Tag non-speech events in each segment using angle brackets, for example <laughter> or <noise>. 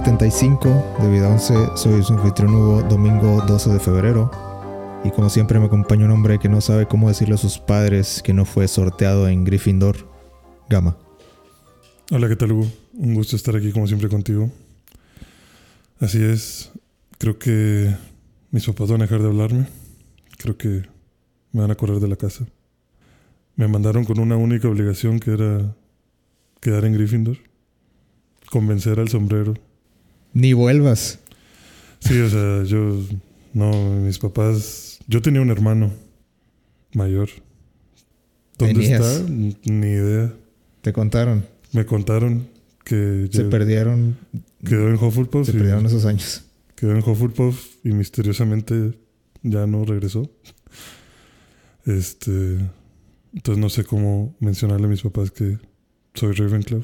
episodio 75 de Vida 11. Soy su anfitrión Hugo, domingo 12 de febrero. Y como siempre me acompaña un hombre que no sabe cómo decirle a sus padres que no fue sorteado en Gryffindor. Gama. Hola, ¿qué tal Hugo? Un gusto estar aquí como siempre contigo. Así es, creo que mis papás van a dejar de hablarme. Creo que me van a correr de la casa. Me mandaron con una única obligación que era quedar en Gryffindor. Convencer al sombrero. Ni vuelvas. Sí, o sea, yo... No, mis papás... Yo tenía un hermano mayor. ¿Dónde Tenías. está? Ni idea. Te contaron. Me contaron que Se perdieron. quedó en Hufflepuff. Se y- perdieron esos años. Quedó en Hufflepuff y misteriosamente ya no regresó. Este. Entonces no sé cómo mencionarle a mis papás que soy Ravenclaw.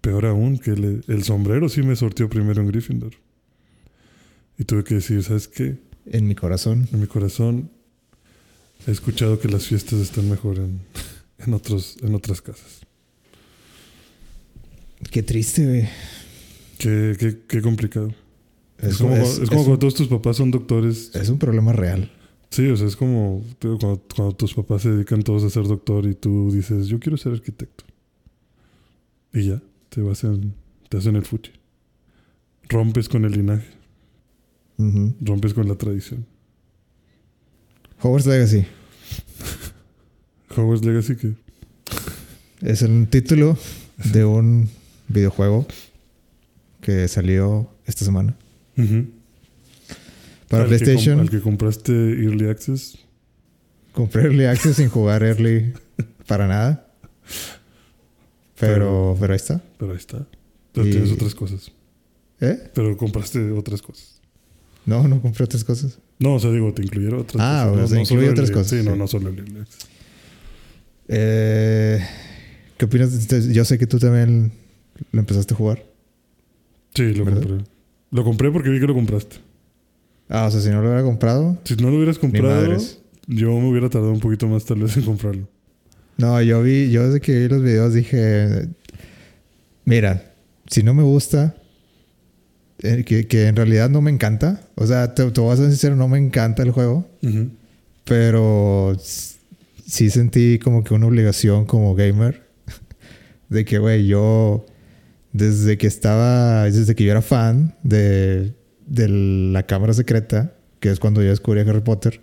Peor aún, que el sombrero sí me sortió primero en Gryffindor. Y tuve que decir, ¿sabes qué? En mi corazón. En mi corazón he escuchado que las fiestas están mejor en, en, otros, en otras casas. Qué triste, güey. Qué, qué, qué complicado. Es, Es, como, es- es como cuando todos tus papás son doctores es un problema real. Sí, o sea, es como cuando, cuando tus papás se dedican todos a ser doctor y tú dices, yo quiero ser arquitecto. Y ya, te vas te hacen el fuchi. Rompes con el linaje, rompes con la tradición. Hogwarts Legacy. <laughs> Hogwarts Legacy que Es el título de un videojuego que salió esta semana. Para Al que com- PlayStation. al que compraste Early Access. Compré Early Access sin jugar Early <laughs> para nada. Pero, Pero- pero ahí está. Pero ahí está. Pero Y- tienes otras cosas. ¿Eh? Pero compraste otras cosas. No, no compré otras cosas. No, o sea, digo, te incluyeron otras Ah, cosas. o no, sea, no otras cosas, Sí, no, sí. no solo el Access. Eh, ¿Qué opinas? de este? Yo sé que tú también lo empezaste a jugar. Sí, lo ¿Verdad? compré. Lo compré porque vi que lo compraste. Ah, o sea, si no lo hubiera comprado. Si no lo hubieras comprado, yo me hubiera tardado un poquito más tal vez en comprarlo. No, yo vi, yo desde que vi los videos dije, mira, si no me gusta, eh, que, que en realidad no me encanta, o sea, te, te voy a ser sincero, no me encanta el juego, pero sí sentí como que una obligación como gamer <laughs> de que, güey, yo desde que estaba, desde que yo era fan de, de la cámara secreta, que es cuando yo descubrí a Harry Potter,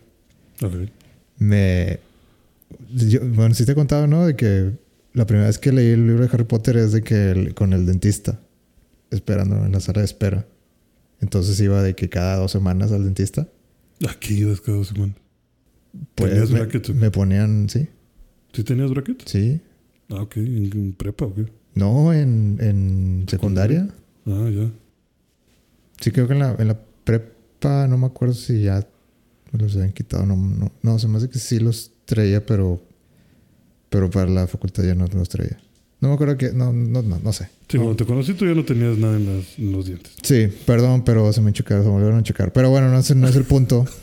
me... yo- bueno, sí te he contado, ¿no? De que la primera vez que leí el libro de Harry Potter es de que el- con el dentista, esperando en la sala de espera. Entonces iba de que cada dos semanas al dentista. Aquí ibas cada dos semanas. Pues ¿Tenías me, qué? me ponían, sí, ¿Sí tenías bracket? sí. Ah, ok. ¿En, en prepa o qué? No, en, en secundaria. Ah, ya. Sí, creo que en la, en la prepa, no me acuerdo si ya me los habían quitado. No, no, no, se me hace que sí los traía, pero, pero para la facultad ya no los traía. No me acuerdo que, no, no, no, no sé. Sí, cuando te conocí tú ya no tenías nada en, las- en los dientes. Sí, perdón, pero se me chocaron, se me volvieron a chocar. Pero bueno, no es, no es el punto. <laughs>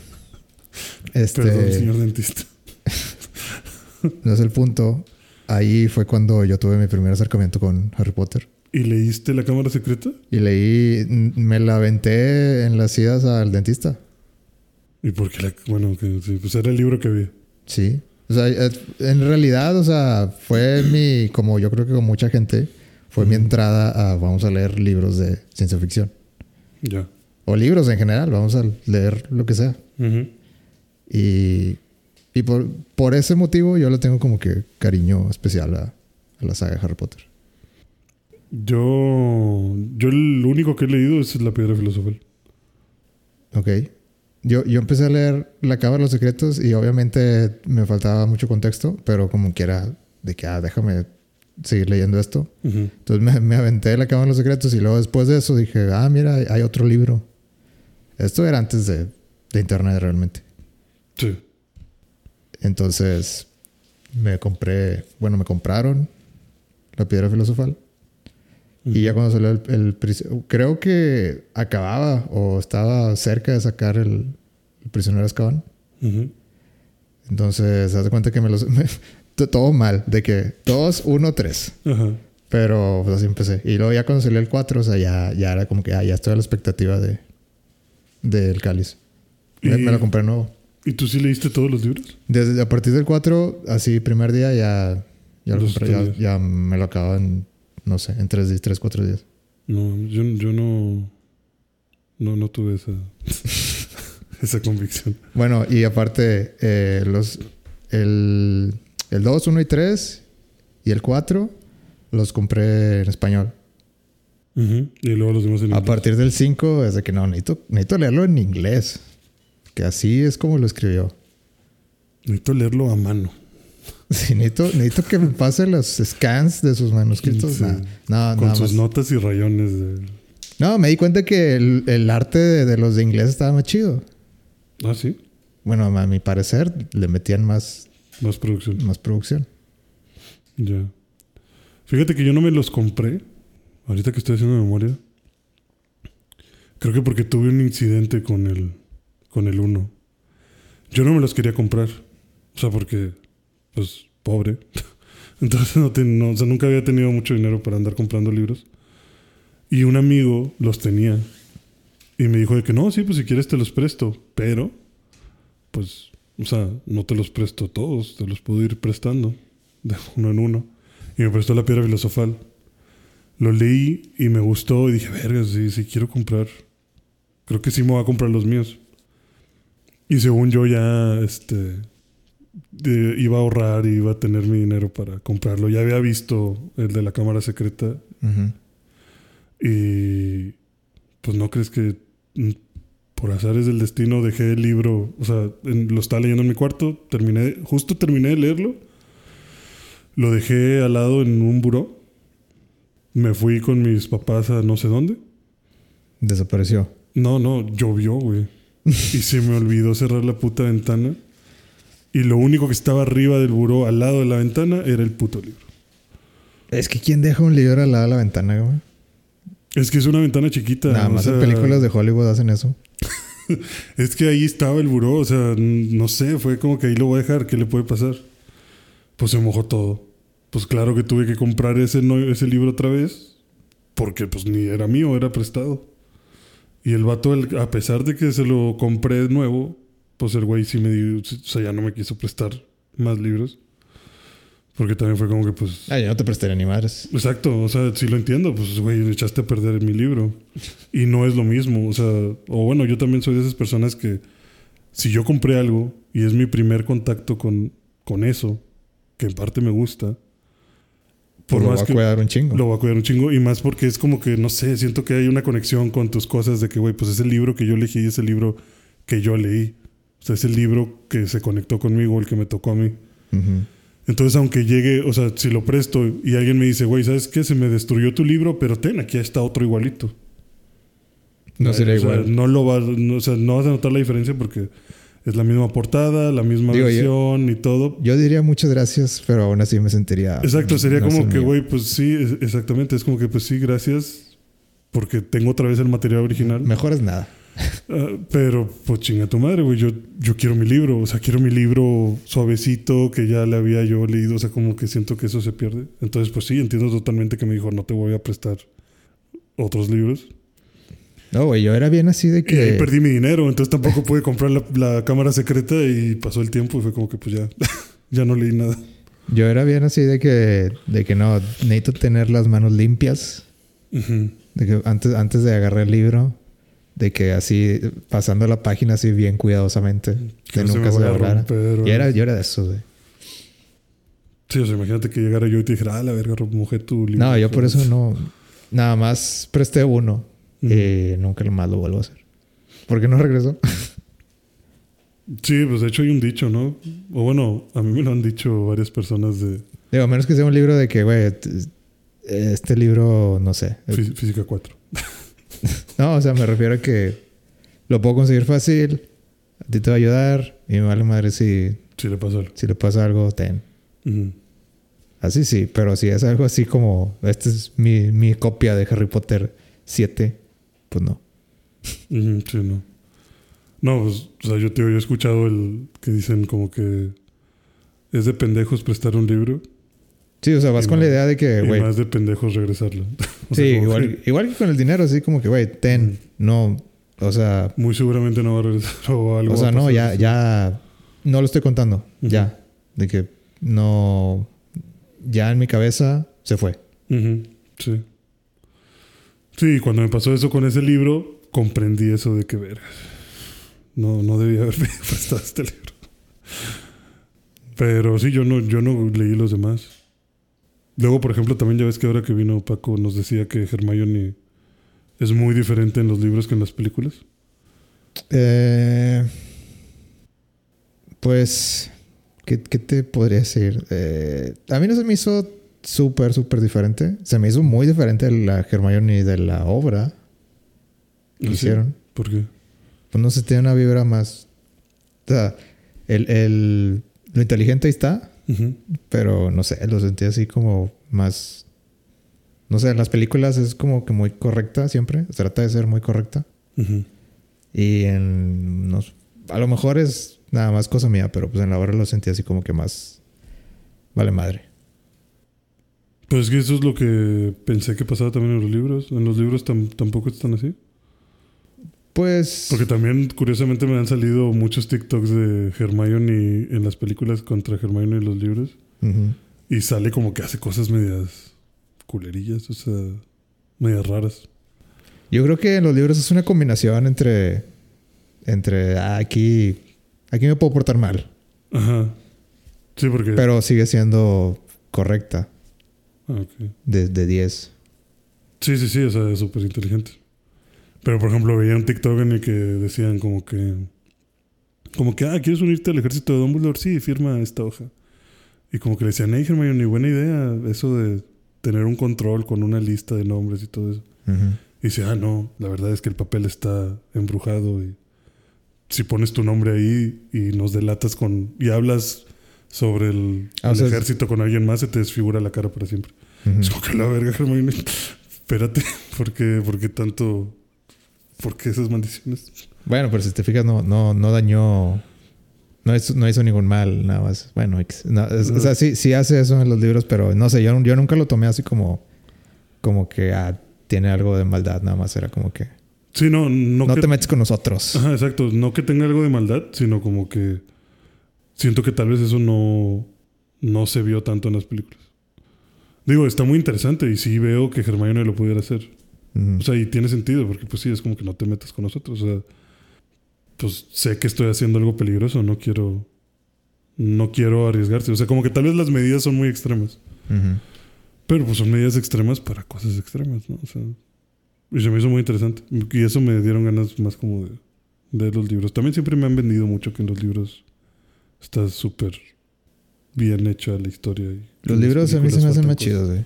Este, Perdón, señor dentista. <laughs> no es el punto. Ahí fue cuando yo tuve mi primer acercamiento con Harry Potter. ¿Y leíste la cámara secreta? Y leí, me la aventé en las idas al dentista. ¿Y por qué la.? Bueno, que, pues era el libro que había. Sí. O sea, eh, en realidad, o sea, fue mi, como yo creo que con mucha gente, fue mi entrada a vamos a leer libros de ciencia ficción. Ya. O libros en general, vamos a leer lo que sea. Y, y por, por ese motivo yo le tengo como que cariño especial a, a la saga de Harry Potter. Yo. Yo el único que he leído es La Piedra Filosofal. Ok. Yo, yo empecé a leer La Cámara de los Secretos y obviamente me faltaba mucho contexto, pero como quiera, de que, ah, déjame seguir leyendo esto. Entonces me, me aventé La Cámara de los Secretos y luego después de eso dije, ah, mira, hay, hay otro libro. Esto era antes de, de Internet realmente. Sí. Entonces me compré, bueno, me compraron La Piedra Filosofal. Y ya cuando salió el, el creo que acababa o estaba cerca de sacar el, el prisionero de Azkaban. Ujú. Entonces, haz de cuenta que me los... me- <laughs> to- todo mal, de que 2, 1, 3. Ajá. Pero pues así empecé. Y luego ya cuando salió el 4, o sea, ya, ya era como que ah, ya estoy a la expectativa de del cáliz. Me, Y- me lo compré nuevo. ¿Y tú sí leíste todos los libros? Desde a partir del 4, así primer día ya, ya lo compré, ya, ya me lo acabo en, no sé, en 3 días, 3, 4 días. No, yo, yo no, no. No tuve esa. <laughs> esa convicción. Bueno, y aparte, eh, los, el, el 2, 1 y 3 y el 4 los compré en español. Y luego los demás en A inglés. partir del 5 es de que no, necesito, necesito leerlo en inglés. Que así es como lo escribió. Necesito leerlo a mano. Sí, necesito, necesito que me pase los scans de sus manuscritos. Sí. No, no, Con nada sus más. notas y rayones. De... No, me di cuenta que el, el arte de, de los de inglés estaba más chido. Ah, sí. Bueno, a mi parecer le metían más, Más producción. más producción. Ya. Fíjate que yo no me los compré. Ahorita que estoy haciendo memoria. Creo que porque tuve un incidente con el con el 1. Yo no me los quería comprar. O sea, porque pues pobre. <laughs> Entonces no, ten- no- o sea, nunca había tenido mucho dinero para andar comprando libros. Y un amigo los tenía. Y me dijo que no, sí, pues si quieres te los presto. Pero, pues, o sea, no te los presto todos, te los puedo ir prestando <laughs> de uno en uno. Y me prestó la piedra filosofal. Lo leí y me gustó y dije, verga, sí, sí quiero comprar. Creo que sí me voy a comprar los míos. Y según yo ya, este, de- iba a ahorrar y iba a tener mi dinero para comprarlo. Ya había visto el de la cámara secreta y pues no crees que por azares del destino dejé el libro, o sea, en- lo estaba leyendo en mi cuarto, terminé, justo terminé de leerlo, lo dejé al lado en un buró, me fui con mis papás a no sé dónde. Desapareció. No, no, llovió, güey. <laughs> y se me olvidó cerrar la puta ventana. Y lo único que estaba arriba del buró, al lado de la ventana, era el puto libro. Es que ¿quién deja un libro al lado de la ventana, güey? Es que es una ventana chiquita. Nada o más en sea, películas de Hollywood hacen eso. <laughs> Es que ahí estaba el buró, o sea, no sé, fue como que ahí lo voy a dejar, ¿qué le puede pasar? Pues se mojó todo. Pues claro que tuve que comprar ese, no- ese libro otra vez, porque pues ni era mío, era prestado. Y el vato, el- a pesar de que se lo compré nuevo, pues el güey sí me dio, o sea, ya no me quiso prestar más libros. Porque también fue como que pues... Ah, yo no te prestaría ni madres. Exacto, o sea, sí lo entiendo, pues güey, echaste a perder mi libro. Y no es lo mismo, o sea, o bueno, yo también soy de esas personas que si yo compré algo y es mi primer contacto con, con eso, que en parte me gusta, Por por lo más va a que cuidar un chingo. lo voy a cuidar un chingo y más porque es como que, no sé, siento que hay una conexión con tus cosas de que, güey, pues es el libro que yo elegí, es el libro que yo leí. O sea, es el libro que se conectó conmigo, el que me tocó a mí. Entonces, aunque llegue, o sea, si lo presto y alguien me dice, güey, ¿sabes qué? Se me destruyó tu libro, pero ten, aquí está otro igualito. No sería O sea, igual. no lo vas, no, o sea, no vas a notar la diferencia porque es la misma portada, la misma Digo, yo- versión y todo. Yo diría muchas gracias, pero aún así me sentiría. Exacto, sería no como que, güey, pues sí, es- exactamente. Es como que, pues sí, gracias, porque tengo otra vez el material original. Mejor es nada. Ah, pero, pues chinga tu madre, güey. Yo, yo quiero mi libro. O sea, quiero mi libro suavecito que ya le había yo leído. O sea, como que siento que eso se pierde. Entonces, pues sí, entiendo totalmente que me dijo, no te voy a prestar otros libros. No, güey, yo era bien así de Y ahí que. perdí mi dinero. Entonces tampoco pude comprar la, la cámara secreta y pasó el tiempo y fue como que, pues ya, <laughs> ya no leí nada. Yo era bien así de que. De que no, necesito tener las manos limpias. De que antes, antes de agarrar el libro. De que así, pasando la página así bien cuidadosamente. Que no se nunca me se, a o- Y era, yo era de eso, güey. Sí, o sea, imagínate que llegara yo y te dijera, ah, la verga, mojé tu libro. No, yo por eso no. Nada más presté uno. Y nunca más lo vuelvo a hacer. ¿Por qué no regresó? <laughs> Sí, pues de hecho hay un dicho, ¿no? O bueno, a mí me lo han dicho varias personas de Digo, a menos que sea un libro de que, güey, este libro, no sé. fí- Física 4. <laughs> <laughs> No, o sea, me refiero a que lo puedo conseguir fácil, a ti te va a ayudar y me vale madre si, Sí, le pasó algo. si le pasa algo, ten. Así sí, pero si es algo así como, esta es mi, mi copia de Harry Potter 7, pues no. Sí, no. No, pues, o sea, yo, te, yo he escuchado el que dicen como que es de pendejos prestar un libro Sí, o sea, vas Y con la idea de que, güey. más de pendejos regresarlo. <laughs> Sí, sea, igual, que igual que con el dinero, así como que, güey, ten, no. O sea, Muy seguramente no va a regresar <laughs> o algo. o sea, no, ya, ya. No lo estoy contando. Ya. De que no. Ya en mi cabeza se fue. Ujú, Sí. Sí, cuando me pasó eso con ese libro, comprendí eso de que verga. No, no debía haberme <laughs> prestado este libro. Pero sí, yo no, yo no leí los demás. Luego, por ejemplo, también ya ves que ahora que vino Paco nos decía que Hermione es muy diferente en los libros que en las películas. Eh, pues, ¿qué, qué te podría decir? Eh, a mí no se me hizo súper, súper diferente. Se me hizo muy diferente la Hermione de la obra que ¿Ah, sí? hicieron. ¿Por qué? Pues no sé, tiene una vibra más... O sea, el, el- lo inteligente ahí está, Pero no sé, lo sentí así como más... No sé, en las películas es como que muy correcta siempre. Trata de ser muy correcta. Y en... no- a lo mejor es nada más cosa mía, pero pues en la obra lo sentí así como que más... Vale madre. Pues es que eso es lo que pensé que pasaba también en los libros. En los libros tam- tampoco están así. Pues... Porque también, curiosamente, me han salido muchos TikToks de Hermione en las películas contra Hermione en los libros. Y sale como que hace cosas medias culerillas, o sea, medias raras. Yo creo que en los libros es una combinación entre... Entre... ah, aquí... Aquí me puedo portar mal. Ajá. Sí, porque... Pero sigue siendo correcta. Ah, ok. De, de 10. Sí, sí, sí, o sea, es súper inteligente. Pero, por ejemplo, veía un TikTok en el que decían como que... Como que, ah, ¿quieres unirte al ejército de Dumbledore? Sí, firma esta hoja. Y como que le decían, hey, Hermione, buena idea eso de tener un control con una lista de nombres y todo eso. Y dice, ah, no, la verdad es que el papel está embrujado y si pones tu nombre ahí y nos delatas con... y hablas sobre el, Ah, o sea, ejército con alguien más, se te desfigura la cara para siempre. Ujú. Es como que la verga, Hermione. <laughs> Espérate, <laughs> ¿por qué, por qué tanto? ¿Por qué esas maldiciones? Bueno, pero si te fijas, no, no, no dañó. No hizo, no hizo ningún mal, nada más. Bueno. No, es- o sea, sí, sí hace eso en los libros, pero no sé, yo, yo nunca lo tomé así como, como que ah, tiene algo de maldad, nada más. Era como que Sí, no, no, no que... te metes con nosotros. Ajá, exacto. No que tenga algo de maldad, sino como que siento que tal vez eso no, no se vio tanto en las películas. Digo, está muy interesante y sí veo que Hermione lo pudiera hacer. O sea, y tiene sentido, porque pues sí, es como que no te metas con nosotros. O sea, pues sé que estoy haciendo algo peligroso, no quiero. No quiero arriesgarse. O sea, como que tal vez las medidas son muy extremas. Pero pues son medidas extremas para cosas extremas, ¿no? O sea. Y se me hizo muy interesante. Y eso me dieron ganas más como de, de los libros. También siempre me han vendido mucho que en los libros está súper bien hecha la historia. y Los libros a mí se me hacen más chidos, güey.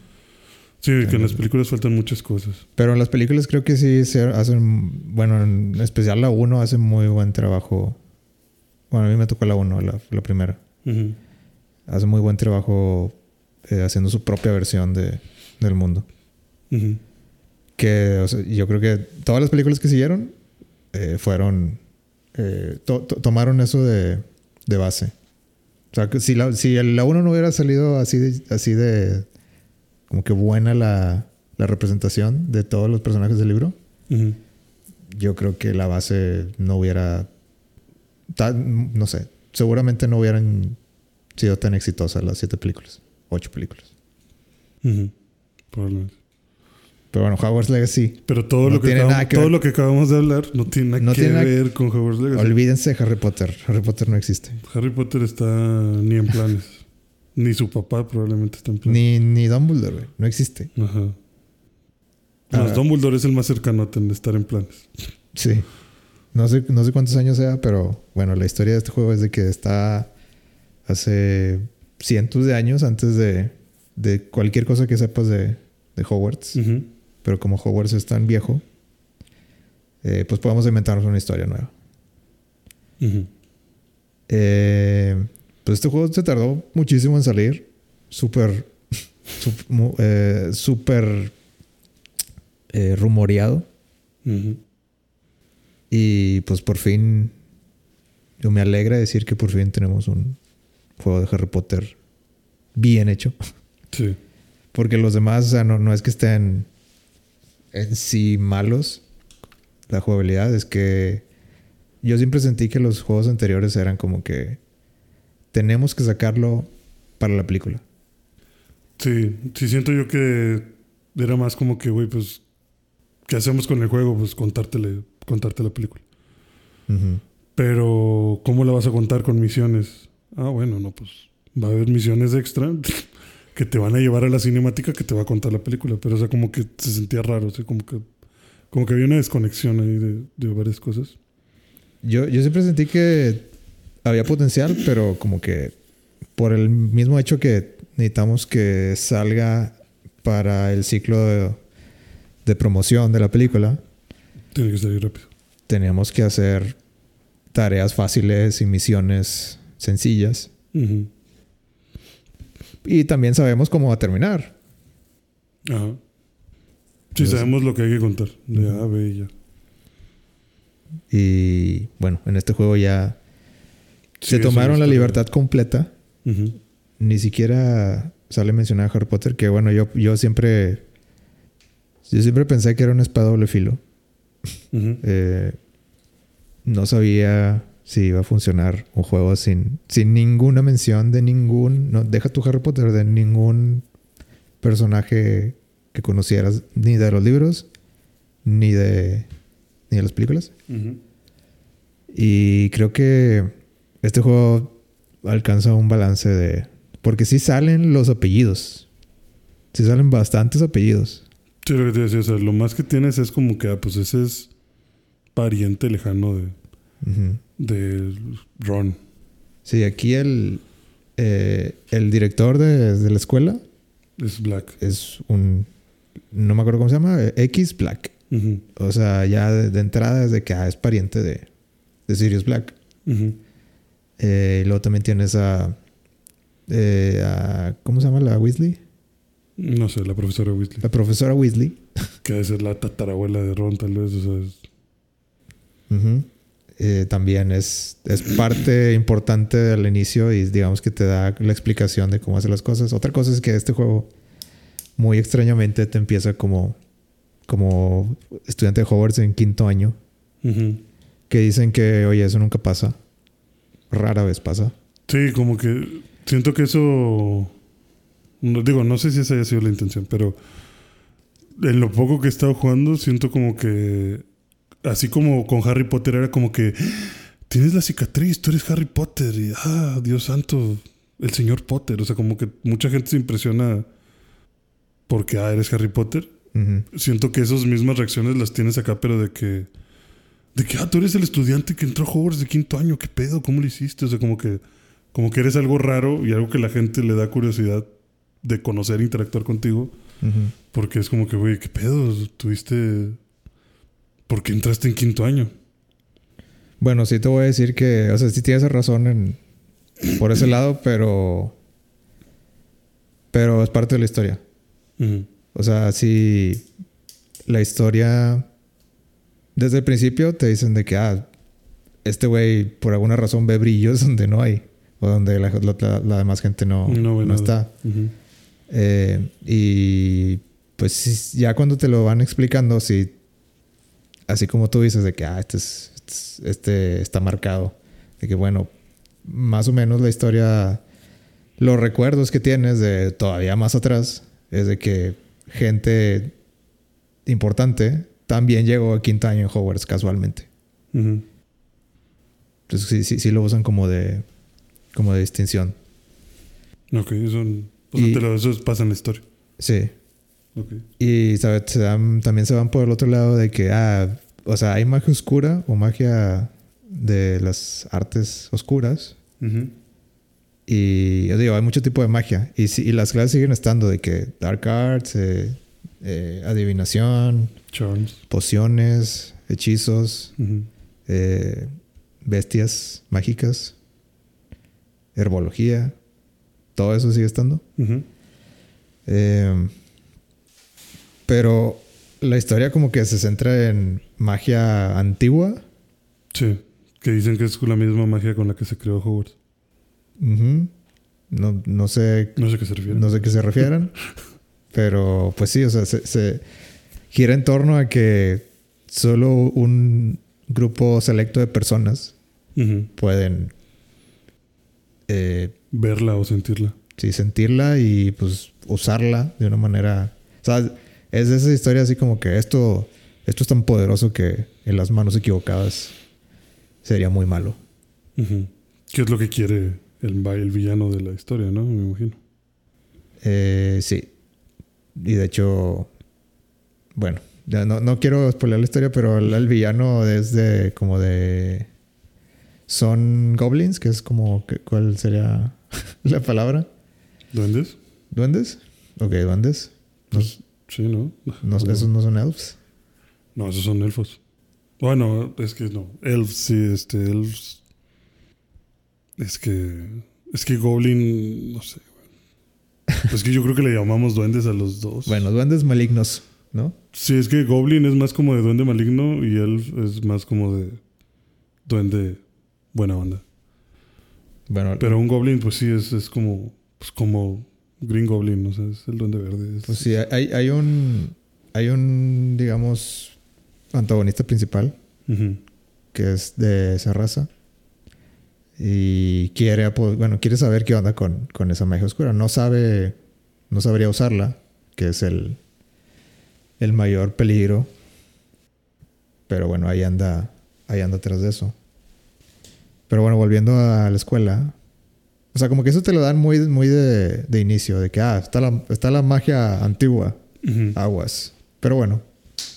Sí, que en las películas faltan muchas cosas. Pero en las películas creo que sí se hacen, bueno, en especial la 1 hace muy buen trabajo. Bueno, a mí me tocó la 1, la, la primera. Hace muy buen trabajo eh, haciendo su propia versión de, del mundo. Que o sea, yo creo que todas las películas que siguieron eh, fueron. eh, to- to- tomaron eso de, de base. O sea, que si la, si la 1 no hubiera salido así de, así de. Como que buena la, la representación de todos los personajes del libro, yo creo que la base no hubiera. ta- no sé. Seguramente no hubieran sido tan exitosas las siete películas. Ocho películas. Probablemente. Pero bueno, Hogwarts Legacy. Pero todo, No lo que, acabamos, que todo lo que acabamos de hablar no tiene nada No que tiene nada- ver con Hogwarts Legacy. Olvídense de Harry Potter. Harry Potter no existe. Harry Potter está ni en planes. Ni su papá probablemente está en planes. Ni, ni Dumbledore, güey. No existe. Ajá. Más Dumbledore es el más cercano a tener- estar en planes. Sí. No sé, no sé cuántos años sea, pero bueno, la historia de este juego es de que está hace cientos de años antes de, de cualquier cosa que sepas de, de Hogwarts. Pero como Hogwarts es tan viejo, eh, pues podemos inventarnos una historia nueva. Ujú. Eh, pues este juego se tardó muchísimo en salir. Súper. <laughs> eh, Súper. eh, rumoreado. Y pues por fin. Yo me alegra decir que por fin tenemos un juego de Harry Potter bien hecho. <laughs> Sí. Porque los demás, o sea, no, no es que estén en sí malos. La jugabilidad es que yo siempre sentí que los juegos anteriores eran como que tenemos que sacarlo para la película. Sí, sí siento yo que era más como que, güey, pues, ¿qué hacemos con el juego? Pues contártele, contarte la película. Pero, ¿cómo la vas a contar con misiones? Ah, bueno, no, pues va a haber misiones extra <laughs> que te van a llevar a la cinemática que te va a contar la película. Pero, o sea, como que se sentía raro, o sea, como que, como que había una desconexión ahí de, de varias cosas. Yo, yo siempre sentí que había potencial, pero como que por el mismo hecho que necesitamos que salga para el ciclo de, de promoción de la película, Tiene que salir rápido. teníamos que hacer tareas fáciles y misiones sencillas. Y también sabemos cómo va a terminar. Ajá. Sí, Entonces- sabemos lo que hay que contar. De A, B y ya. Y bueno, en este juego ya Sí, se tomaron la libertad completa. Ni siquiera sale mencionar a Harry Potter, que bueno, yo, yo siempre. Yo siempre pensé que era una espada doble filo. <laughs> Eh, no sabía si iba a funcionar un juego sin, sin ninguna mención de ningún. No, deja tu Harry Potter, de ningún personaje que conocieras, ni de los libros, ni de, ni de las películas. Y creo que este juego alcanza un balance de. Porque sí salen los apellidos. Sí salen bastantes apellidos. Sí, lo que te decía, o sea, lo más que tienes es como que, ah, pues ese es pariente lejano de, de Ron. Sí, aquí el, eh, el director de, de la escuela Es Black. es un. No me acuerdo cómo se llama. X Black. O sea, ya de, de entrada es de que ah, es pariente de, de Sirius Black. Eh, y luego también tienes a, eh, a- ¿Cómo se llama la Weasley? No sé, la profesora Weasley. La profesora Weasley. <laughs> Que debe ser la tatarabuela de Ron, tal vez. O sea, es- Ujú. Eh, también es, es parte <coughs> importante del inicio y digamos que te da la explicación de cómo hacer las cosas. Otra cosa es que este juego muy extrañamente te empieza como, como estudiante de Hogwarts en quinto año, que dicen que, oye, eso nunca pasa. Rara vez pasa. Sí, como que siento que eso. No, digo, no sé si esa haya sido la intención, pero en lo poco que he estado jugando, siento como que. Así como con Harry Potter era como que. Tienes la cicatriz, tú eres Harry Potter. Y ah, Dios santo, el señor Potter. O sea, como que mucha gente se impresiona porque ah, eres Harry Potter. Siento que esas mismas reacciones las tienes acá, pero de que. De que, ah, tú eres el estudiante que entró a Hogwarts de quinto año, ¿qué pedo? ¿Cómo lo hiciste? O sea, como que. Como que eres algo raro y algo que la gente le da curiosidad de conocer e interactuar contigo. Porque es como que, güey, ¿qué pedo? Tuviste. ¿Por qué entraste en quinto año? Bueno, sí te voy a decir que, o sea, sí tienes razón en, por ese lado, pero, pero es parte de la historia. O sea, si la historia desde el principio te dicen de que ah, este güey por alguna razón ve brillos <laughs> donde no hay o donde la, la- la demás gente no, No está. Eh, y pues ya cuando te lo van explicando, sí, así como tú dices de que ah, este, es- este es- este está marcado, de que bueno, más o menos la historia, los recuerdos que tienes de todavía más atrás, es de que gente importante también llegó a quinto año en Hogwarts casualmente. Entonces sí, sí, sí lo usan como de, como de distinción. Ok, eso. Y- lo- pasa en la historia. Sí. Y ¿sabes? Se dan- también se van por el otro lado de que, ah, o sea, hay magia oscura o magia de las artes oscuras. Y yo digo, hay mucho tipo de magia. Y, sí- y las clases siguen estando de que Dark Arts, eh, eh, adivinación, Charms. pociones, hechizos, eh, bestias mágicas, herbología. Todo eso sigue estando. Eh, pero la historia como que se centra en magia antigua. Sí. Que dicen que es la misma magia con la que se creó Hogwarts. No, no sé. No sé a qué se refiere. No sé a qué se <laughs> refieran. Pero pues sí, o sea, se, se gira en torno a que solo un grupo selecto de personas pueden eh, Verla o sentirla. sí, sentirla y pues usarla de una manera. O sea, es esa historia así como que esto, esto es tan poderoso que en las manos equivocadas sería muy malo. ¿Qué es lo que quiere el, el villano de la historia, no? Me imagino. Eh, sí. Y de hecho, bueno, ya no, no quiero spoiler la historia, pero el, el villano es de como de... Son goblins, que es como... ¿Cuál sería <laughs> la palabra? ¿Duendes? ¿Duendes? Ok, duendes. No, Pues, sí, ¿no? no- <laughs> esos no son elves. No, esos son elfos. Bueno, es que no. Elves, sí, este, elves. Es que. Es que Goblin. No sé. <laughs> Es que yo creo que le llamamos duendes a los dos. Bueno, duendes malignos, ¿no? Sí, es que Goblin es más como de duende maligno y Elf es más como de duende buena onda. Bueno, Pero un Goblin, pues sí, es, es como. Pues como Green Goblin, o sea, es el duende verde. es- pues sí, hay, hay un... Hay un, digamos, antagonista principal que es de esa raza. Y quiere, bueno, quiere saber qué onda con, con esa magia oscura. No sabe, no sabría usarla, que es el, el mayor peligro. Pero bueno, ahí anda, ahí anda tras de eso. Pero bueno, volviendo a la escuela. O sea, como que eso te lo dan muy, muy de, de inicio, de que, ah, está la, está la magia antigua, aguas. Pero bueno,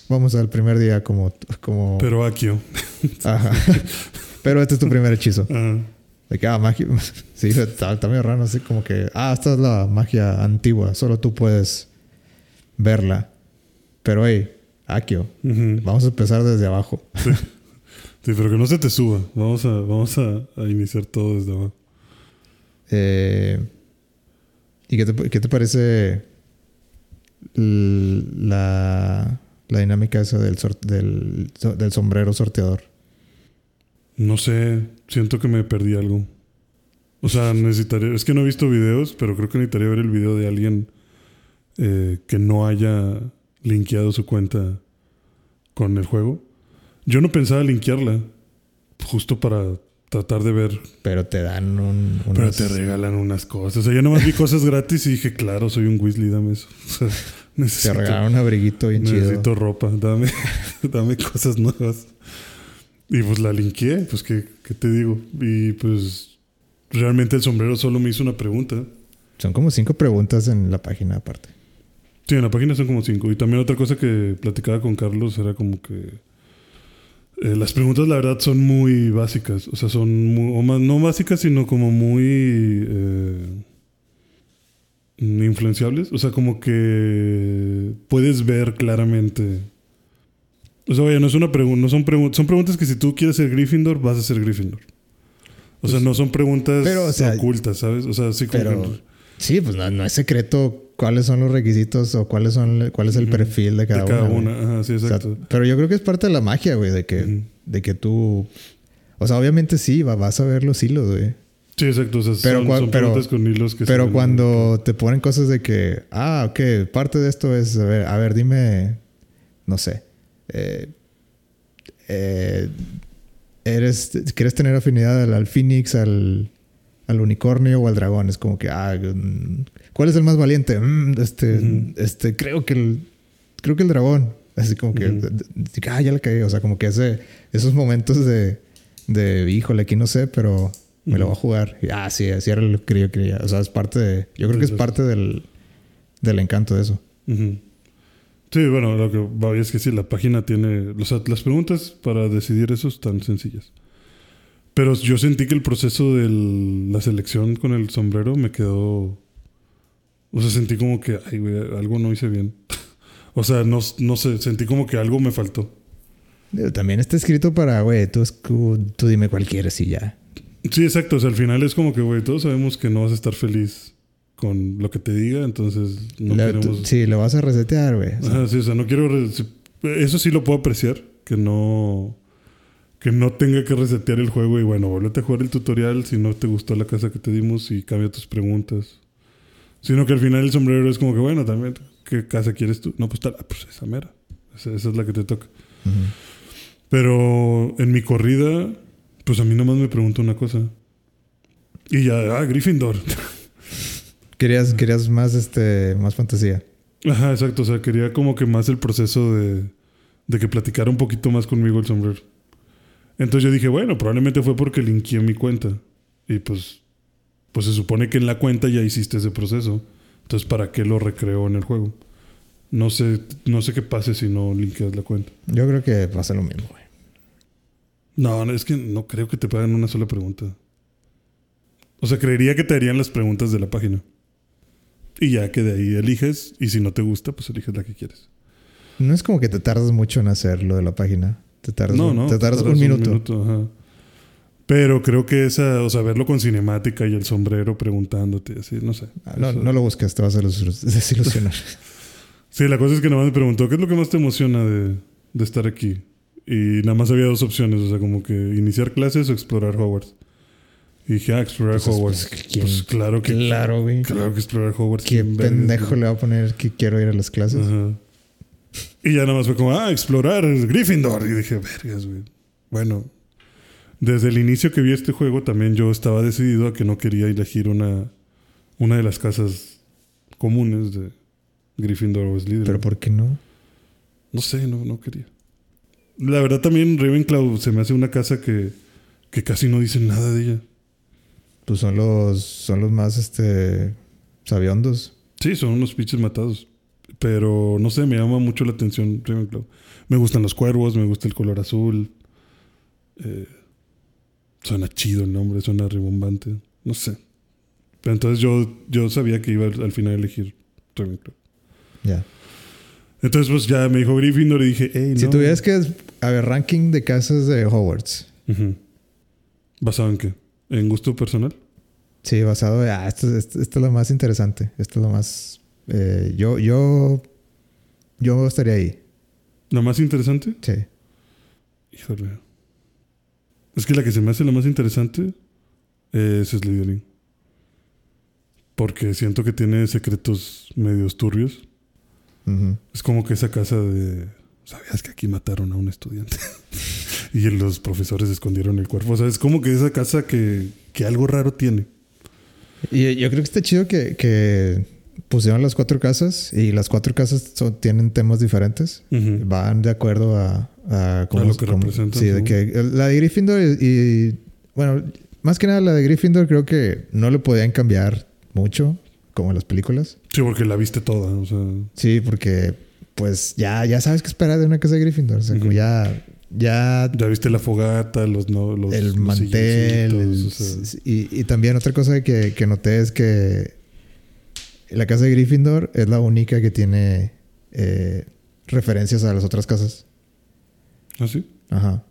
vamos al primer día como... como Pero Akio. Ajá. <laughs> Pero este es tu primer hechizo. Ajá. De que, ah, magia. <laughs> Sí, está, está medio raro, así como que, ah, esta es la magia antigua, solo tú puedes verla. Pero, hey, Akio, vamos a empezar desde abajo. <laughs> Sí, pero que no se te suba. Vamos a, vamos a, a iniciar todo desde abajo. Eh, ¿Y qué te, qué te parece la, la dinámica esa del, del, del sombrero sorteador? No sé, siento que me perdí algo. O sea, necesitaría. Es que no he visto videos, pero creo que necesitaría ver el video de alguien eh, que no haya linkeado su cuenta con el juego. Yo no pensaba linkearla, justo para tratar de ver. Pero te dan un... Pero te regalan unas cosas. O sea, yo nomás vi cosas gratis y dije, claro, soy un Weasley, dame eso. O sea, te <laughs> necesito, regalaron un abriguito bien chido. necesito ropa, dame, <laughs> dame cosas nuevas. Y pues la linkeé, pues ¿qué, qué te digo. Y pues realmente el sombrero solo me hizo una pregunta. Son como cinco preguntas en la página aparte. Sí, en la página son como cinco. Y también otra cosa que platicaba con Carlos era como que eh, las preguntas la verdad son muy básicas. O sea, son muy, o más, no básicas, sino como muy eh, influenciables. O sea, como que puedes ver claramente. O sea, vaya, no es una pregunta, no son preguntas, son preguntas que si tú quieres ser Gryffindor, vas a ser Gryffindor. O sea, no son preguntas Pero, o sea, ocultas, ¿sabes? O sea, sí como Pero que- sí, pues no, no es secreto cuáles son los requisitos o cuáles son cuál es el perfil de cada, de cada una. güey. una. Ajá, sí, O sea, exacto. pero yo creo que es parte de la magia, güey, de que, de que tú. O sea, obviamente sí, va- vas a ver los hilos, güey. Sí, exacto. O sea, Pero son, cua- son pero- preguntas con hilos que Pero cuando te ponen cosas de que, ah, ok, parte de esto es, a ver, a ver dime, no sé, eh, eh, eres, ¿quieres tener afinidad al, al Phoenix, al, al unicornio o al dragón? Es como que, ah, mm, ¿cuál es el más valiente? Mm, este, este, creo que el, creo que el dragón. Así como que, de- de- ah, ya le caí. O sea, como que ese, esos momentos de, de, híjole, aquí no sé, pero me lo voy a jugar. Y, ah, sí, así era lo que yo quería. O sea, es parte de, yo creo que es parte del, del encanto de eso. Sí, bueno, lo que es que sí, la página tiene. O sea, las preguntas para decidir eso están sencillas. Pero yo sentí que el proceso de la selección con el sombrero me quedó. O sea, sentí como que, ay, güey, algo no hice bien. <laughs> o sea, no, no sé, sentí como que algo me faltó. También está escrito para, güey, tú, tú, dime cuál quieres y ya. Sí, exacto. O sea, al final es como que, güey, todos sabemos que no vas a estar feliz con lo que te diga, entonces no Le- queremos. tú- sí, lo vas a resetear, güey. O sea, Ajá, sí, o sea, no quiero. Eso sí lo puedo apreciar, que no. que no tenga que resetear el juego y bueno, vuélvete a jugar el tutorial si no te gustó la casa que te dimos y cambia tus preguntas. Sino que al final el sombrero es como que, bueno, también, ¿qué casa quieres tú? No, pues tal, ah, pues esa mera. Esa, esa es la que te toca. Pero en mi corrida, pues a mí nomás me pregunta una cosa. Y ya, ah, Gryffindor. <laughs> Querías, querías más, este, más fantasía. Ajá, exacto. O sea, quería como que más el proceso de, de que platicara un poquito más conmigo el sombrero. Entonces yo dije, bueno, probablemente fue porque linkeé mi cuenta. Y pues, pues se supone que en la cuenta ya hiciste ese proceso. Entonces, ¿para qué lo recreo en el juego? No sé, no sé qué pase si no linkeas la cuenta. Yo creo que pasa lo mismo, güey. No, no, es que no creo que te paguen una sola pregunta. O sea, creería que te harían las preguntas de la página. Y ya que de ahí eliges. Y si no te gusta, pues eliges la que quieres. No es como que te tardas mucho en hacer lo de la página. Te tardas, No, un- no. te tardas un minuto. ajá. Pero creo que esa, o sea, verlo con cinemática y el sombrero preguntándote, así, no sé. Ah, No, no lo busques, te vas a desilus- desilusionar. <laughs> Sí, la cosa es que nada más me preguntó, ¿qué es lo que más te emociona de, de estar aquí? Y nada más había dos opciones, o sea, como que iniciar clases o explorar Hogwarts. Y dije, ah, explorar Pues, Hogwarts. pues, Pues, ¿quién- claro que claro, güey. Claro que explorar Hogwarts. ¿Qué ¿quién vergas, pendejo le va a poner que quiero ir a las clases? Ajá. Y ya nada más fue como, ah, explorar Gryffindor. Y dije, vergas, güey. Bueno, desde el inicio que vi este juego también yo estaba decidido a que no quería elegir una, una de las casas comunes de Gryffindor o Slytherin. Pero ¿por qué no? No sé, no, no quería. La verdad también Ravenclaw se me hace una casa que, que casi no dicen nada de ella. Pues son los, son los más, este, sabiondos. Sí, son unos pinches matados. Pero no sé, me llama mucho la atención Ravenclaw. Me gustan los cuervos, me gusta el color azul. Eh, suena chido el nombre, suena ribombante. No sé. Pero entonces yo, yo sabía que iba al, al final a elegir Ravenclaw. Ya. Entonces pues ya me dijo Gryffindor y dije, hey, no. Si tuvieras que... A ver, ranking de casas de Hogwarts. ¿Basado en qué? ¿En gusto personal? Sí, basado... Ah, esto, esto- esto es lo más interesante. Esto es lo más... eh, yo, yo... Yo estaría ahí. ¿La más interesante? Sí. Híjole. Es que la que se me hace la más interesante es Slytherin. Porque siento que tiene secretos medios turbios. Es como que esa casa de... ¿Sabías que aquí mataron a un estudiante? <laughs> y los profesores escondieron el cuerpo. O sea, es como que esa casa que, que algo raro tiene. Y yo creo que está chido que, que pusieron las cuatro casas y las cuatro casas son- tienen temas diferentes. Van de acuerdo a, a, cómo- A lo que cómo- representan, Sí, de que la de Gryffindor y, y, bueno, más que nada la de Gryffindor creo que no le podían cambiar mucho como en las películas. Sí, porque la viste toda. O sea, Sí, porque pues ya, ya sabes qué esperar de una casa de Gryffindor. O sea, como Ujú. ya, ya ya viste la fogata, los... No, los el los mantel. el- silloncitos, o sea. y, y también otra cosa que, que noté es que la casa de Gryffindor es la única que tiene eh, referencias a las otras casas. ¿Ah, sí? Ajá.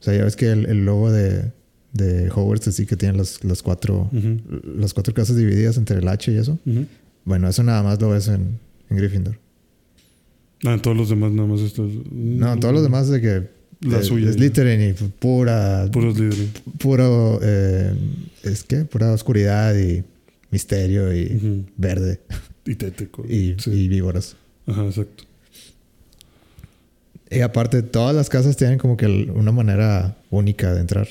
O sea, ya ves que el, el logo de, de Hogwarts así que tiene las, las cuatro las cuatro casas divididas entre el H y eso. Bueno, eso nada más lo ves en, en Gryffindor. Ah, en todos los demás nada más esto. No, todos los demás de que La de- suya. Slytherin y pura Puros Slytherin. puro eh, es que pura oscuridad y misterio y verde Y tético. y, Sí. y víboras. Ajá, exacto. Y aparte, todas las casas tienen como que una manera única de entrar.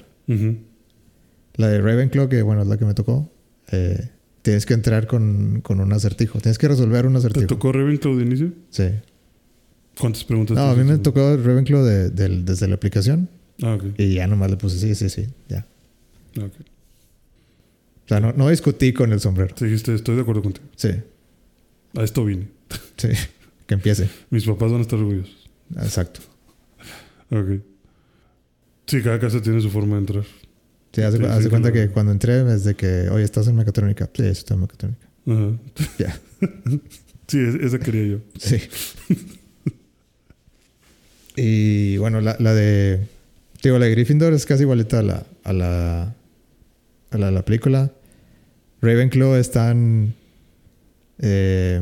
La de Ravenclaw, que bueno, es la que me tocó, eh, tienes que entrar con, con un acertijo. Tienes que resolver un ¿Te acertijo. tocó Ravenclaw de inicio? Sí. ¿Cuántas preguntas? No, a mí me tocó Ravenclaw de- del- desde la aplicación Ah, ok. y ya nomás le puse sí, sí, sí, ya. Ah, ok. O sea, no, no discutí con el sombrero. Te dijiste, estoy de acuerdo contigo. Sí, A esto vine. <laughs> sí, que empiece. Mis papás van a estar orgullosos. Exacto. Ok. Sí, cada casa tiene su forma de entrar. Sí, haz, de- Sí, de sí, cuenta claro. que cuando entré es de que, oye, ¿estás en mecatrónica? Sí, estoy en mecatrónica. Ajá. Ya. <laughs> Sí, es- esa quería yo. Sí. <laughs> y bueno, la, la de. Digo, la de Gryffindor es casi igualita a la, a la, a la, la película. Ravenclaw están eh,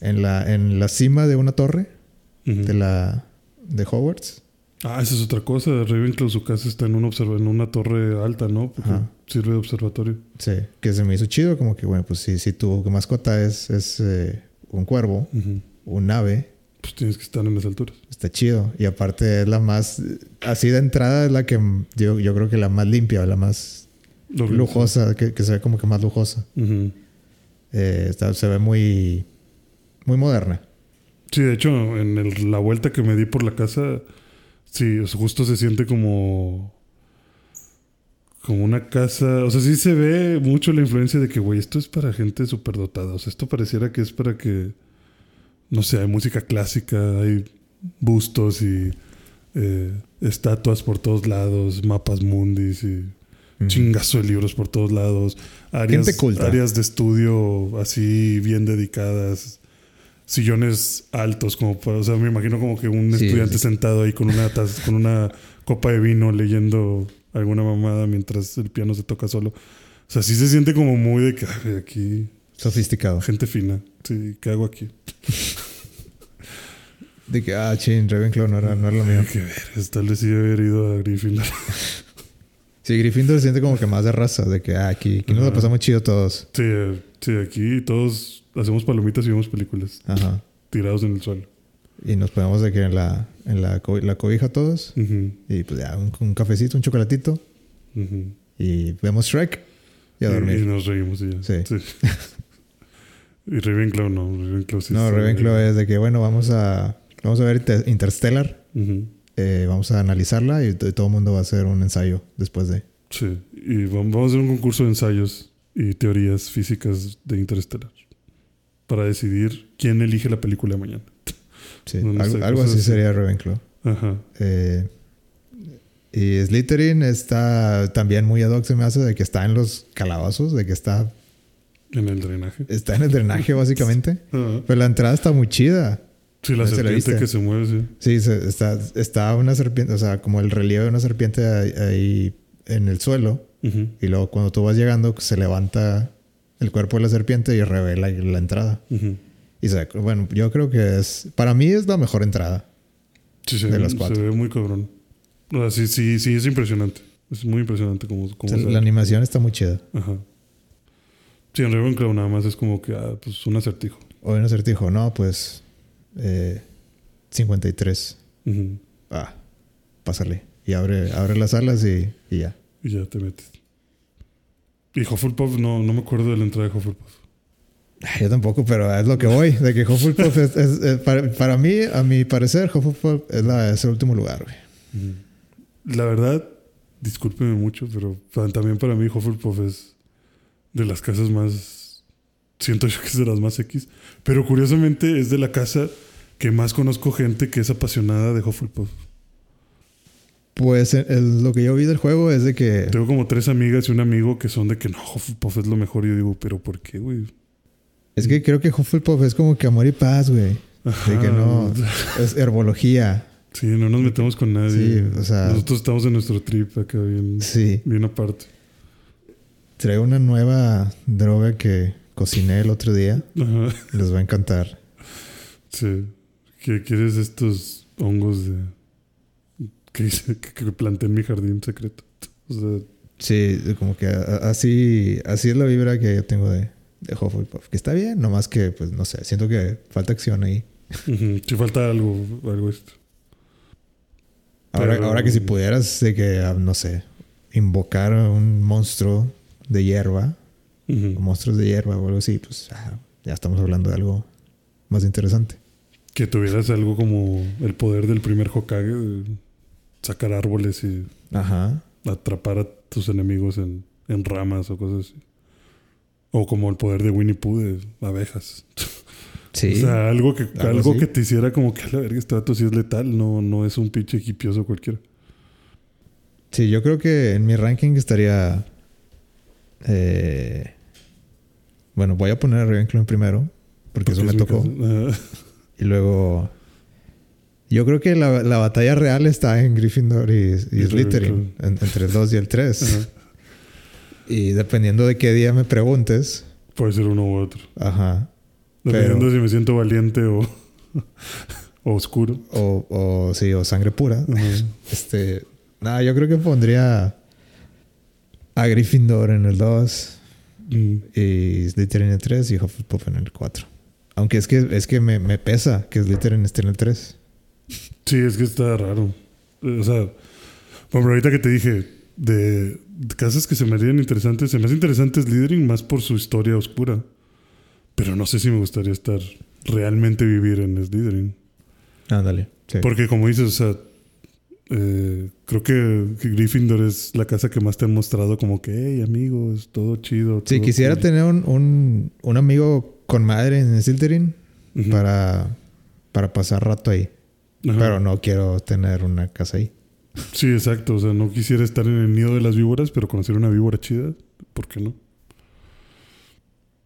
en, la, en la cima de una torre de la de Hogwarts. Ah, esa es otra cosa. Ravenclaw, su casa está en, un observa en una torre alta, ¿no? Porque Ajá. sirve de observatorio. Sí, que se me hizo chido, como que, bueno, pues si, si tu mascota es, es eh, un cuervo, un ave, Pues tienes que estar en las alturas. Está chido. Y aparte es la más, así de entrada es la que yo, yo creo que la más limpia, la más lujosa, que, que se ve como que más lujosa. Eh, está- se ve muy, muy moderna. Sí, de hecho, en el- la vuelta que me di por la casa, sí, justo se siente como. Como una casa. O sea, sí se ve mucho la influencia de que, güey, esto es para gente superdotada. O sea, esto pareciera que es para que. No sé, hay música clásica, hay bustos y eh, estatuas por todos lados, mapas mundis y Ujú. chingazo de libros por todos lados. Áreas, de estudio así bien dedicadas. Sillones altos, como para, o sea, me imagino como que un Sí, estudiante sí. sentado ahí con una taza- con una copa de vino leyendo alguna mamada mientras el piano se toca solo. O sea, sí se siente como muy de que "Ay, aquí Sofisticado. gente fina. Sí, ¿qué hago aquí? De que, ah, chin, Ravenclaw no era, no era lo mío. Qué ver, tal vez sí haber ido a Gryffindor. <laughs> Sí, Gryffindor se siente como que más de raza, de que, ah, aquí, aquí nos lo pasamos chido todos. Sí, eh, sí, aquí todos hacemos palomitas y vemos películas Ajá. tirados en el suelo. Y nos ponemos de que en la, en la, co- la cobija todos. Ujú, Y pues ya, un, un cafecito, un chocolatito. ujú. Y vemos Shrek. Y a Y, y dormir. nos reímos y ya. Sí. <laughs> y Ravenclaw no. Ravenclaw sí No, Ravenclaw es de que, bueno, vamos a, vamos a ver Inter- Interstellar. Eh, vamos a analizarla y todo el mundo va a hacer un ensayo después de. Sí. Y vam- vamos a hacer un concurso de ensayos y teorías físicas de Interestelar. Para decidir quién elige la película de mañana. Sí, <laughs> No, no algo, sé, algo cosas así así. sería Ravenclaw. Ajá. Eh, y Slytherin está también muy ad hoc, se me hace, de que está en los calabazos, de que está, En el drenaje. está en el drenaje básicamente. <laughs> Pero la entrada está muy chida. Sí, la ¿Ese lo serpiente que se mueve, sí. Sí, se- está, está una serpiente, o sea, como el relieve de una serpiente ahí, ahí en el suelo. Y luego cuando tú vas llegando, se levanta el cuerpo de la serpiente y revela la entrada. Y se, bueno, yo creo que es, para mí es la mejor entrada. Sí, se, De las se cuatro. ve muy cabrón. O sea, sí, sí, sí, es impresionante. Es muy impresionante como, O sea, se la animación está muy chida. Ajá. Sí, en Ravenclaw nada más es como que, ah, pues un acertijo. Hoy un acertijo, no, pues eh, 53. Ujú. Ah, pásale. Y abre, abre las alas y, y ya. Y ya te metes. Y Hufflepuff, no, no me acuerdo de la entrada de Hufflepuff. Ay, Yo tampoco, pero es lo que voy. De que Hufflepuff es, es- es- para, para mí, a mi parecer, Hufflepuff es, la, es el último lugar, güey. La verdad, discúlpeme mucho, pero también para mí Hufflepuff es de las casas más... Siento yo que es de las más X. Pero curiosamente es de la casa que más conozco gente que es apasionada de Hufflepuff. Pues el- el- lo que yo vi del juego es de que Tengo como tres amigas y un amigo que son de que no, Hufflepuff es lo mejor. Y yo digo, ¿pero por qué, güey? es que creo que Hufflepuff es como que amor y paz, güey. De que no es herbología. Sí, no nos metemos con nadie. Sí, o sea- Nosotros estamos en nuestro trip acá bien, Sí. bien aparte. Traigo una nueva droga que cociné el otro día. Ajá. Les va a encantar. Sí. ¿Qué quieres estos hongos de que, <laughs> que, planté en mi jardín secreto? O sea, Sí, como que así, así es la vibra que yo tengo de, de Hufflepuff. Que está bien, nomás que, pues no sé, siento que falta acción ahí. si falta algo, algo esto. Ahora, Pero- ahora que si pudieras, de que, ah, no sé, invocar a un monstruo de hierba, Ujú. o monstruos de hierba o algo así, pues ah, ya estamos hablando de algo más interesante. Que tuvieras algo como el poder del primer Hokage, de sacar árboles y Ajá. atrapar a tus enemigos en, en ramas o cosas así. O como el poder de Winnie Pooh de abejas. <laughs> Sí. O sea, algo que, Algo que te hiciera como que a la verga, este vato sí es letal, no, no es un pinche hipioso cualquiera. Sí, yo creo que en mi ranking estaría. Eh, bueno, voy a poner a Ravenclaw en primero, porque, eso es me tocó. <laughs> Y luego. Yo creo que la, la batalla real está en Gryffindor y, y Slytherin, en- entre el 2 y el 3. Ajá. Y dependiendo de qué día me preguntes, Puede ser uno u otro. ajá. Dependiendo Pero- si me siento valiente o, <laughs> O oscuro. O, o sí, o sangre pura. Este. No, yo creo que pondría a Gryffindor en el 2 Mm. y Slytherin en el 3 y Hufflepuff en el 4. Aunque es que, es que me, me pesa que Slytherin esté en el 3. Sí, es que está raro. O sea, por ejemplo, ahorita que te dije de, de casas que se me harían interesantes, se me hace interesante Slytherin más por su historia oscura. Pero no sé si me gustaría estar realmente vivir en Slytherin. Ándale. Sí. Porque como dices, o sea, eh, creo que, que Gryffindor es la casa que más te han mostrado como que, hey, amigos, todo chido. Si quisiera cool". tener un, un, un amigo con madre en Slytherin para, para pasar rato ahí. Ajá. Pero no quiero tener una casa ahí. Sí, exacto. O sea, no quisiera estar en el nido de las víboras, pero conocer una víbora chida, ¿por qué no?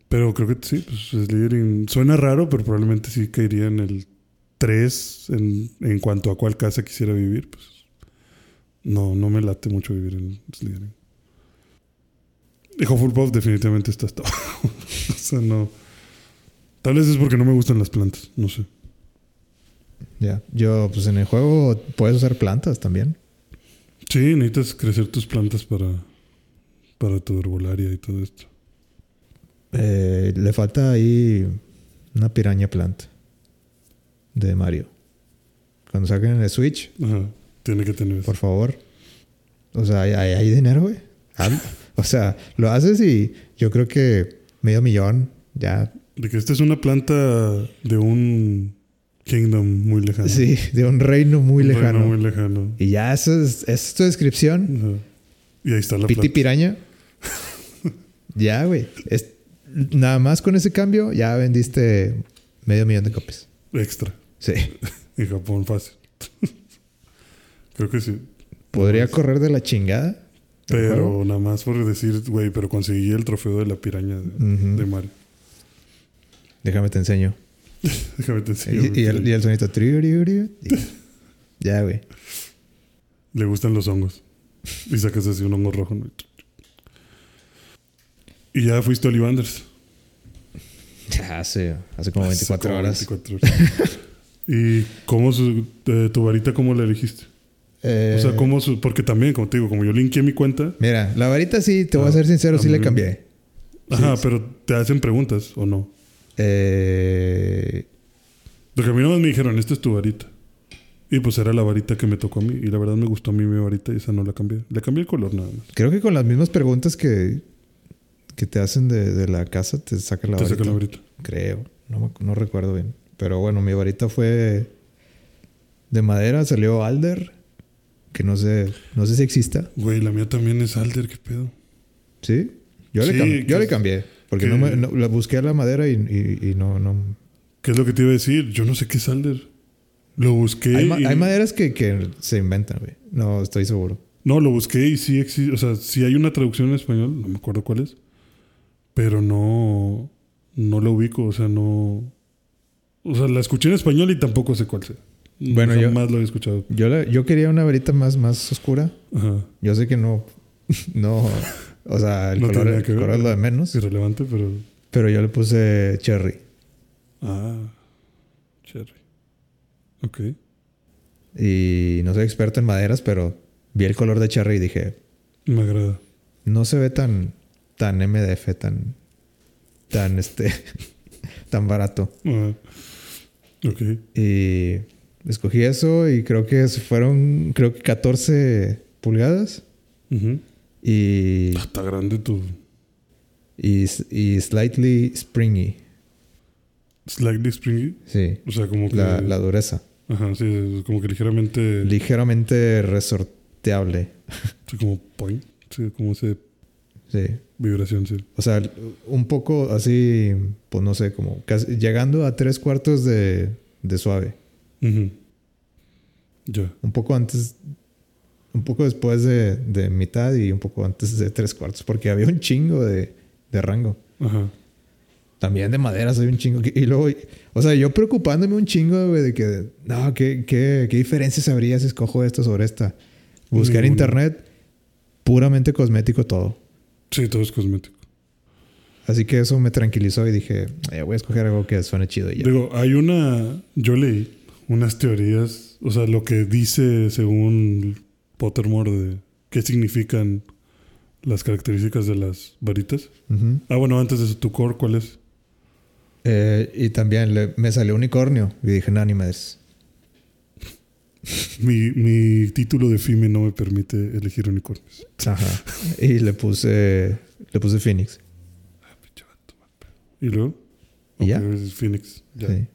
Pero creo que sí, pues Slytherin suena raro, pero probablemente sí caería en el 3 en, en cuanto a cuál casa quisiera vivir. Pues no, no me late mucho vivir en Slytherin. Y Hufflepuff definitivamente está hasta <laughs> abajo. o sea, no. Tal vez es porque no me gustan las plantas, no sé. Ya. Yo, pues en el juego puedes usar plantas también. Sí, necesitas crecer tus plantas para, para tu herbolaria y todo esto. Eh, le falta ahí una piraña plant de Mario. Cuando saquen el Switch, Ajá, tiene que tener eso. por favor. O sea, hay, hay- dinero, güey. <laughs> O sea, lo haces y yo creo que medio millón ya. De que esta es una planta de un kingdom muy lejano. Sí, de un reino muy Un reino lejano. muy lejano. Y ya esa es, esa es tu descripción. Ajá. Y ahí está la Piti planta. piraña. <laughs> ya, güey. Nada más con ese cambio ya vendiste medio millón de copias. Extra. Sí. <laughs> En Japón fácil. <laughs> Creo que sí. Podría correr de la chingada. Pero nada más por decir, güey, pero conseguí el trofeo de la piraña de, de Mario. Déjame te enseño. <laughs> Déjame te enseño. y, y el, y el sonito. y- Ya, güey. Le gustan los hongos. Y sacas así un hongo rojo. ¿no? Y ya fuiste a Olivanders. Ya hace, hace como 24 Como horas. 24 horas. ¿Y cómo su- eh, tu varita, cómo la elegiste? Eh, O sea, cómo su- porque también, como te digo, como yo linké mi cuenta. Mira, la varita sí, te voy a Ah, ser sincero, ah, sí le cambié. Ajá, Sí. pero te hacen preguntas o no. Eh, Porque a mí nomás me dijeron, esta es tu varita. Y pues era la varita que me tocó a mí. Y la verdad me gustó a mí mi varita y esa no la cambié. Le cambié el color nada más. creo que con las mismas preguntas que, que te hacen de, de la casa te saca la Te varita. saca la varita. Creo. No, no recuerdo bien. Pero bueno, mi varita fue de madera, salió Alder. Que no sé, no sé si exista. Güey, la mía también es Alder, qué pedo. ¿Sí? Yo, le, Sí, cambié, yo le cambié. Porque que- no me, no- la busqué a la madera y, y- y no, no. ¿Qué es lo que te iba a decir? Yo no sé qué es Alder. Lo busqué. Hay, ma- y- hay maderas que, que se inventan, güey. No, estoy seguro. No, lo busqué y sí existe. O sea, sí hay una traducción en español, no me acuerdo cuál es. Pero no. No lo ubico, o sea, no. O sea, la escuché en español y tampoco sé cuál sea. Bueno, yo- Jamás lo he escuchado. Yo, la- yo quería una varita más, más oscura. Ajá. Yo sé que no. <laughs> No. O sea, el No color, el color es lo de menos. Irrelevante, pero. Pero yo le puse cherry. Ah. Cherry. Ok. Y no soy experto en maderas, pero vi el color de cherry y dije, Me agrada. no se ve tan, tan MDF, tan, tan este, <laughs> tan barato. Ah. Ok. Y escogí eso y creo que fueron, creo que 14 pulgadas Ujú. y, Ah, Está grande tu. y, y slightly springy. Slightly springy. Sí, O sea, como que. la, la dureza. Ajá, sí, como que ligeramente. Ligeramente resorteable. <laughs> sí, como point. Sí, como ese Sí. Vibración, sí. O sea, un poco así, pues no sé, como casi- llegando a tres cuartos de, de suave. Ujú. Ya. Un poco antes, un poco después de, de mitad y un poco antes de tres cuartos, porque había un chingo de, de rango. Ajá. También de maderas hay un chingo. Y luego, o sea, yo preocupándome un chingo, güey, de que, no, ¿qué, qué, qué diferencias habría si escojo esta sobre esta? Buscar Ninguna. internet, puramente cosmético todo. Sí, todo es cosmético. Así que eso me tranquilizó y dije, "Eh, voy a escoger algo que suene chido y ya. Digo, hay una. Yo leí unas teorías, o sea, lo que dice según Pottermore de qué significan las características de las varitas. Ah, bueno, antes de eso, tu core, ¿cuál es? Eh, y también le- me salió unicornio. Y dije, no, ni madres. <laughs> Mi, mi título de FIME no me permite elegir unicornios. Ajá. y le puse, le puse Phoenix. ¿Y luego? ¿Y ya? Phoenix. Ya. Sí.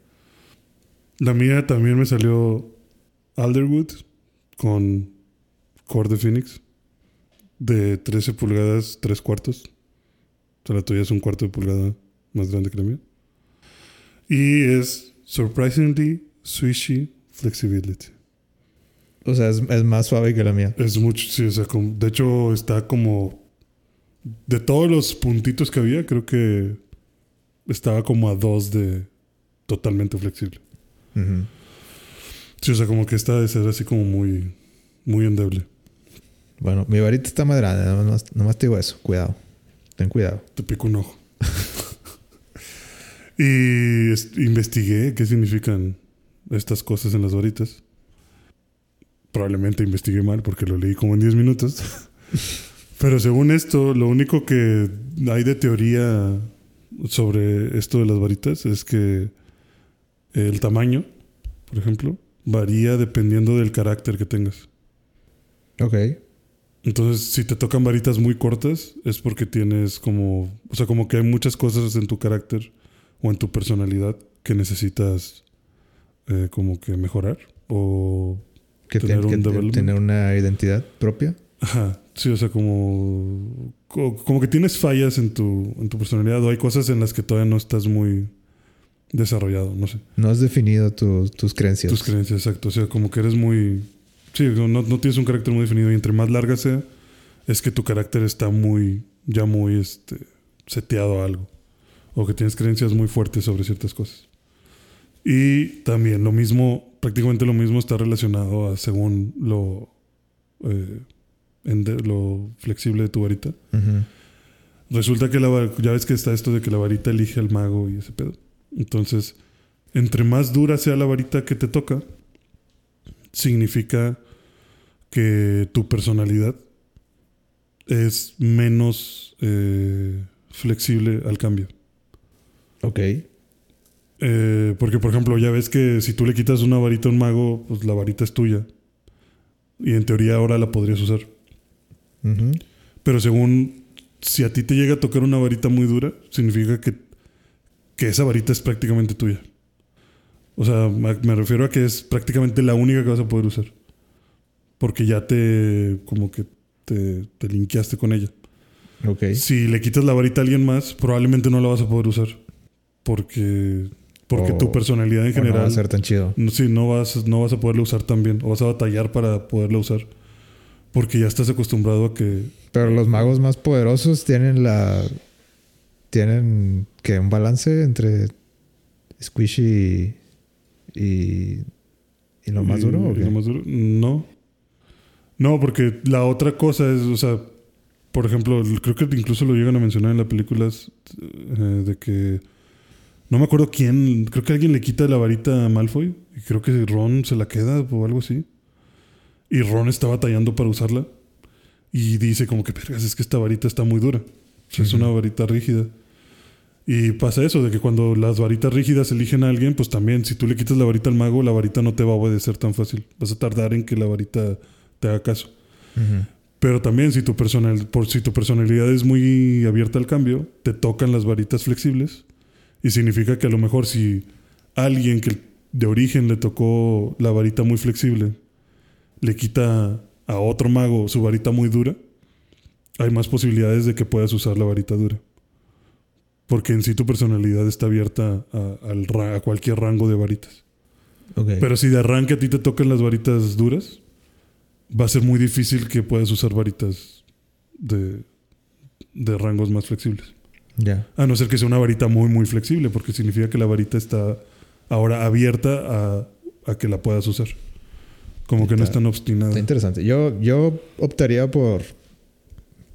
La mía también me salió Alderwood con core de Phoenix de 13 pulgadas, 3 cuartos. O sea, la tuya es un cuarto de pulgada más grande que la mía. Y es Surprisingly Swishy Flexibility. O sea, es, es más suave que la mía. Es mucho, sí, o sea, como- de hecho está como... De todos los puntitos que había, creo que estaba como a dos de totalmente flexible. Sí, o sea, como que esta de ser así como muy, muy endeble. Bueno, mi varita está grande. Nada más, nada más te digo eso. Cuidado. Ten cuidado. Te pico un ojo. <laughs> y es- investigué qué significan estas cosas en las varitas. Probablemente investigué mal porque lo leí como en 10 minutos. Pero según esto, lo único que hay de teoría sobre esto de las varitas es que el tamaño, por ejemplo, varía dependiendo del carácter que tengas. Ok. Entonces, si te tocan varitas muy cortas, es porque tienes como, o sea, como que hay muchas cosas en tu carácter o en tu personalidad que necesitas eh, como que mejorar o Que Tener que un tener una identidad propia. Ajá, sí, o sea, como, co- como que tienes fallas en tu, en tu personalidad o hay cosas en las que todavía no estás muy desarrollado, no sé. No has definido tu- tus creencias. Tus creencias, exacto. O sea, como que eres muy... Sí, no, no tienes un carácter muy definido y entre más larga sea, es que tu carácter está muy, ya muy este, seteado a algo. O que tienes creencias muy fuertes sobre ciertas cosas. Y también lo mismo, prácticamente lo mismo está relacionado a según lo, eh, lo flexible de tu varita. Resulta que la ya ves que está esto de que la varita elige al mago y ese pedo. Entonces, entre más dura sea la varita que te toca, significa que tu personalidad es menos eh, flexible al cambio. Ok. Eh, porque, por ejemplo, ya ves que si tú le quitas una varita a un mago, pues la varita es tuya. Y en teoría ahora la podrías usar. Pero según, si a ti te llega a tocar una varita muy dura, significa que, que esa varita es prácticamente tuya. O sea, me refiero a que es prácticamente la única que vas a poder usar. Porque ya te, como que te, te linkeaste con ella. Ok. Si le quitas la varita a alguien más, probablemente no la vas a poder usar. Porque, porque O- tu personalidad en O no general... va a ser tan chido. No, Sí, no vas, no vas a poderla usar tan bien. O vas a batallar para poderla usar. Porque ya estás acostumbrado a que Pero los magos más poderosos tienen la. Tienen que un balance entre squishy y. y lo más duro. ¿o ¿Y qué? lo más duro? No. No, porque la otra cosa es, o sea, por ejemplo, creo que incluso lo llegan a mencionar en las películas eh, de que no me acuerdo quién, creo que alguien le quita la varita a Malfoy y creo que Ron se la queda o algo así. Y Ron está batallando para usarla y dice como que, vergas, es que esta varita está muy dura. O sea, es una varita rígida. Y pasa eso, de que cuando las varitas rígidas eligen a alguien, pues también, si tú le quitas la varita al mago, la varita no te va a obedecer tan fácil. Vas a tardar en que la varita te haga caso. Pero también, si tu, personal, por, si tu personalidad es muy abierta al cambio, te tocan las varitas flexibles. Y significa que a lo mejor si alguien que de origen le tocó la varita muy flexible, le quita a otro mago su varita muy dura, hay más posibilidades de que puedas usar la varita dura. Porque en sí tu personalidad está abierta a, cualquier rango de varitas. Pero si de arranque a ti te tocan las varitas duras, va a ser muy difícil que puedas usar varitas de, de rangos más flexibles. A no ser que sea una varita muy, muy flexible, porque significa que la varita está ahora abierta a, a que la puedas usar. Como que no es tan obstinada. Está interesante. Yo, yo optaría por.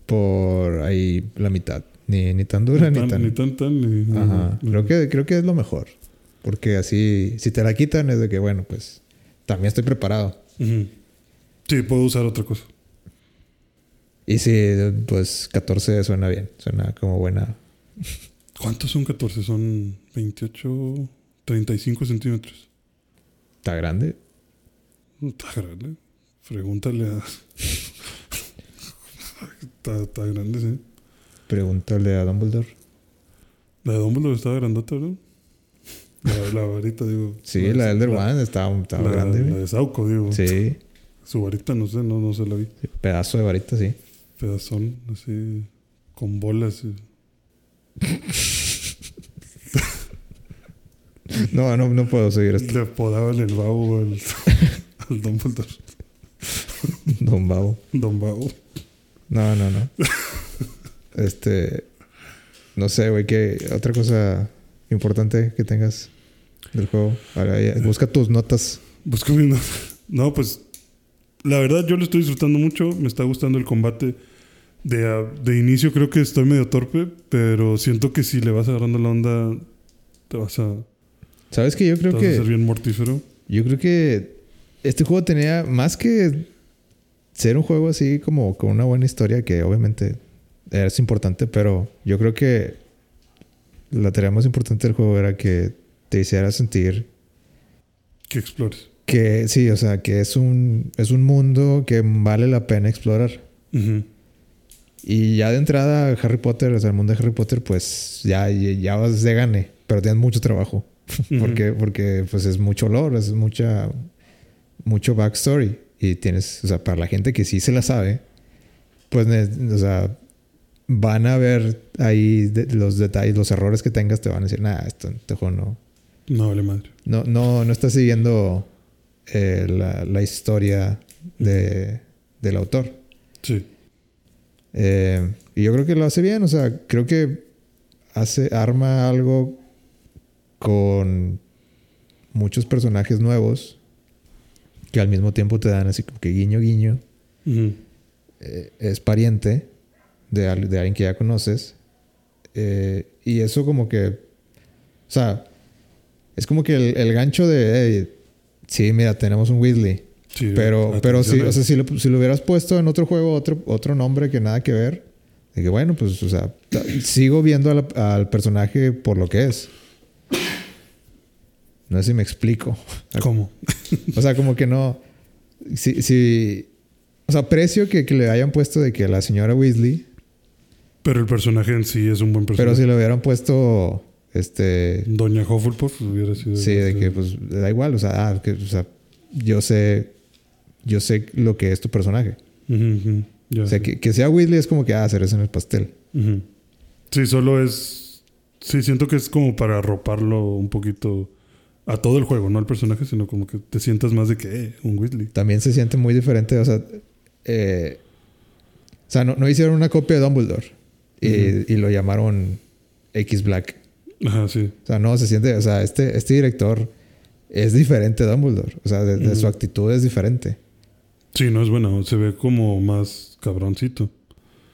por ahí la mitad. Ni, ni tan dura ni, tan, tan. ni tan, tan, ni- ni- Ajá. ni- Creo que, creo que es lo mejor. Porque así, si te la quitan, es de que, bueno, pues también estoy preparado. Sí, puedo usar otra cosa. Y sí, pues 14 suena bien. Suena como buena. ¿Cuántos son 14? Son 28, 35 centímetros. Está grande. Está grande. Pregúntale a. <laughs> está, está grande, sí. Pregúntale a Dumbledore. La de Dumbledore estaba grandota, ¿no? La, la varita, digo. Sí, la Elder One estaba, estaba la, grande. La de Sauco, digo. Sí, Su varita, no sé, no, no se la vi. sí, pedazo de varita, sí. Pedazón, así, con bolas. eh. No, no, no puedo seguir esto. Le apodaban el babo al, <laughs> al Dumbledore. Don Babo. Don Babo. No, no, no. Este. No sé, güey, ¿qué otra cosa importante que tengas del juego? Ahora, ya, busca tus notas. Busco mis notas. No, pues la verdad yo lo estoy disfrutando mucho. Me está gustando el combate. De, de inicio creo que estoy medio torpe, pero siento que si le vas agarrando la onda, te vas a, ¿Sabes que Yo te creo vas a ser que. bien mortífero. Yo creo que este juego tenía más que ser un juego así como con una buena historia, que obviamente es importante, pero yo creo que la tarea más importante del juego era que te hiciera sentir Que explores. que sí, o sea, que es un, es un mundo que vale la pena explorar. Ujú. Y ya de entrada, Harry Potter, o sea, el mundo de Harry Potter, pues ya, ya vas de gane, pero tienes mucho trabajo. <laughs> Porque, porque pues es mucho lore, es mucha, mucho backstory. Y tienes, o sea, para la gente que sí se la sabe, pues, o sea, van a ver ahí de- los detalles, los errores que tengas, te van a decir, nah, esto, este juego no, No vale madre. no, no, no está siguiendo eh, la, la historia de, del autor. Sí. Eh, y yo creo que lo hace bien, o sea, creo que hace, arma algo con muchos personajes nuevos que al mismo tiempo te dan así como que guiño, guiño. Eh, es pariente de alguien que ya conoces. Eh, y eso como que, o sea, es como que el, el gancho de, "Hey, sí, mira, tenemos un Weasley. Sí, Pero, pero sí, o sea, si lo, si lo hubieras puesto en otro juego, otro, otro nombre que nada que ver, de que bueno, pues, o sea, sigo viendo al, al personaje por lo que es. No sé si me explico. ¿Cómo? O sea, como que no. Si, si, o sea, aprecio que, que le hayan puesto de que la señora Weasley, Pero el personaje en sí es un buen pero personaje. si le hubieran puesto, este, Doña Hufflepuff hubiera sido. sí, de que pues da igual, o sea, ah, que, o sea, yo sé, yo sé lo que es tu personaje. O sea, que, que sea Weasley es como que, ah, cereza en el pastel. Sí, solo es. Sí, siento que es como para arroparlo un poquito a todo el juego, no al personaje, sino como que te sientas más de que, eh, un Weasley. También se siente muy diferente, o sea, eh, o sea, no, no hicieron una copia de Dumbledore y, y lo llamaron X Black. Ajá, sí. O sea, no, se siente, o sea, este, este director es diferente de Dumbledore. O sea, de, su actitud es diferente. Sí, no es bueno. Se ve como más cabroncito.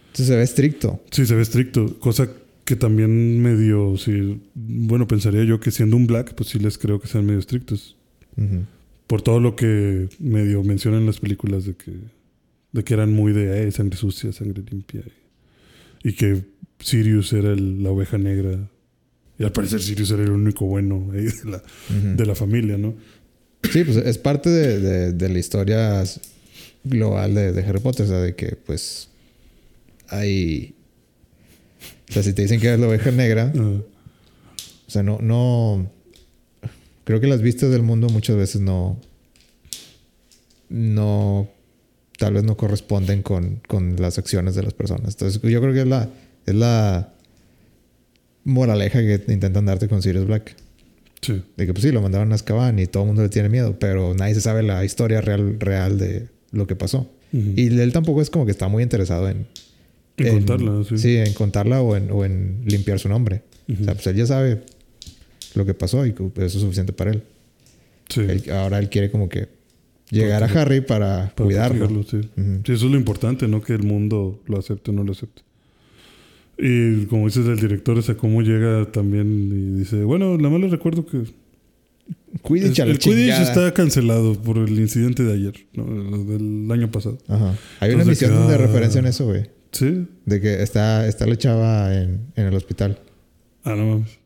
Entonces se ve estricto. Sí, se ve estricto. Cosa que también medio. Sí, bueno, pensaría yo que siendo un black, pues sí les creo que sean medio estrictos. Por todo lo que medio mencionan en las películas de que, de que eran muy de eh, sangre sucia, sangre limpia. Y, y que Sirius era el- la oveja negra. Y al parecer Sirius era el único bueno de la, de la familia, ¿no? Sí, pues es parte de, de- de la historia global de, de Harry Potter. O sea, de que pues hay... O sea, si te dicen que eres la oveja negra, <laughs> o sea, no, no... Creo que las vistas del mundo muchas veces no... No... Tal vez no corresponden con, con las acciones de las personas. Entonces, yo creo que es la... Es la moraleja que intentan darte con Sirius Black. sí. De que pues sí, lo mandaron a Azkaban y todo el mundo le tiene miedo, pero nadie se sabe la historia real, real de lo que pasó. Ujú. Y él tampoco es como que está muy interesado en... En contarla, sí. en contarla o en, o en limpiar su nombre. O sea, pues él ya sabe lo que pasó y eso es suficiente para él. Sí. Él- ahora él quiere como que llegar a Harry para, Para cuidarlo. sí. Sí, eso es lo importante, ¿no? Que el mundo lo acepte o no lo acepte. Y como dices del director, o sea, cómo llega también y dice, bueno, nada más les recuerdo que Quidditch a la el Quidditch chingada. está cancelado por el incidente de ayer, ¿no? del año pasado. Ajá. Hay una Entonces, misión ah. de referencia en eso, güey. Sí. De que está, está la chava en, en el hospital. Ah, no mames.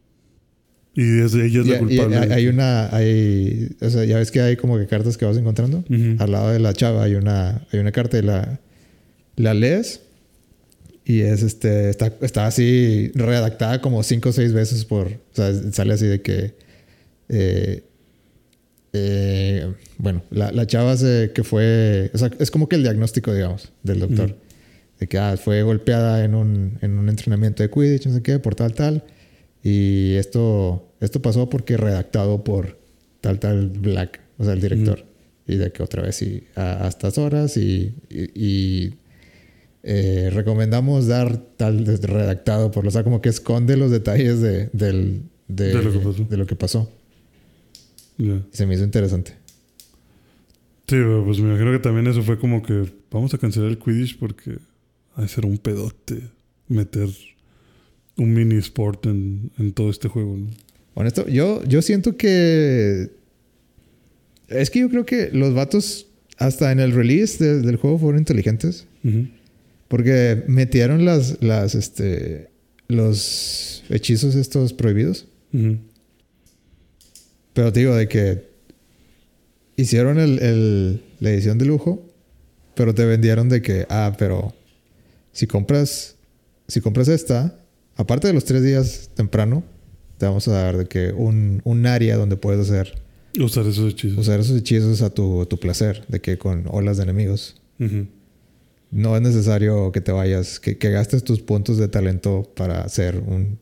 Y es, ella es Y, la culpable. hay, hay una, hay, o sea, ya ves que hay como que cartas que vas encontrando. Al lado de la chava hay una, hay una carta y la, la lees y es este, está, está así redactada como cinco o seis veces por, o sea, sale así de que, eh, eh, bueno, la, la chava se, que fue, o sea, es como que el diagnóstico, digamos, del doctor. De que ah, fue golpeada en un, en un entrenamiento de Quidditch, no sé qué, por tal, tal. Y esto, esto pasó porque redactado por tal, tal Black, o sea, el director. Y de que otra vez sí, a, a estas horas y, y- y, eh, recomendamos dar tal redactado por, o sea, como que esconde los detalles de, del, de, De lo que pasó. de lo que pasó. Ya. Se me hizo interesante. Sí, pero pues me imagino que también eso fue como que vamos a cancelar el Quidditch porque ha de ser un pedote meter un mini sport en, en todo este juego. ¿no? Honesto, yo, yo siento que. Es que yo creo que los vatos, hasta en el release de- del juego, fueron inteligentes. Porque metieron las, las, este, los hechizos estos prohibidos. Pero te digo, de que hicieron el, el- la edición de lujo, pero te vendieron de que, ah, pero si compras, si compras esta, aparte de los tres días temprano, te vamos a dar de que un, un área donde puedes hacer, Usar esos hechizos. usar esos hechizos a tu, tu placer, de que con olas de enemigos. No es necesario que te vayas, que, que gastes tus puntos de talento para ser un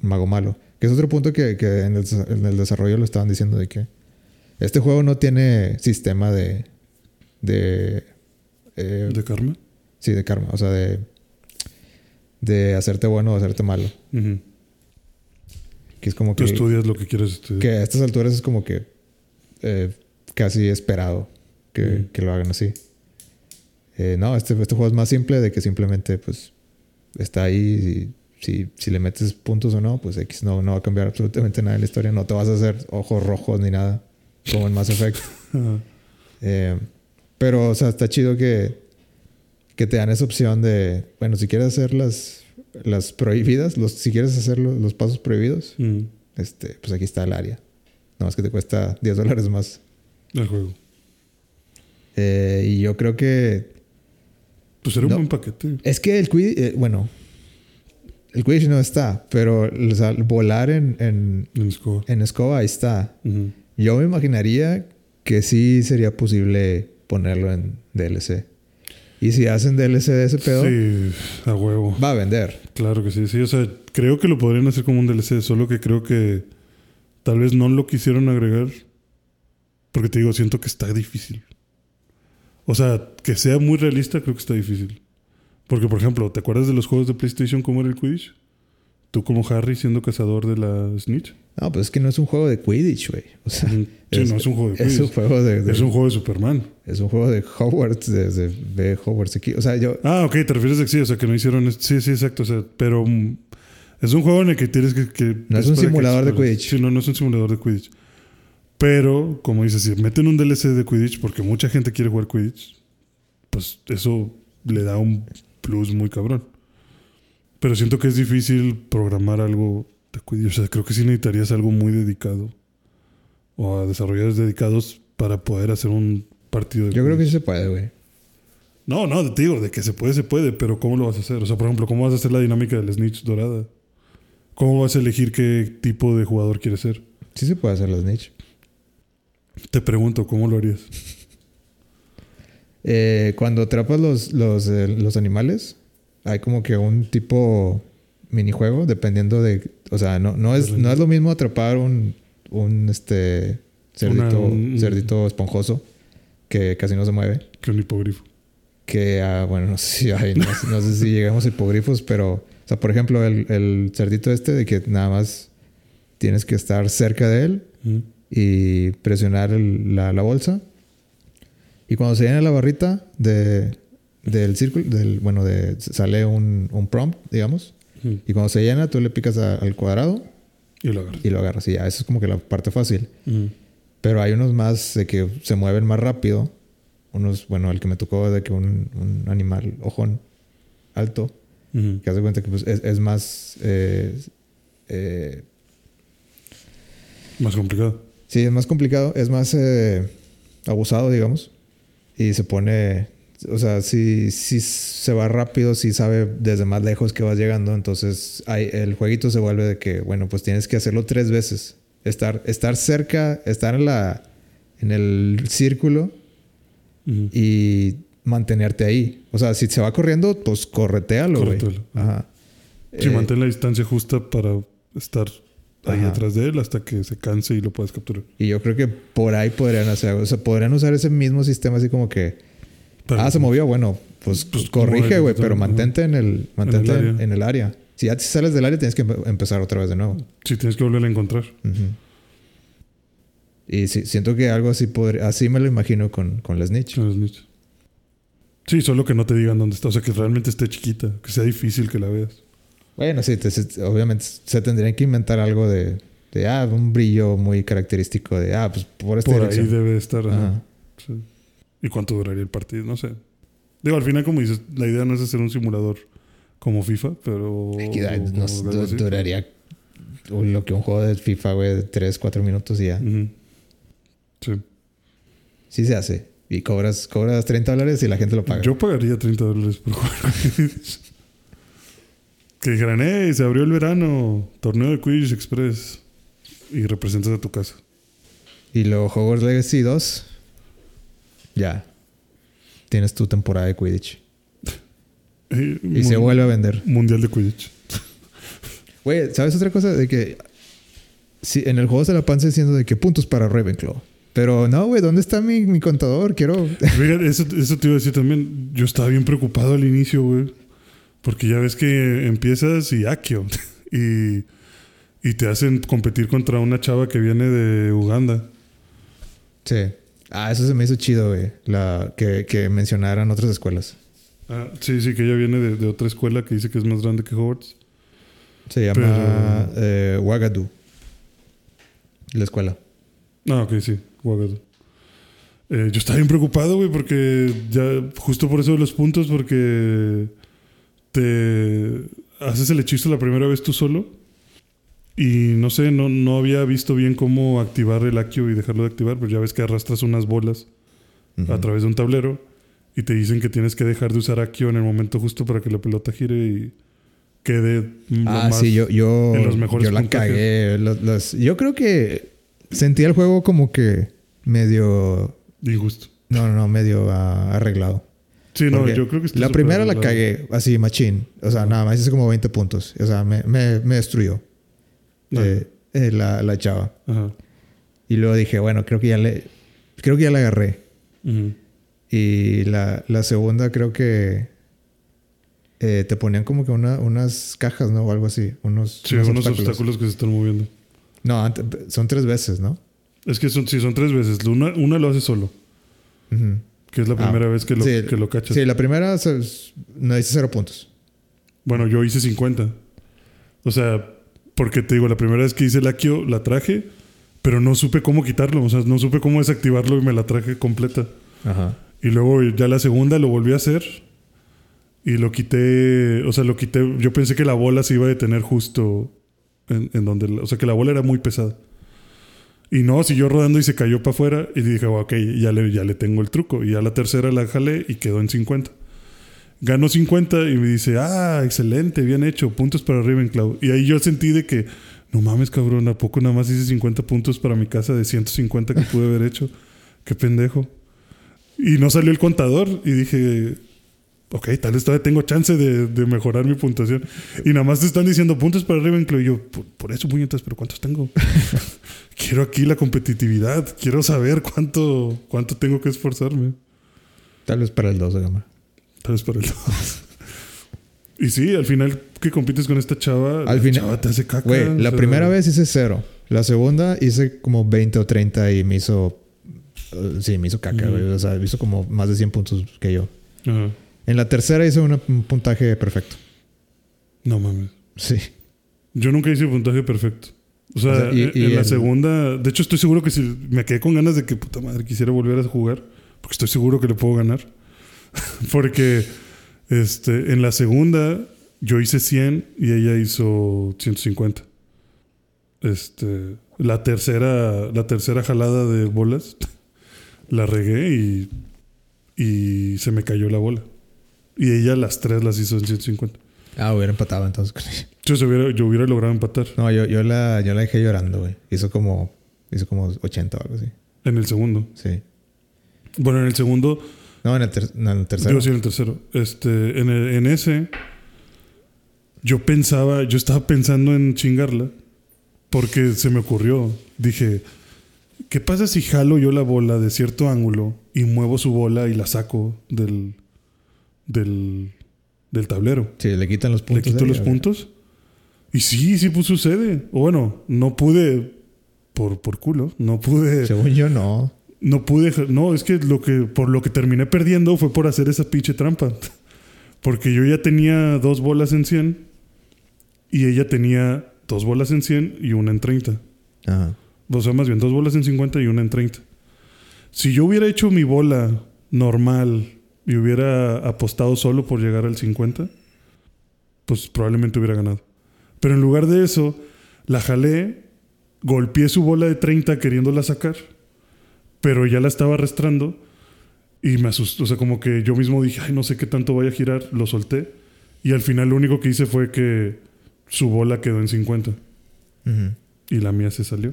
mago malo. Que es otro punto que, que en, el, en el desarrollo lo estaban diciendo de que este juego no tiene sistema de... de eh, ¿De karma? sí, de karma. O sea, de... De hacerte bueno o hacerte malo. Que es como Tú que... estudias lo que quieres estudiar. Que a estas alturas es como que... eh, casi esperado que lo hagan así. Eh, no, este, este juego es más simple de que simplemente pues está ahí y si, si le metes puntos o no, pues X no, no va a cambiar absolutamente nada en la historia. No te vas a hacer ojos rojos ni nada como en Mass Effect. <laughs> Eh, pero, o sea, está chido que, que te dan esa opción de, bueno, si quieres hacer las, las prohibidas, los, si quieres hacer los, los pasos prohibidos, Ujú. este, pues aquí está el área. Nada más que te cuesta 10 dólares más. El juego. Eh, y yo creo que Pues era un No. buen paquete. Es que el Quidditch, eh, bueno, el Quidditch no está, pero o sea, volar en, en, En escoba. en escoba ahí está. Yo me imaginaría que sí sería posible ponerlo en DLC. Y si hacen DLC de ese pedo, Sí, a huevo. va a vender. Claro que sí, sí. O sea, creo que lo podrían hacer como un DLC, solo que creo que tal vez no lo quisieron agregar. Porque te digo, siento que está difícil. O sea, que sea muy realista, creo que está difícil. Porque, por ejemplo, ¿te acuerdas de los juegos de PlayStation cómo era el Quidditch? Tú como Harry siendo cazador de la Snitch. No, pues es que no es un juego de Quidditch, güey. O sea, Sí, es, no es un juego de es un Quidditch. juego de, de- Es un juego de Superman. es un juego de Hogwarts, de, de, de Hogwarts aquí. O sea, yo... Ah, ok, te refieres a que sí, o sea, que no hicieron... Sí, sí, exacto. O sea, pero mm, es un juego en el que tienes que... que- No es un que simulador de. Quidditch. Sí, no, no es un simulador de Quidditch. Pero, como dices, si meten un DLC de Quidditch porque mucha gente quiere jugar Quidditch, pues eso le da un plus muy cabrón. Pero siento que es difícil programar algo de. O sea, creo que sí necesitarías algo muy dedicado. O a desarrolladores dedicados para poder hacer un partido de Yo creo que sí se puede, güey. No, no, te digo, de que se puede, se puede, pero ¿cómo lo vas a hacer? O sea, por ejemplo, ¿cómo vas a hacer la dinámica del snitch dorada? ¿Cómo vas a elegir qué tipo de jugador quieres ser? Sí se puede hacer los niche. Te pregunto, ¿cómo lo harías? Eh, cuando atrapas los, los, eh, los animales, hay como que un tipo minijuego, dependiendo de. O sea, no, no, es, no es lo mismo atrapar un, un este cerdito, Una- un- cerdito esponjoso que casi no se mueve. Que un hipogrifo. Que, ah, bueno, no sé si hay, no, sé- no sé si llegamos a hipogrifos, pero, o sea, por ejemplo, el, el cerdito este de que nada más tienes que estar cerca de él ¿Mm? y presionar el- la, la bolsa. Y cuando se llena la barrita de, del círculo, del, bueno, de, sale un, un prompt, digamos. ¿Mm? Y cuando se llena, tú le picas a- al cuadrado Y lo agarras. y lo agarras. Y ya, eso es como que la parte fácil. ¿Mm? Pero hay unos más de que se mueven más rápido. Unos, bueno, el que me tocó de que un, un animal ojón alto, Ujú. que hace cuenta que pues, es, es más. eh, eh, Más complicado. sí, es más complicado, es más eh, abusado, digamos. Y se pone. O sea, si, si se va rápido, si sabe desde más lejos que vas llegando. Entonces, hay, el jueguito se vuelve de que, bueno, pues tienes que hacerlo tres veces. Estar, estar cerca, estar en la. en el círculo y mantenerte ahí. O sea, si se va corriendo, pues corretealo, güey. Corretealo. Ajá. Sí, Eh, mantén la distancia justa para estar ahí Ajá. atrás de él hasta que se canse y lo puedas capturar. Y yo creo que por ahí podrían hacer, o sea, podrían usar ese mismo sistema así como que, Pero- ah, se movió, bueno, pues, Pues, corrige, güey, pero mantente en el, mantente en, área. en el área. Si ya sales del área, tienes que empe- empezar otra vez de nuevo. Sí, tienes que volver a encontrar. Y sí, siento que algo así podría, así me lo imagino con, con la Snitch. Con los nichos. Sí, solo que no te digan dónde está. O sea, que realmente esté chiquita. Que sea difícil que la veas. Bueno, sí, te- obviamente se tendrían que inventar algo de, de, ah, un brillo muy característico de, ah, pues por esta Por ahí dirección. debe estar. ajá. Ajá. Sí. ¿Y cuánto duraría el partido? No sé. Digo, al final, como dices, la idea no es hacer un simulador como FIFA, pero. O nos du- así. duraría lo que un juego de FIFA, güey, de 3, 4 minutos y ya. Sí. Sí se hace. Y cobras, cobras 30 dólares y la gente lo paga. Yo pagaría 30 dólares por jugar. <laughs> que dijeran, hey, se abrió el verano, torneo de Quidditch Express. Y representas a tu casa. Y luego Hogwarts Legacy 2. Ya. Tienes tu temporada de Quidditch. <laughs> Eh, Y se vuelve a vender. Mundial de Quidditch. <laughs> Güey, ¿sabes otra cosa? De que... Sí, en el juego se la panza diciendo de que puntos para Ravenclaw. Pero no, güey, ¿dónde está mi, mi contador? Quiero... Fíjate, eso, eso te iba a decir también. Yo estaba bien preocupado al inicio, güey. Porque ya ves que empiezas y Akio. <laughs> y, y te hacen competir contra una chava que viene de Uganda. sí. Ah, eso se me hizo chido, güey. La, que, que mencionaran otras escuelas. Ah, sí, sí, que ella viene de, de otra escuela que dice que es más grande que Hogwarts. Se llama eh, Ouagadougou. La escuela. Ah, ok, sí, Ouagadougou. Eh, yo estaba bien preocupado, güey, porque ya, justo por eso de los puntos, porque te haces el hechizo la primera vez tú solo y no sé, no, no había visto bien cómo activar el Accio y dejarlo de activar, pero ya ves que arrastras unas bolas a través de un tablero y te dicen que tienes que dejar de usar Accio en el momento justo para que la pelota gire y quede Ah, más- sí, yo, yo, en los mejores yo la puntajes. cagué. Los- los- yo creo que sentí el juego como que medio. injusto. No, no, no, medio arreglado. Sí, no, yo creo que La primera la cagué así, machín. O sea, nada más hice como 20 puntos. O sea, me, me, me destruyó eh, eh, la, la chava. ajá. Y luego dije, bueno, creo que ya le. Creo que ya la agarré. Ujú. Y la, la segunda creo que. eh, te ponían como que una- unas cajas, ¿no? O algo así. Unos, Sí, unos obstáculos. que se están moviendo. No, son tres veces, ¿no? Es que son, sí, son tres veces. Una, una lo hace solo, Ujú. Que es la Ah, primera vez que lo, sí, que lo cachas. Sí, la primera no dice cero puntos. Bueno, yo hice 50. O sea, porque te digo, la primera vez que hice el Akio la traje, pero no supe cómo quitarlo. O sea, no supe cómo desactivarlo y me la traje completa. Ajá. Y luego ya la segunda lo volví a hacer y lo quité. O sea, lo quité. Yo pensé que la bola se iba a detener justo en, en donde. O sea, que la bola era muy pesada. Y no, siguió rodando y se cayó para afuera. Y dije, ok, ya le, ya le tengo el truco. Y ya la tercera la jalé y quedó en 50. Ganó 50 y me dice, ah, excelente, bien hecho, puntos para Ravenclaw. Y ahí yo sentí de que, no mames, cabrón, ¿a poco nada más hice 50 puntos para mi casa de 150 que pude haber hecho? Qué pendejo. Y no salió el contador y dije, ok, tal vez todavía tengo chance de, de mejorar mi puntuación. Y nada más te están diciendo puntos para Ravenclaw. Y yo, por, por eso, puñetas, pero ¿cuántos tengo? <laughs> quiero aquí la competitividad. Quiero saber cuánto, cuánto tengo que esforzarme. Tal vez para el 2 de gama. Tal vez para el 2. <laughs> y sí, al final que compites con esta chava, Al la final- chava te hace caca. Güey, o la sea, primera vez hice cero. La segunda hice como 20 o 30 y me hizo. eh, sí, me hizo caca, güey. O sea, hizo como más de 100 puntos que yo. Ajá. En la tercera hice una- un puntaje perfecto. No mames. Sí. Yo nunca hice puntaje perfecto. O sea, O sea, y- en- y la el- segunda, de hecho estoy seguro que si me quedé con ganas de que puta madre quisiera volver a jugar, porque estoy seguro que le puedo ganar. <laughs> porque este, en la segunda yo hice 100 y ella hizo 150. Este, la tercera, la tercera jalada de bolas <laughs> la regué y, y se me cayó la bola. Y ella las tres las hizo en 150. Ah, hubiera empatado entonces con ella. Yo, se hubiera, yo hubiera logrado empatar No, yo, yo, la, yo la dejé llorando, güey. Hizo como, hizo como 80 o algo así. en el segundo. Sí. Bueno, en el segundo No, en el, ter- no, en el tercero. Yo sí, en el tercero. Este, en, el- en ese, yo pensaba, yo estaba pensando en chingarla porque se me ocurrió. Dije, ¿qué pasa si jalo yo la bola de cierto ángulo y muevo su bola y la saco del, del, del tablero? Sí, le quitan los Le puntos. quito de los puntos. Y sí, sí pues sucede. O bueno, no pude por, por culo. No pude. Según yo, no. No pude, no, es que lo que por lo que terminé perdiendo fue por hacer esa pinche trampa. <laughs> Porque yo ya tenía dos bolas en 100 y ella tenía dos bolas en 100 y una en 30. Ajá. O sea, más bien dos bolas en 50 y una en 30. Si yo hubiera hecho mi bola normal y hubiera apostado solo por llegar al 50, pues probablemente hubiera ganado. Pero en lugar de eso, la jalé, golpeé su bola de 30 queriéndola sacar, pero ya la estaba arrastrando y me asustó. O sea, como que yo mismo dije, ay, no sé qué tanto vaya a girar, lo solté. Y al final lo único que hice fue que su bola quedó en 50 Ujú. y la mía se salió.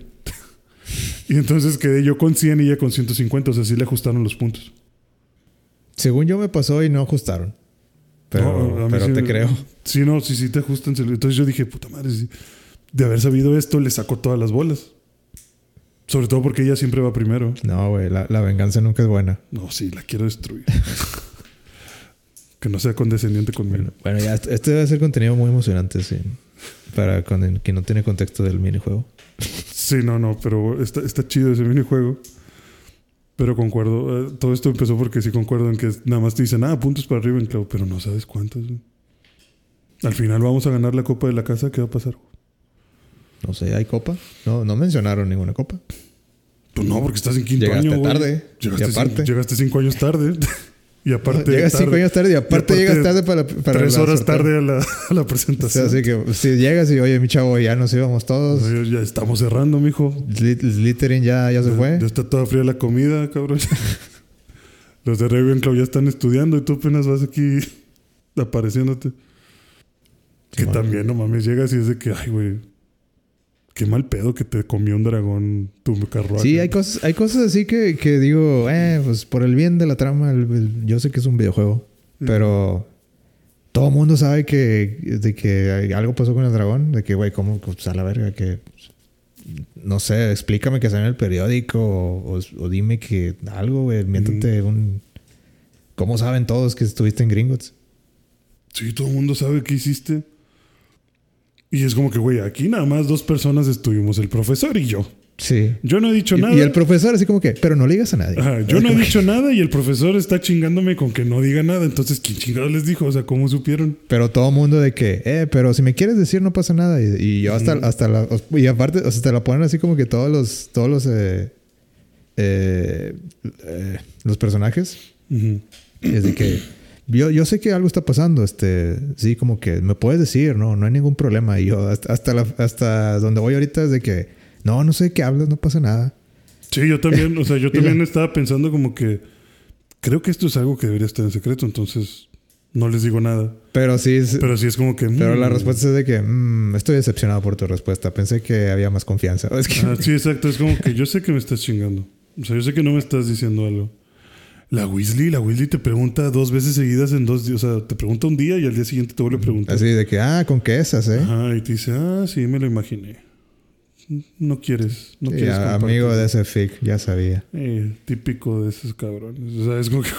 <laughs> y entonces quedé yo con 100 y ella con 150, o sea, sí le ajustaron los puntos. Según yo me pasó y no ajustaron. Pero, No, pero sí- te creo. Sí, no, sí, sí te ajustan. Entonces yo dije, puta madre, sí, de haber sabido esto, le saco todas las bolas. Sobre todo porque ella siempre va primero. No, güey, la, la venganza nunca es buena. No, sí, la quiero destruir. <laughs> que no sea condescendiente conmigo. Bueno, bueno, ya, este debe ser contenido muy emocionante, sí. Para con el, no tiene contexto del minijuego. Sí, no, no, pero está, está chido ese minijuego. Pero concuerdo, eh, todo esto empezó porque sí concuerdo en que nada más te dicen, ah, puntos para clavo, pero no sabes cuántos. güey. Al final vamos a ganar la copa de la casa, ¿qué va a pasar? No sé, ¿hay copa? No, no mencionaron ninguna copa. Pues no, porque estás en quinto Llegaste año, tarde, Llegaste, y aparte. cin- llegaste cinco años tarde. <laughs> y aparte. llegas tarde. cinco años tarde y aparte, Y aparte, llegas tarde para, para Tres horas tarde a la, <laughs> a la O sea, presentación. así que si llegas y, oye, mi chavo, ya nos íbamos todos. Ya estamos cerrando, mijo. Slytherin ya, ya se fue. Ya está toda fría la comida, cabrón. <laughs> Los de Ravenclaw ya están estudiando y tú apenas vas aquí <laughs> apareciéndote. Que también, no mames, llegas y es de que, ay, güey, qué mal pedo que te comió un dragón tu carruaje. Sí, hay cosas, hay cosas así que, que digo, eh, pues por el bien de la trama, el- el- yo sé que es un videojuego, Mm. pero todo el mundo sabe que, de que algo pasó con el dragón, de que, güey, ¿cómo? Pues a la verga, que no sé, explícame que salió en el periódico o, o- o dime que algo, güey, miéntate un... ¿Cómo saben todos que estuviste en Gringotts? Sí, todo el mundo sabe qué hiciste. Y es como que, güey, aquí nada más dos personas estuvimos, el profesor y yo. Sí. Yo no he dicho Y, nada. y el profesor así como que, pero no le digas a nadie. Ajá, yo no he dicho nada y el profesor está chingándome con que no diga nada. Entonces, ¿quién chingado les dijo? O sea, ¿cómo supieron? Pero todo mundo de que, eh, pero si me quieres decir no pasa nada. Y, y yo hasta, hasta la... Y aparte, o sea, te la ponen así como que todos los... Todos los... eh, eh, eh, los personajes. Ujú. Es de que... Yo, yo sé que algo está pasando. Este... Sí, como que me puedes decir, no, no hay ningún problema. Y yo hasta, hasta, la- hasta donde voy ahorita es de que... No, no sé de qué hablas, no pasa nada. Sí, yo también, o sea, yo <laughs> la- también estaba pensando como que creo que esto es algo que debería estar en secreto, entonces no les digo nada. Pero sí... es- Pero sí es como que... pero la mm. respuesta es de que... "Mm, estoy decepcionado por tu respuesta. Pensé que había más confianza. <laughs> Es que... Ah, sí, exacto. Es como que yo sé que me estás chingando. O sea, yo sé que no me estás diciendo algo. La Weasley, la Weasley te pregunta dos veces seguidas en dos días. O sea, te pregunta un día y al día siguiente te vuelve a preguntar. Así de que, ah, con qué esas, ¿eh? Ajá, y te dice, ah, sí, me lo imaginé. No quieres, no Sí, quieres. a- compartir. amigo de ese fic, ya sabía. Eh, típico de esos cabrones. O sea, es como que,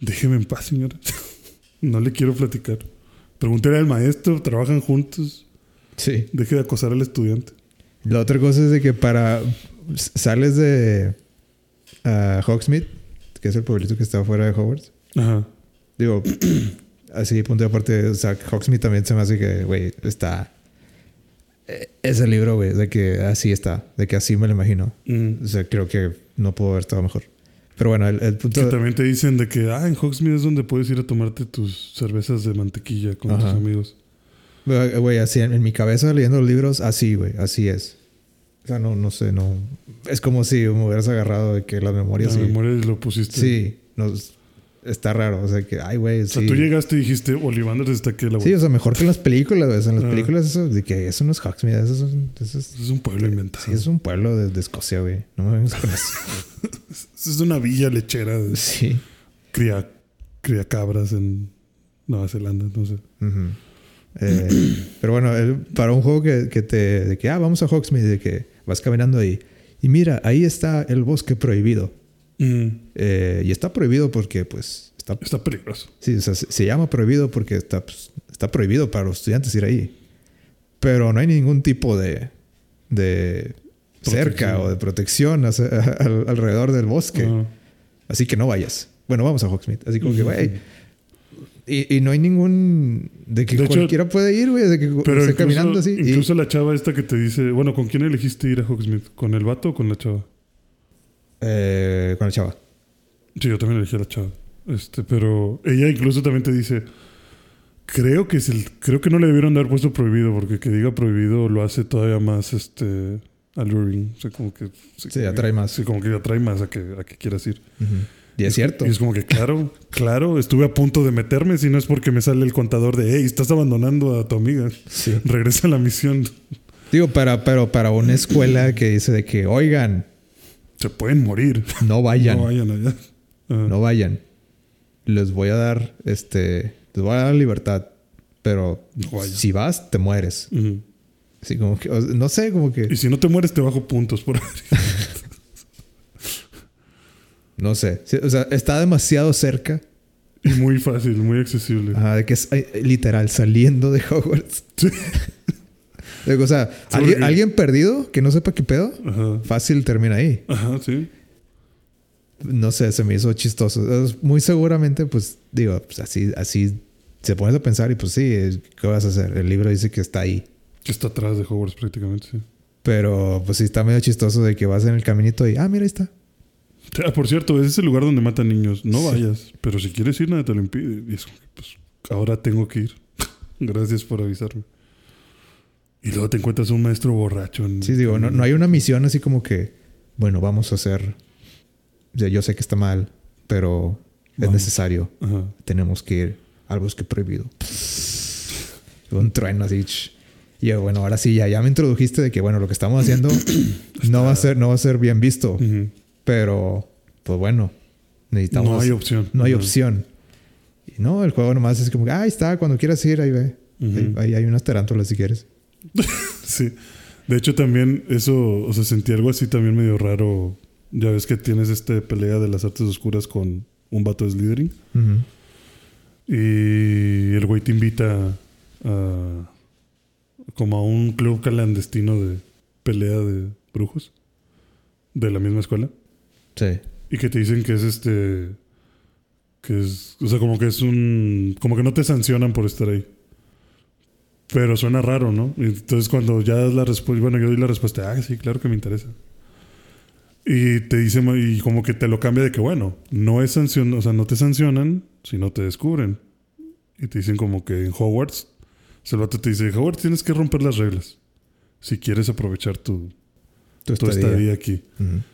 déjeme en paz, señora. <laughs> No le quiero platicar. Pregúntale al maestro, trabajan juntos. Sí. Deje de acosar al estudiante. La otra cosa es de que para. Sales de. Ah, Hogsmeade, que es el pueblito que está fuera de Hogwarts. Ajá. Digo, <clears throat> así, punto de aparte. O sea, Hogsmeade también se me hace que, güey, está. eh, ese libro, güey, de que así está, de que así me lo imagino. Mm. O sea, creo que no puedo haber estado mejor. Pero bueno, el, el Que punto... también te dicen de que, ah, en Hogsmeade es donde puedes ir a tomarte tus cervezas de mantequilla con Ajá. tus amigos. Güey, así en, en mi cabeza leyendo los libros, así, güey, así es. Sea, no, no sé, no... Es como si me hubieras agarrado de que las memorias... La sí. memoria y lo pusiste. Sí, no, está raro. O sea, que, ay, güey, O sea, sí. tú llegaste y dijiste, Ollivander está aquí a la Sí, o sea, mejor que en las películas, güey. En las Ah. películas eso, de que eso no es Hogsmeade, eso es, un- eso es- Es un pueblo inventado. sí, es un pueblo de, de Escocia, güey. No me vengas con eso. <laughs> Es una villa lechera de Sí. cría, cría cabras en Nueva Zelanda, no sé. Ujú. Eh, pero bueno, para un juego que, que te... De que, ah, vamos a Hogsmeade, de que vas caminando ahí. Y mira, ahí está el bosque prohibido. Mm, Eh, y está prohibido porque, pues, está... está peligroso. Sí, o sea, se, se llama prohibido porque está, pues, está prohibido para los estudiantes ir ahí. Pero no hay ningún tipo de... de cerca o de protección hacia- <laughs> al- alrededor del bosque. Ah. Así que no vayas. Bueno, vamos a Hogsmeade. Así como que, güey... Y, y no hay ningún... De que De hecho, cualquiera puede ir, güey. De que Pero esté incluso, caminando así. y- incluso la chava esta que te dice, bueno, ¿con quién elegiste ir a Hogsmeade? ¿Con el vato o con la chava? eh, con la chava. Sí, yo también elegí a la chava. Este, pero ella incluso también te dice, creo que es el, creo que no le debieron de haber puesto prohibido, porque que diga prohibido lo hace todavía más este alluring. O sea, como que Sí, atrae más. Sí, como que atrae más a que, a que quieras ir. Ujú. Y es cierto. Y es como que, claro, claro, estuve a punto de meterme, si no es porque me sale el contador de, hey, estás abandonando a tu amiga. Sí. Regresa a la misión. Digo, para, pero para una escuela que dice de que, oigan, Se pueden morir. no vayan. <laughs> No vayan allá. No vayan. Les voy a dar, este, les voy a dar libertad, pero No si vas, te mueres. Así como que, no sé, como Y que, si no te mueres, te bajo puntos por. <laughs> no sé. O sea, está demasiado cerca Y muy fácil, muy accesible. ajá, de que es eh, literal saliendo de Hogwarts. Sí. <laughs> O sea, alguien, perdido que no sepa qué pedo, Ajá. fácil termina ahí. Ajá, sí. No sé, se me hizo chistoso. Muy seguramente, pues, digo, pues así, así se pones a pensar y pues sí, ¿qué vas a hacer? El libro dice que está ahí. Que está atrás de Hogwarts prácticamente, sí. Pero pues sí está medio chistoso de que vas en el caminito y, ah, mira, ahí está. Ah, por cierto, ese es el lugar donde matan niños. No Sí. vayas. Pero si quieres ir, nada te lo impide. Y es pues, ahora tengo que ir. <laughs> Gracias por avisarme. Y luego te encuentras un maestro borracho. En, Sí, digo, no, no hay una misión así como que, bueno, vamos a hacer. o sea, yo sé que está mal, pero es Vamos. necesario. Ajá. Tenemos que ir al bosque prohibido. Un trueno así. Y yo, bueno, ahora sí, ya, ya me introdujiste de que, bueno, lo que estamos haciendo <coughs> no va a ser, no va a ser bien visto. Ujú. Pero, pues bueno, necesitamos. No hay opción. no hay opción. Y no, el juego nomás es como, que, ah, ahí está, cuando quieras ir, ahí ve. Ahí, ahí hay unas tarántulas si quieres. <laughs> Sí. De hecho, también eso, o sea, sentí algo así también medio raro. Ya ves que tienes este pelea de las artes oscuras con un vato de Slytherin. Y el güey te invita a. como a un club clandestino de pelea de brujos. De la misma escuela. Y que te dicen que es este. Que es. O sea, como que es un. Como que no te sancionan por estar ahí. Pero suena raro, ¿no? Entonces cuando ya das la respuesta. Bueno, yo doy la respuesta. Ah, sí, claro que me interesa. Y te dice. Y como que te lo cambia de que, bueno, no es sanción. O sea, no te sancionan si no te descubren. Y te dicen como que en Hogwarts. El vato te dice: Hogwarts tienes que romper las reglas. Si quieres aprovechar tu, Tu tu estadía. estadía aquí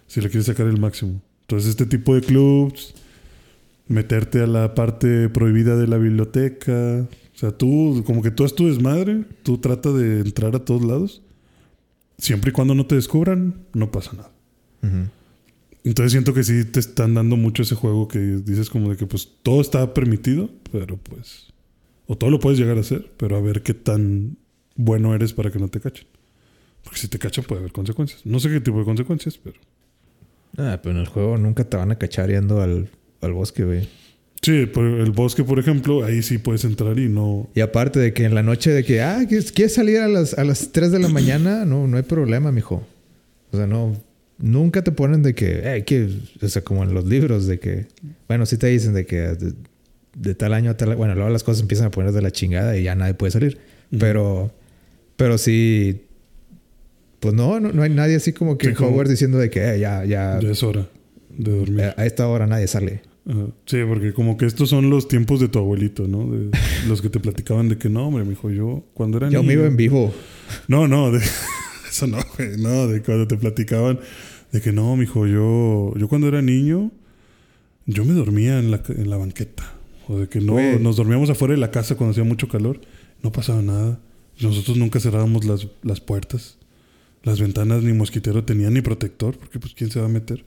si le quieres sacar el máximo. Entonces, este tipo de clubs, meterte a la parte prohibida de la biblioteca. O sea, tú, como que tú haz tu desmadre, tú trata de entrar a todos lados. Siempre y cuando no te descubran, no pasa nada. Entonces siento que sí te están dando mucho ese juego que dices como de que pues todo está permitido, pero pues... O todo lo puedes llegar a hacer, pero a ver qué tan bueno eres para que no te cachen. Porque si te cachan puede haber consecuencias. No sé qué tipo de consecuencias, pero... Ah, pero en el juego nunca te van a cachar yendo al, al bosque, güey. Sí, por el bosque, por ejemplo, ahí sí puedes entrar y no. Y aparte de que en la noche de que, ah, ¿quieres salir a las, a las 3 de la <clears throat> mañana? No, no hay problema, mijo. O sea, no, nunca te ponen de que, eh, que, o sea, como en los libros, de que, bueno, sí te dicen de que de, de tal año a tal, bueno, luego las cosas empiezan a poner de la chingada y ya nadie puede salir. Pero, pero sí, Pues no, no, no hay nadie así como que Sí, como- Hogwarts diciendo de que eh, ya, ya, Ya es hora de dormir. a esta hora nadie sale. Sí, porque como que estos son los tiempos de tu abuelito, ¿no? De <laughs> los que te platicaban de que no, hombre, mijo, yo cuando era Yo me niño... iba en vivo. No, no, de... <laughs> eso no, güey, no, de cuando te platicaban de que no, mijo, yo, yo cuando era niño, yo me dormía en la, en la banqueta. O de que no, Güey. nos dormíamos afuera de la casa cuando hacía mucho calor, no pasaba nada. Nosotros nunca cerrábamos las, las puertas, las ventanas, ni mosquitero tenían ni protector, porque pues quién se va a meter.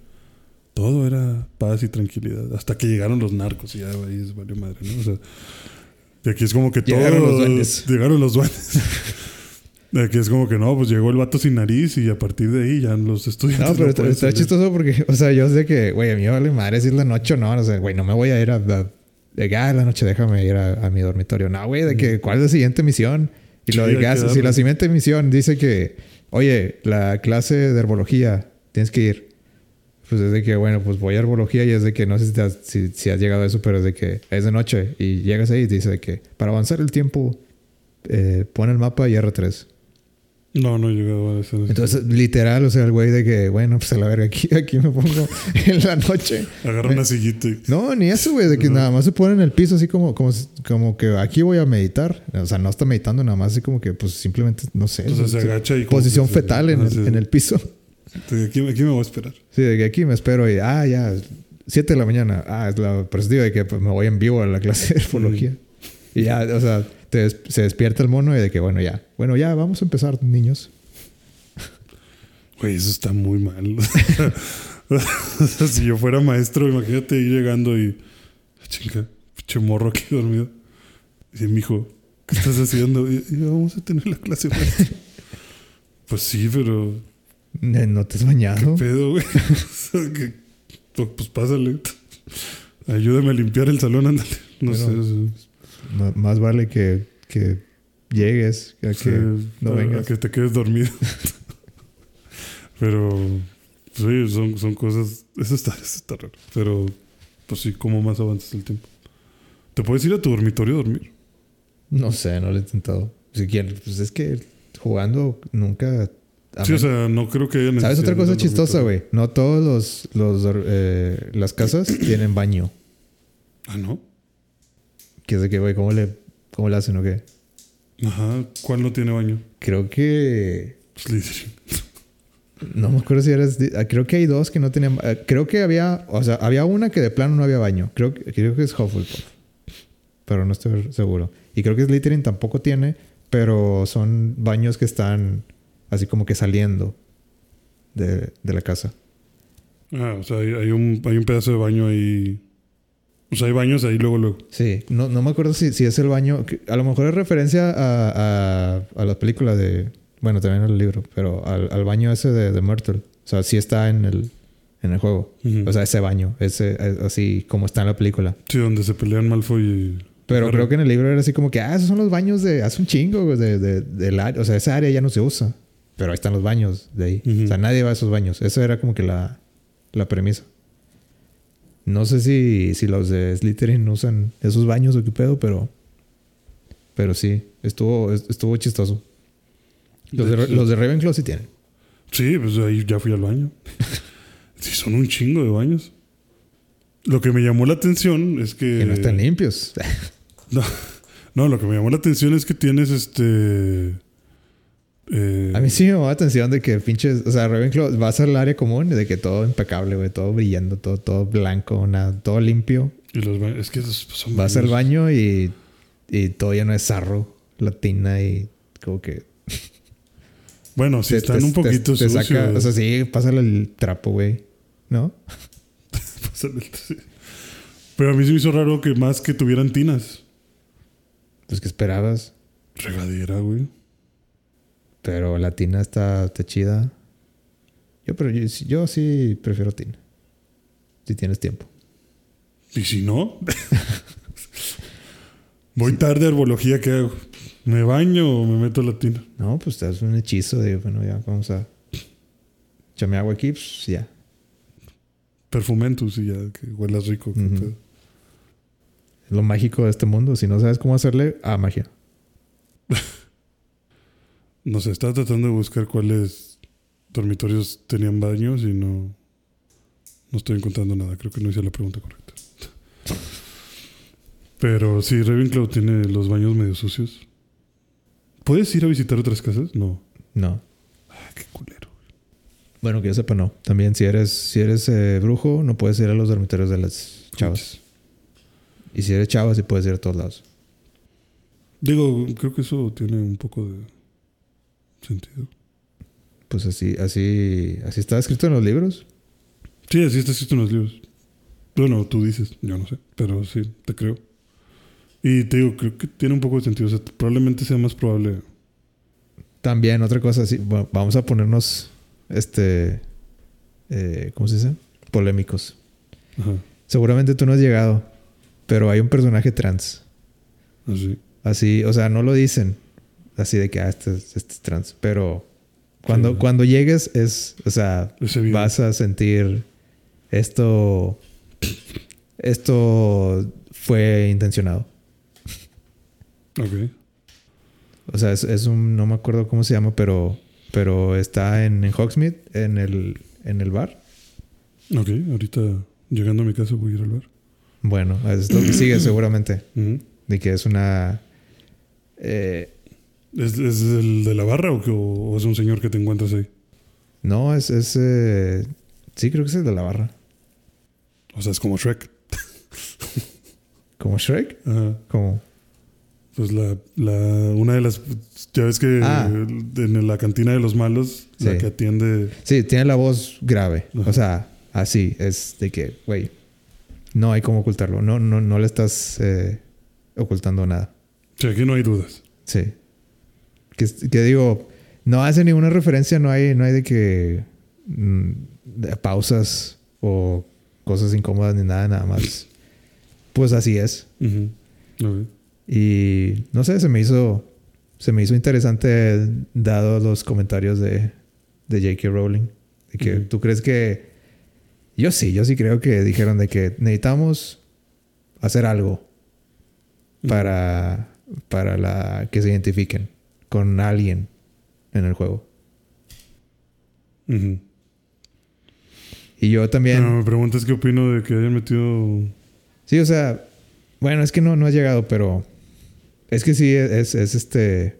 Todo era paz y tranquilidad. Hasta que llegaron los narcos y ya ahí es valió madre, ¿no? O sea, de aquí es como que Llegaron todos- los duendes. <laughs> Llegaron los duendes. De aquí es como que no, pues llegó el vato sin nariz y a partir de ahí ya los estudiantes. No, pero está, pueden está salir. chistoso porque, <laughs> o sea, yo sé que, güey, a mí me vale madre si es la noche o no. O sea, güey, no me voy a ir a. a de ah, la noche déjame ir a, a mi dormitorio. No, güey, de que, ¿cuál es la siguiente misión? Y lo que si la siguiente misión dice que, oye, la clase de herbología, tienes que ir. Pues es de que, bueno, pues voy a herbología y es de que no sé si, has, llegado a eso, pero es de que es de noche y llegas ahí y dice que para avanzar el tiempo, eh, pon el mapa y R3. No, no he llegado a ese. Entonces, literal, o sea, el güey de que, bueno, pues a la verga, aquí, aquí me pongo <laughs> en la noche. Agarra una sillita y. No, ni eso, güey, de que nada más se pone en el piso así como, como, como que aquí voy a meditar. O sea, no está meditando nada más así como que, pues simplemente, no sé. Entonces se agacha y Posición se- fetal en, ah, el, sí. en el piso. De Aquí, aquí me voy a esperar. Sí, de que aquí me espero y, ah, ya, 7 de la mañana. Ah, es la perspectiva de que pues, me voy en vivo a la clase de herbología. <laughs> Y ya, o sea, te des- se despierta el mono y de que, bueno, ya, bueno, ya, vamos a empezar, niños. Güey, eso está muy mal. <laughs> si yo fuera maestro, imagínate ir llegando y. "Ah, Chinga, pinche morro aquí dormido. Y dice, mijo, ¿qué estás haciendo? Y, y vamos a tener la clase. maestro". pues sí, pero. Eh, ¿No te has bañado? ¿Qué pedo, güey? <laughs> Pues, pues pásale. Ayúdame a limpiar el salón, ándale. No Bueno, sé. Más vale que, que llegues a que sí, no a- a vengas. que te quedes dormido. <laughs> Pero, sí, son, son cosas. Eso está, eso está raro. Pero, pues sí, ¿cómo más avanzas el tiempo? ¿Te puedes ir a tu dormitorio a dormir? No sé, no lo he intentado. Si quieres, pues es que jugando nunca. Sí, o sea, no creo que haya ¿Sabes otra cosa chistosa, güey? No todos los, los eh, las casas tienen baño. Ah, ¿no? Que de que, güey, ¿cómo le, ¿cómo le hacen o qué? Ajá. ¿Cuál no tiene baño? Creo que. Slytherin. <laughs> No me acuerdo si eres. ah, Creo que hay dos que no tenían. eh, Creo que había. O sea, había una que de plano no había baño. Creo, que- creo que es Hufflepuff. Pero no estoy seguro. Y creo que Slytherin tampoco tiene. Pero son baños que están así como que saliendo de, de la casa. Ah, o sea, hay, hay un, hay un pedazo de baño ahí. O sea, hay baños ahí luego, luego. Sí, no, no me acuerdo si, si es el baño. A lo mejor es referencia a, a, a la película de. Bueno, también al libro, pero al, al baño ese de, de Myrtle. O sea, sí está en el, en el juego. O sea, ese baño, ese, es así como está en la película. Sí, donde se pelean Malfoy y. Pero creo que en el libro era así como que, ah, esos son los baños de hace un chingo, de, de, del área. O sea, esa área ya no se usa. Pero ahí están los baños de ahí. O sea, nadie va a esos baños. Esa era como que la, la premisa. No sé si, si los de Slytherin usan esos baños o qué pedo, pero. Pero sí, estuvo, estuvo chistoso. Los de, los de Ravenclaw sí tienen. Sí, pues ahí ya fui al baño. <laughs> sí, son un chingo de baños. Lo que me llamó la atención es que. Que no están limpios. <laughs> No, no, lo que me llamó la atención es que tienes este. Eh, A mí sí me llamó la atención de que pinches, o sea, Ravenclaw vas al área común de que todo impecable, güey, todo brillando, todo, todo blanco, nada, todo limpio. y los ba- es que son Vas al baños. baño y, y todo lleno de sarro, latina y como que... Bueno, te- están te- un poquito te, sucios. saca, o sea, sí, pásale el trapo, güey, ¿no? <laughs> Pásale el- sí. Pero a mí se me hizo raro que más que tuvieran tinas. Pues que esperabas, Regadera, güey. Pero la tina está, está chida. Yo, pero yo, yo sí prefiero tina. Si tienes tiempo. Y si no, <laughs> voy tarde a herbología, ¿qué hago? ¿Me baño o me meto a la tina? No, pues te un hechizo de, bueno, ya vamos a... Echame agua aquí, pues ya. Perfumentus y ya, que huelas rico. Es lo mágico de este mundo. Si no sabes cómo hacerle, a magia. No sé, estaba tratando de buscar cuál es dormitorios tenían baños y no. No estoy encontrando nada. Creo que no hice la pregunta correcta. Pero sí, Ravenclaw tiene los baños medio sucios. ¿Puedes ir a visitar otras casas? No. No. Ah, qué culero. Bueno, que yo sepa, no. También si eres, si eres eh, brujo, no puedes ir a los dormitorios de las chavas. Y si eres chava, sí puedes ir a todos lados. Digo, creo que eso tiene un poco de sentido. Pues así, así, así está escrito en los libros. Sí, así está escrito en los libros. Bueno, tú dices, yo no sé, pero sí, te creo. Y te digo, creo que tiene un poco de sentido. O sea, probablemente sea más probable. También otra cosa, sí, bueno, vamos a ponernos, este, eh, ¿cómo se dice? Polémicos. Ajá. Seguramente tú no has llegado, pero hay un personaje trans. Así. Así, o sea, no lo dicen así de que ah, este, es- este es trans, pero cuando, Sí. cuando llegues es, o sea, vas a sentir esto, esto fue intencionado. Ok. O sea, es, es un, no me acuerdo cómo se llama, pero, pero está en, en Hogsmeade, en el, en el bar. Ok, ahorita llegando a mi casa voy a ir al bar. Bueno, es lo que sigue <clears throat> seguramente, Ujú. de que es una... eh, ¿Es, es el de la barra o, que- o es un señor que te encuentras ahí? no, es... es eh, sí, creo que es el de la barra. O sea, es como Shrek. <laughs> ¿Como Shrek? Ajá. Como... Pues la, la, una de las. Ya ves que Ah. en la cantina de los malos, la Sí. que atiende. Sí, tiene la voz grave. Ajá. O sea, así. Es de que, güey, no hay cómo ocultarlo. No, no, no le estás eh, ocultando nada. Sea, aquí no hay dudas. Sí. Que, que digo, no hace ninguna referencia, no hay, no hay de que mm, de pausas o cosas incómodas ni nada, nada más. Pues así es. Y no sé, se me hizo. Se me hizo interesante dado los comentarios de, de J.K. Rowling. De que tú crees que. Yo sí, yo sí creo que dijeron de que necesitamos hacer algo para, para la, que se identifiquen con alguien en el juego. Y yo también. Pero me preguntas qué opino de que hayan metido. Sí, o sea, bueno, es que no, no ha llegado, pero es que sí, es, es este.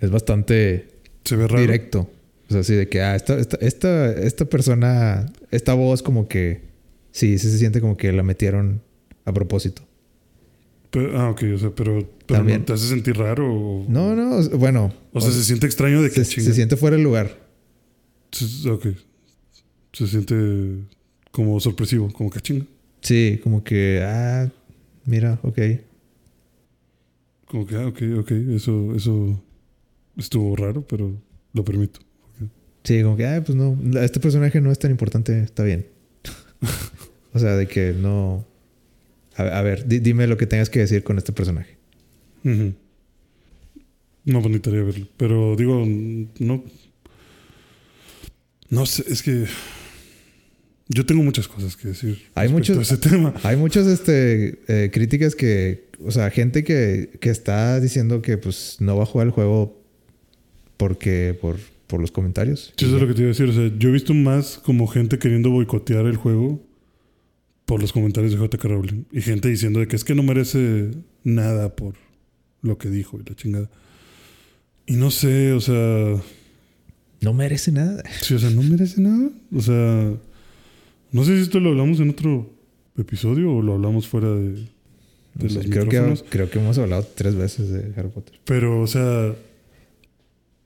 Es bastante Se ve raro. directo. O sea, así de que, ah, esta, esta, esta, esta persona, esta voz como que, sí, sí se siente como que la metieron a propósito. Pero- ah, ok, o sea, pero, pero También. ¿no ¿te hace sentir raro? O, No, no, o sea, bueno. O sea, se siente extraño de que se, se siente fuera del lugar. Se- ok. Se siente como sorpresivo, como que chinga. Sí, como que, ah, mira, ok. Como que, ah, ok, ok, eso, eso estuvo raro, pero lo permito. Sí, como que, ah, pues no, este personaje no es tan importante, está bien. <laughs> o sea, de que no... A, a ver, di- dime lo que tengas que decir con este personaje. Ujú. No, pues necesitaría verlo. Pero digo, no. No sé, es que. Yo tengo muchas cosas que decir. Hay respecto muchos- a ese tema. Hay muchas este, eh, críticas que, o sea, gente que, que está diciendo que pues no va a jugar el juego porque por, por los comentarios. Eso es lo que te iba a decir. O sea, yo he visto más como gente queriendo boicotear el juego por los comentarios de JK Rowling. Y gente diciendo de que es que no merece nada por lo que dijo y la chingada. Y no sé, o sea. No merece nada. Sí, o sea, no merece nada. O sea, no sé si esto lo hablamos en otro episodio o lo hablamos fuera de, de No sé, los creo, que, creo que hemos hablado tres veces de Harry Potter. Pero, o sea,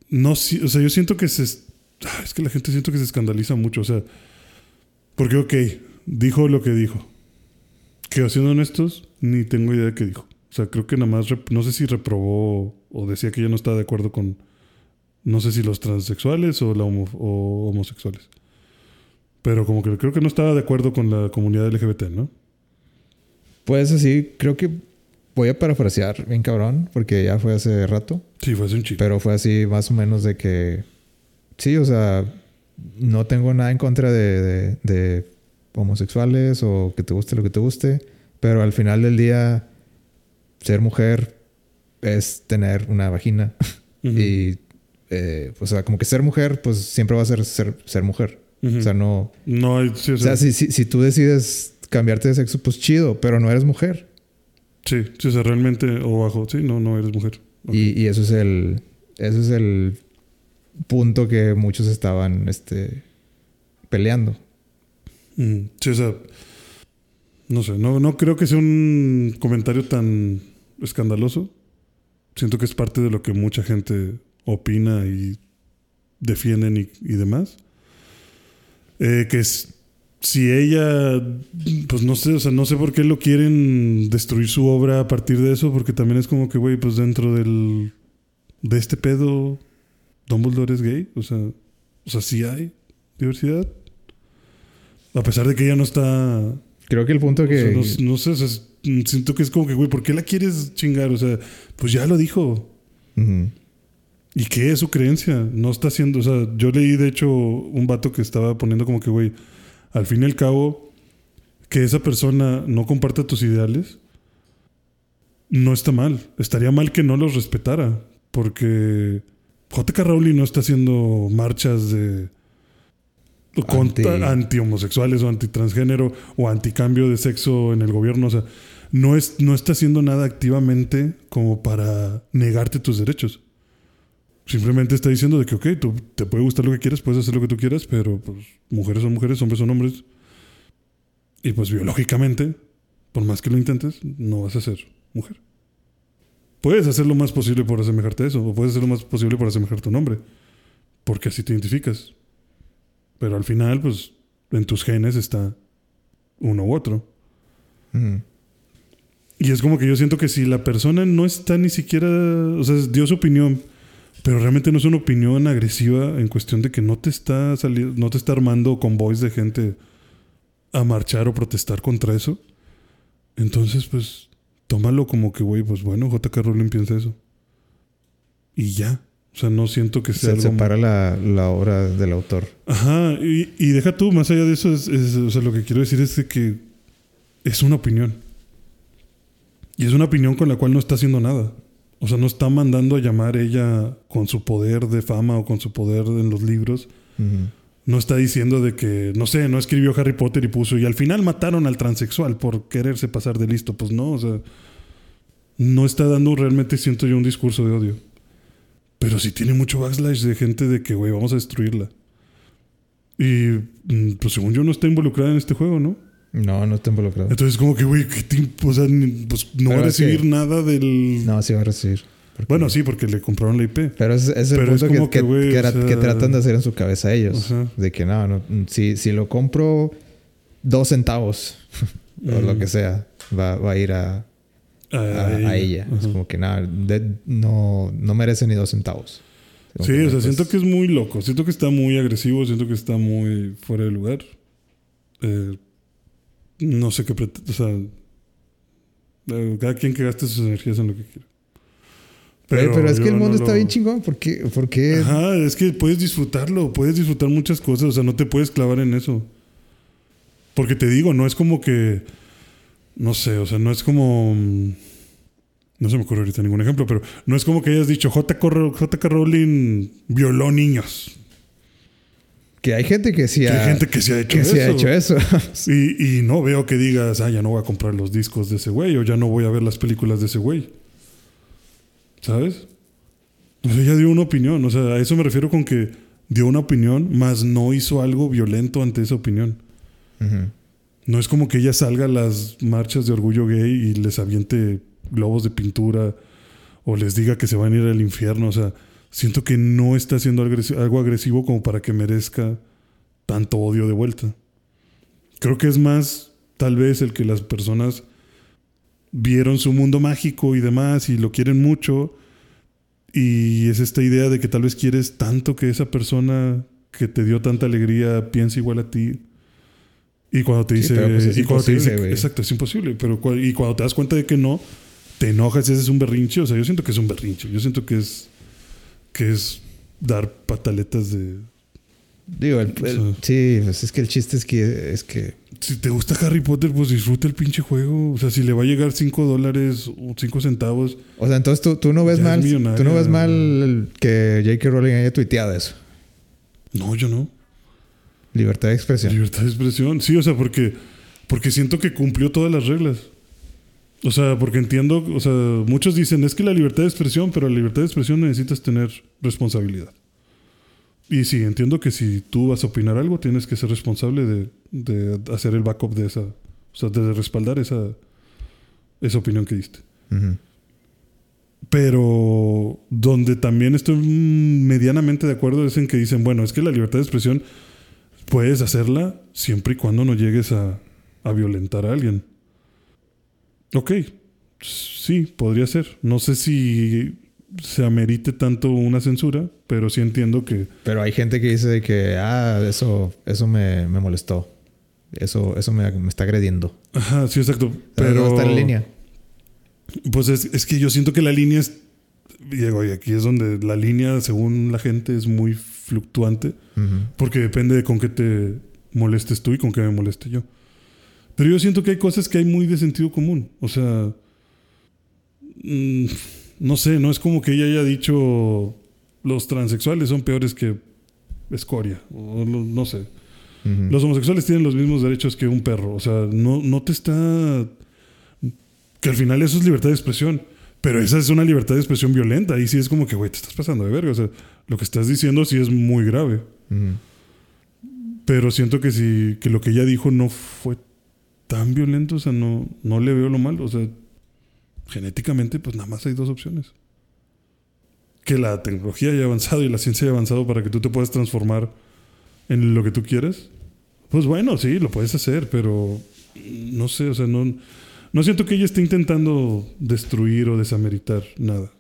no, o sea, yo siento que se, es ah, es que la gente siento que se escandaliza mucho. O sea, porque, ok, dijo lo que dijo. Que siendo honestos, ni tengo idea de qué dijo. O sea, creo que nada más, no sé si reprobó o decía que ella no estaba de acuerdo con, no sé si los transexuales o, la homo- o homosexuales. Pero como que creo que no estaba de acuerdo con la comunidad LGBT, ¿no? Pues así, creo que voy a parafrasear bien cabrón, porque ya fue hace rato. Sí, fue hace un chico. Pero fue así más o menos de que... Sí, o sea, no tengo nada en contra de, de- de homosexuales o que te guste lo que te guste, pero al final del día, ser mujer es tener una vagina <laughs> y eh, o sea, como que ser mujer, pues siempre va a ser ser, ser mujer. O sea, no... No hay... sí, o sea, si, si, si tú decides cambiarte de sexo, pues chido, pero no eres mujer. sí, sí, o sea, realmente... O bajo... Sí, no, no eres mujer. Y, y eso es el... Eso es el punto que muchos estaban este, peleando. Mm. No sé, no, no creo que sea un comentario tan escandaloso. Siento que es parte de lo que mucha gente opina y defienden y, y demás. Eh, que si ella, pues no sé, o sea, no sé por qué lo quieren destruir su obra a partir de eso, porque también es como que, güey, pues dentro del, de este pedo, Dumbledore es gay, o sea, o sea, sí hay diversidad. A pesar de que ella no está Creo que el punto o sea, que... no, no sé, o sea, es- siento que es como que, güey, ¿por qué la quieres chingar? O sea, pues ya lo dijo. ¿Y qué es su creencia? No está haciendo, o sea, yo leí de hecho un vato que estaba poniendo como que, güey, al fin y al cabo, que esa persona no comparta tus ideales, no está mal. Estaría mal que no los respetara, porque JK Rowling no está haciendo marchas de contra- Anti- anti-homosexuales o anti-transgénero o anti-cambio de sexo en el gobierno. O sea, no, es, no está haciendo nada activamente como para negarte tus derechos. Simplemente está diciendo de que, ok, tú te puede gustar lo que quieras, puedes hacer lo que tú quieras, pero pues mujeres son mujeres, hombres son hombres. Y pues biológicamente, por más que lo intentes, no vas a ser mujer. Puedes hacer lo más posible por asemejarte a eso, o puedes hacer lo más posible por asemejar tu nombre, porque así te identificas. Pero al final, pues, en tus genes está uno u otro. Ujú. Y es como que yo siento que si la persona no está ni siquiera, o sea, dio su opinión, pero realmente no es una opinión agresiva en cuestión de que no te está saliendo, no te está armando convoys de gente a marchar o protestar contra eso. Entonces, pues, tómalo como que, güey, pues bueno, JK Rowling piensa eso. Y ya. O sea, no siento que sea Se algo... separa la, la obra del autor. Ajá, y, y deja tú, más allá de eso, es, es- o sea, lo que quiero decir es de que es una opinión. Y es una opinión con la cual no está haciendo nada. O sea, no está mandando a llamar ella con su poder de fama o con su poder en los libros. No está diciendo de que, no sé, no escribió Harry Potter y puso, y al final mataron al transexual por quererse pasar de listo. Pues no, o sea, no está dando realmente, siento yo, un discurso de odio. Pero sí tiene mucho backslash de gente de que, güey, vamos a destruirla. Y, mm, pues según yo, no está involucrada en este juego, ¿no? No, no está involucrado. Entonces, como que, güey, ¿qué te imp- o sea, pues no va a recibir que- nada del. No, sí va a recibir. Porque- Bueno, sí, porque le compraron la IP. Pero es, es el Pero punto que, como que, que- güey, que o tra- sea- que tratan de hacer en su cabeza ellos. Ajá. De que no, no si, si lo compro dos centavos <laughs> o lo Mm. que sea, va, va a ir a, a, a ella. Es como que nada, de- no, no merece ni dos centavos. Como Sí, o sea, pues, siento que es muy loco. Siento que está muy agresivo. Siento que está muy fuera de lugar. Eh, no sé qué. O sea, eh, cada quien que gaste sus energías en lo que quiera. Pero, pero es que el mundo no está lo- bien chingón. ¿Por qué? ¿Por qué? Ajá, es que puedes disfrutarlo. Puedes disfrutar muchas cosas. O sea, no te puedes clavar en eso. Porque te digo, no es como que. No sé, o sea, no es como. mm, No se me ocurre ahorita ningún ejemplo, pero no es como que hayas dicho JK, Ro- JK Rowling violó niños. Que hay gente que sí Que ha, hay gente que se ha hecho que eso. sí ha hecho eso. <laughs> Y, y no veo que digas, ah, ya no voy a comprar los discos de ese güey o ya no voy a ver las películas de ese güey. ¿Sabes? O sea, ella dio una opinión. O sea, a eso me refiero con que dio una opinión, más no hizo algo violento ante esa opinión. Ujú. No es como que ella salga a las marchas de orgullo gay y les aviente globos de pintura o les diga que se van a ir al infierno. O sea, siento que no está haciendo algo agresivo como para que merezca tanto odio de vuelta. Creo que es más, tal vez, el que las personas vieron su mundo mágico y demás y lo quieren mucho. Y es esta idea de que tal vez quieres tanto que esa persona que te dio tanta alegría piense igual a ti. Y cuando te dice, pues es y cuando te dice, exacto, es imposible. Pero y cuando te das cuenta de que no, te enojas, ese es un berrinche. O sea, yo siento que es un berrinche. Yo siento que es que es dar pataletas de, Digo, el- el- sí, pues es que el chiste es que, es que Si te gusta Harry Potter, pues disfruta el pinche juego. O sea, si le va a llegar 5 dólares o 5 centavos. O sea, entonces tú, tú no ves mal, tú no ves mal que J.K. Rowling haya tuiteado eso. No, yo no. Libertad de expresión. Libertad de expresión. Sí, o sea, porque, porque siento que cumplió todas las reglas. O sea, porque entiendo, o sea, muchos dicen, es que la libertad de expresión, pero la libertad de expresión necesitas tener responsabilidad. Y sí, entiendo que si tú vas a opinar algo, tienes que ser responsable de, de hacer el backup de esa, o sea, de respaldar esa, esa opinión que diste. Pero donde también estoy medianamente de acuerdo es en que dicen, bueno, es que la libertad de expresión puedes hacerla siempre y cuando no llegues a, a violentar a alguien. Ok, sí, podría ser. No sé si se amerite tanto una censura, pero sí entiendo que... Pero hay gente que dice que, ah, eso, eso me, me molestó. Eso, eso me, me está agrediendo. Ajá, sí, exacto. Pero Pero... está en línea. Pues es, es que yo siento que la línea es... Diego, y aquí es donde la línea, según la gente, es muy fluctuante. Porque depende de con qué te molestes tú y con qué me moleste yo. Pero yo siento que hay cosas que hay muy de sentido común. O sea, mm, no sé, no es como que ella haya dicho los transexuales son peores que escoria. O lo- no sé. Los homosexuales tienen los mismos derechos que un perro. O sea, no, no te está... Que al final eso es libertad de expresión. Pero esa es una libertad de expresión violenta. Ahí sí es como que, güey, te estás pasando de verga. O sea, lo que estás diciendo sí es muy grave. Ujú. Pero siento que sí, que lo que ella dijo no fue tan violento, o sea, no, no le veo lo malo. O sea, genéticamente, pues nada más hay dos opciones. Que la tecnología haya avanzado y la ciencia haya avanzado para que tú te puedas transformar en lo que tú quieres. Pues bueno, sí, lo puedes hacer, pero no sé, o sea, no, no siento que ella esté intentando destruir o desameritar nada.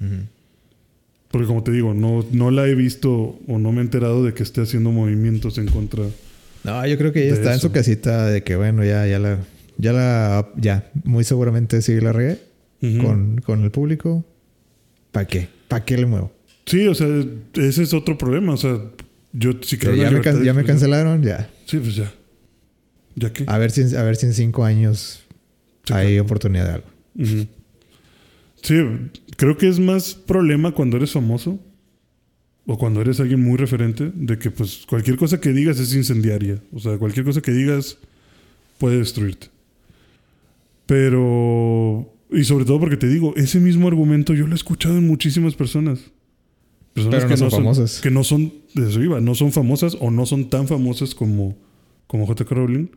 Ujú. Porque como te digo, no, no la he visto o no me he enterado de que esté haciendo movimientos en contra. No, yo creo que ella está en eso. su casita de que, bueno, ya, ya la, ya la, ya, muy seguramente sí la regué Ujú. con, con el público. ¿Para qué? ¿Para qué le muevo? Sí, o sea, ese es otro problema. O sea, yo si creo en la ya me, can- ya me cancelaron, ya. Sí, pues ya. ¿Ya qué? A ver si, a ver si en cinco años Sí, hay claro. oportunidad de algo. Ujú. Sí, creo que es más problema cuando eres famoso o cuando eres alguien muy referente de que pues cualquier cosa que digas es incendiaria. O sea, cualquier cosa que digas puede destruirte. Pero... Y sobre todo porque te digo, ese mismo argumento yo lo he escuchado en muchísimas personas. Personas Pero no son famosas. Que no son, de eso iba, no son famosas o no son tan famosas como, como J.K. Rowling.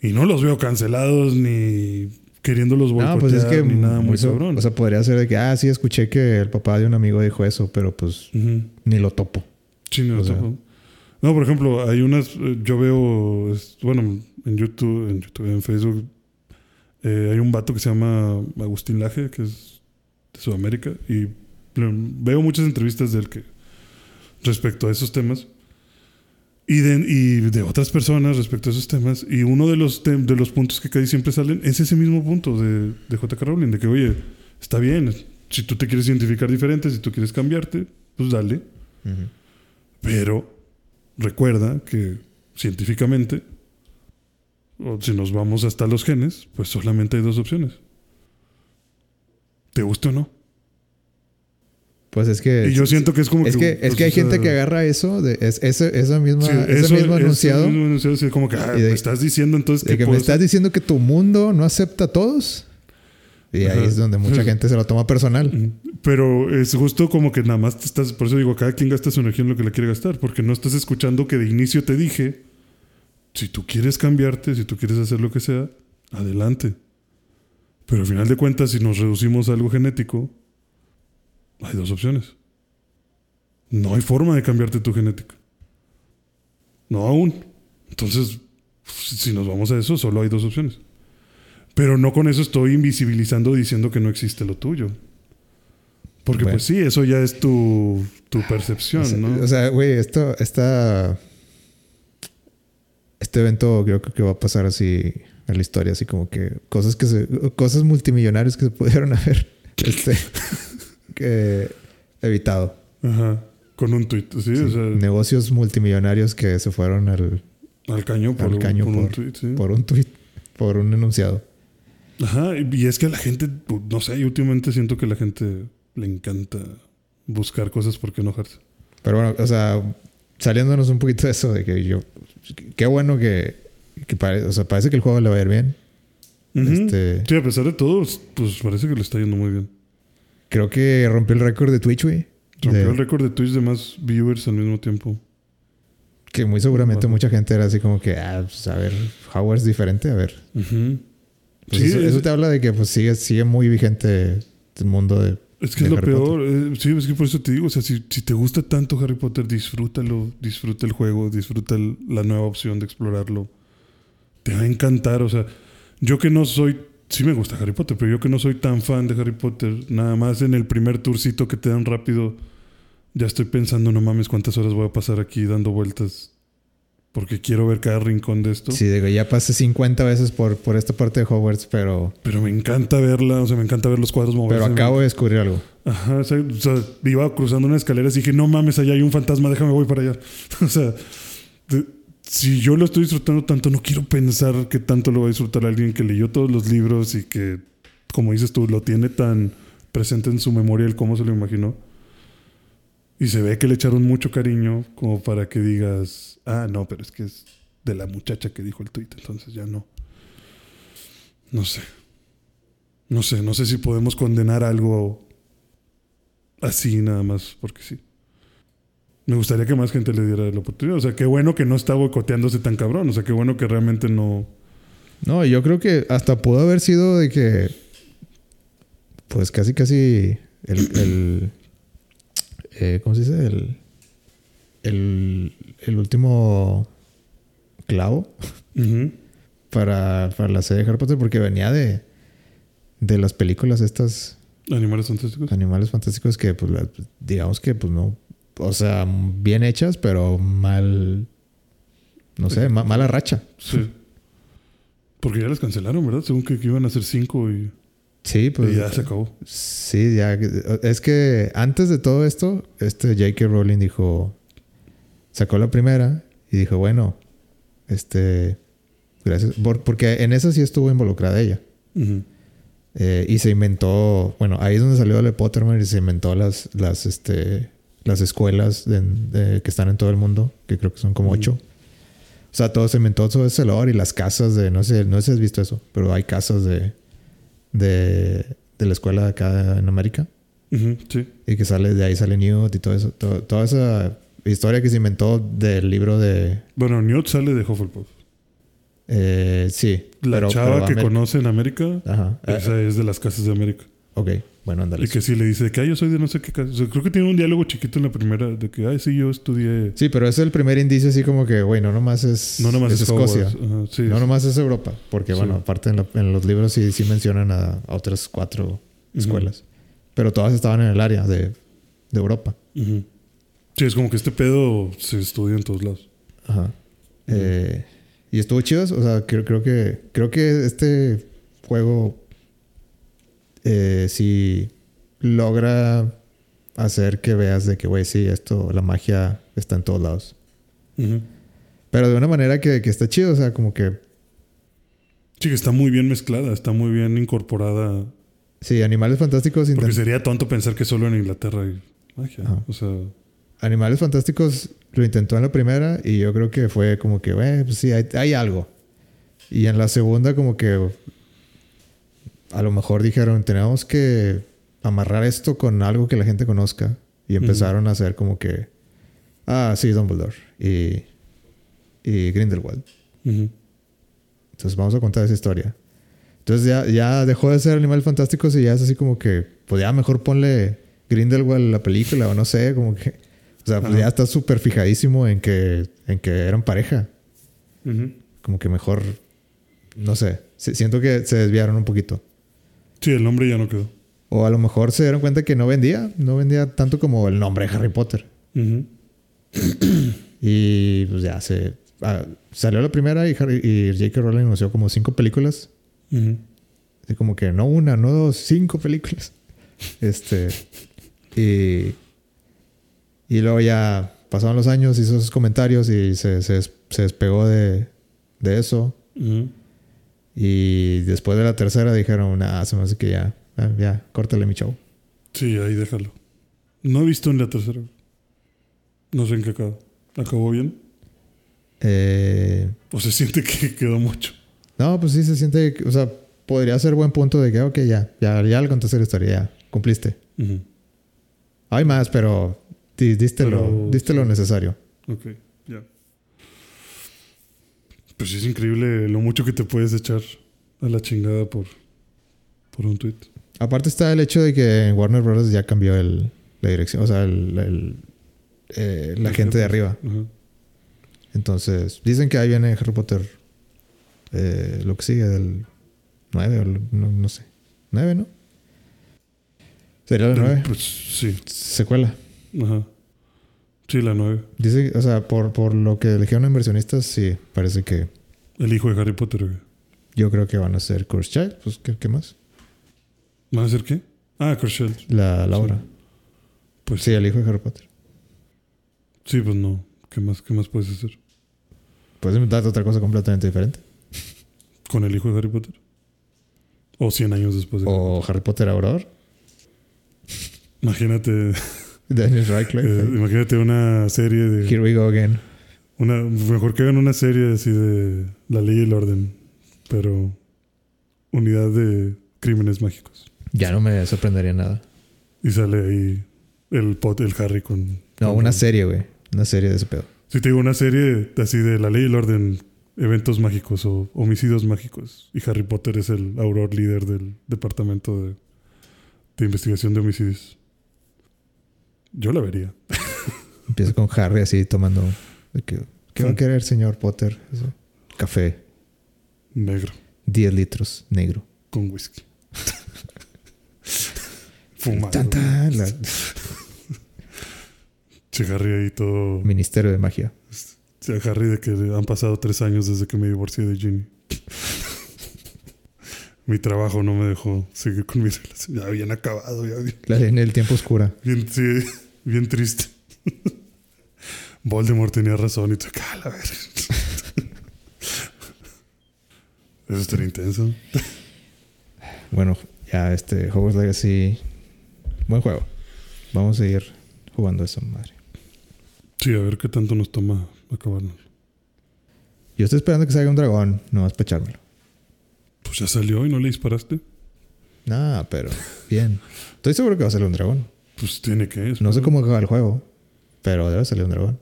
Y no los veo cancelados ni queriéndolos No, boicotear pues es que ni nada muy muy so- cabrón. O sea, podría ser de que, ah, sí, escuché que el papá de un amigo dijo eso, pero pues ni lo topo. Sí, no, O sea. tampoco. No, por ejemplo, hay unas, eh, yo veo, bueno, en YouTube, en YouTube, en Facebook, eh, hay un vato que se llama Agustín Laje, que es de Sudamérica, y veo muchas entrevistas de él que respecto a esos temas y de, y de otras personas respecto a esos temas. Y uno de los, de los puntos que casi siempre salen es ese mismo punto de, de J.K. Rowling, de que, oye, está bien, si tú te quieres identificar diferente, si tú quieres cambiarte, pues dale. Pero recuerda que científicamente, o si nos vamos hasta los genes, pues solamente hay dos opciones. ¿Te gusta o no? Pues es que... Y yo siento que es como Es que, es que hay gente que agarra eso, de, es, ese, esa misma, sí, ese eso- mismo eso enunciado, mismo enunciado, sí, como que ah, de- me estás diciendo entonces de que, que me estás diciendo que tu mundo no acepta a todos. Y ahí es donde mucha gente se lo toma personal. Mm, Pero es justo como que nada más te estás, por eso digo, cada quien gasta su energía en lo que le quiere gastar, porque no estás escuchando que de inicio te dije, si tú quieres cambiarte, si tú quieres hacer lo que sea, adelante. Pero al final de cuentas, si nos reducimos a algo genético, hay dos opciones. No hay forma de cambiarte tu genética. No aún. Entonces, si nos vamos a eso, solo hay dos opciones. Pero no con eso estoy invisibilizando diciendo que no existe lo tuyo. Porque Bueno. pues sí, eso ya es tu, tu percepción, O sea, ¿no? o sea, güey, esto, esta... Este evento creo que va a pasar así en la historia, así como que cosas que se... Cosas multimillonarias que se pudieron <laughs> haber este, evitado. Ajá. Con un tweet, sí, o sea, Negocios multimillonarios que se fueron al, al caño por, al un- caño por por, un sí. por un tweet, por un enunciado. Ajá, y es que la gente, pues, no sé, yo últimamente siento que la gente le encanta buscar cosas por qué enojarse. Pero bueno, o sea, saliéndonos un poquito de eso, de que yo. Qué bueno que. que pare- o sea, parece que el juego le va a ir bien. Este- Sí, a pesar de todo, pues parece que le está yendo muy bien. Creo que rompió el récord de Twitch, güey. Rompió De- el récord de Twitch de más viewers al mismo tiempo. Que muy seguramente Bueno. mucha gente era así como que, ah, pues a ver, Howard es diferente, a ver. Pues Sí, eso, es- eso te habla de que pues sigue, sigue muy vigente el mundo de. Es que de es lo Harry peor. eh, sí, es que por eso te digo. O sea, si, si te gusta tanto Harry Potter, disfrútalo. Disfruta el juego. Disfruta el- la nueva opción de explorarlo. Te va a encantar. O sea, yo que no soy. Sí me gusta Harry Potter, pero yo que no soy tan fan de Harry Potter, nada más en el primer tourcito que te dan rápido, ya estoy pensando, no mames, cuántas horas voy a pasar aquí dando vueltas. Porque quiero ver cada rincón de esto. Sí, digo, ya pasé 50 veces por, por esta parte de Hogwarts, pero, Pero me encanta verla, o sea, me encanta ver los cuadros moverse. pero acabo de descubrir algo. Ajá, o sea, o sea, iba cruzando una escalera y dije, no mames, allá hay un fantasma, déjame voy para allá. <laughs> o sea, si yo lo estoy disfrutando tanto, no quiero pensar que tanto lo va a disfrutar alguien que leyó todos los libros y que, como dices tú, lo tiene tan presente en su memoria el cómo se lo imaginó. Y se ve que le echaron mucho cariño como para que digas, ah, no, pero es que es de la muchacha que dijo el tweet, entonces ya no. No sé. No sé, no sé si podemos condenar algo así nada más, porque sí. Me gustaría que más gente le diera la oportunidad. O sea, qué bueno que no está boicoteándose tan cabrón. O sea, qué bueno que realmente no. No, yo creo que hasta pudo haber sido de que. Pues casi, casi. El. el eh, ¿Cómo se dice? El. El, el último clavo Ujú. para, para la serie de Harry Potter porque venía de. De las películas estas Animales fantásticos. animales fantásticos que, pues, la- digamos que, pues no. O sea, bien hechas, pero mal. No sé, ma- mala racha. Sí. Porque ya las cancelaron, ¿verdad? Según que, que iban a ser cinco y, Sí, pues. y ya se acabó. Sí, ya. Es que antes de todo esto, este J.K. Rowling dijo. Sacó la primera y dijo, bueno, este. Gracias. por- porque en esa sí estuvo involucrada ella. Eh, y se inventó. Bueno, ahí es donde salió de Potterman y se inventó las, las, este, las escuelas de- de- que están en todo el mundo, que creo que son como ocho. O sea, todo se inventó todo ese lore y las casas de. No sé, no sé si has visto eso, pero hay casas de. de, de la escuela acá en América. Sí. Y que sale, de ahí sale Newt y todo eso. todo- toda esa historia que se inventó del libro de. Bueno, Newt sale de Hufflepuff. eh, sí. La pero- chava pero que conoce en América, Ajá. eh, esa es de las casas de América. Ok, bueno, ándale. Y que sí le dice que "Ay, yo soy de no sé qué casa. O sea, creo que tiene un diálogo chiquito en la primera de que, ay, sí, yo estudié. Sí, pero es el primer indicio así como que, güey, no nomás es, No nomás es es Escocia. Hogwarts. Ajá, sí, No nomás es Europa. Porque, Sí. bueno, aparte en, la- en los libros sí, sí mencionan a, a otras cuatro escuelas. Pero todas estaban en el área de, de Europa. Sí, es como que este pedo se estudia en todos lados. Ajá. Eh, y estuvo chido. O sea, creo, creo que creo que este juego eh, sí logra hacer que veas de que, güey, sí, esto, la magia está en todos lados. Pero de una manera que, que está chido. O sea, como que Sí, que está muy bien mezclada, está muy bien incorporada. sí, Animales Fantásticos Porque intent- sería tonto pensar que solo en Inglaterra hay magia. Ajá. O sea, Animales Fantásticos lo intentó en la primera y yo creo que fue como que, güey, pues sí, hay, hay algo. Y en la segunda como que a lo mejor dijeron, tenemos que amarrar esto con algo que la gente conozca. Y empezaron a hacer como que, ah, sí, Dumbledore y, y Grindelwald. Entonces vamos a contar esa historia. Entonces ya, ya dejó de ser Animales Fantásticos y ya es así como que, pues ya mejor ponle Grindelwald a la película o no sé, como que... O sea, pues ya está súper fijadísimo en que, en que eran pareja. Como que mejor, no sé, si- siento que se desviaron un poquito. Sí, el nombre ya no quedó. O a lo mejor se dieron cuenta que no vendía, no vendía tanto como el nombre de Harry Potter. <clears throat> Y pues ya se... ah, salió la primera y, Harry- y J.K. Rowling anunció como cinco películas. Así como que no una, no dos, cinco películas. <laughs> Este. Y. Y luego ya pasaron los años, hizo esos comentarios y se, se, se despegó de, de eso. Y después de la tercera dijeron, ah, se me hace que ya, ah, ya, córtale mi show. Sí, ahí déjalo. No he visto en la tercera. No sé en qué acabó. ¿Acabó bien? Eh, ¿O se siente que <laughs> quedó mucho? no, pues sí se siente, o sea, podría ser buen punto de que, ok, ya, ya, ya le contaste la historia, ya, cumpliste. Hay más, pero di- diste, lo, diste lo necesario. Ok, ya. Pues sí es increíble lo mucho que te puedes echar a la chingada por, por un tweet. Aparte está el hecho de que Warner Bros. ya cambió el, la dirección, o sea, el, el- eh, la gente de arriba. Ajá. Entonces, dicen que ahí viene Harry Potter, eh, lo que sigue del 9 o no sé. 9, ¿no? Sería la 9. Pues sí, Secuela. ajá. Sí, la 9. Dice, o sea, por, por lo que eligieron inversionistas, sí, parece que El hijo de Harry Potter. güey. yo creo que van a ser Curse Child. Pues, ¿qué, qué más? ¿Van a ser qué? Ah, Crushell. La, la Sí. obra. Pues Sí, el hijo de Harry Potter. sí, pues no. ¿Qué más, qué más puedes hacer? Puedes inventar otra cosa completamente diferente. ¿Con el hijo de Harry Potter? O 100 años después de... O Harry Potter Aurora. Imagínate, Daniel Radcliffe. eh, imagínate una serie de... Here we go again. Una, mejor que hagan una serie así de La Ley y el Orden, pero unidad de crímenes mágicos. Ya no me sorprendería nada. Y sale ahí el pot, el Harry con... No, con- una serie, güey. Una serie de ese pedo. Si te digo una serie así de La Ley y el Orden, eventos mágicos o homicidios mágicos. Y Harry Potter es el auror líder del departamento de, de investigación de homicidios. Yo la vería. <laughs> Empieza con Harry así tomando. que, ¿Qué va a querer, señor Potter? Eso. Café. Negro, 10 litros. Negro. con whisky. <laughs> Fumado. Tan, tan, la- <laughs> Che, Harry ahí todo... Ministerio de Magia. A Harry de que han pasado tres años desde que me divorcié de Ginny. Mi trabajo no me dejó seguir con mi <laughs> relación. Ya habían acabado, ya bien, La línea del tiempo oscura. bien, sí, bien triste. <laughs> Voldemort tenía razón y tú, "Ah, la verga". <laughs> Eso estaría intenso. Bueno, ya este Hogwarts Legacy. Buen juego. Vamos a ir jugando eso, madre. Sí, a ver qué tanto nos toma acabarnos. Yo estoy esperando que salga un dragón, no vas a echármelo. Pues ya salió y no le disparaste. Nah, pero bien. Estoy seguro que va a salir un dragón. Pues tiene que. No sé cómo acaba el juego, pero debe salir un dragón.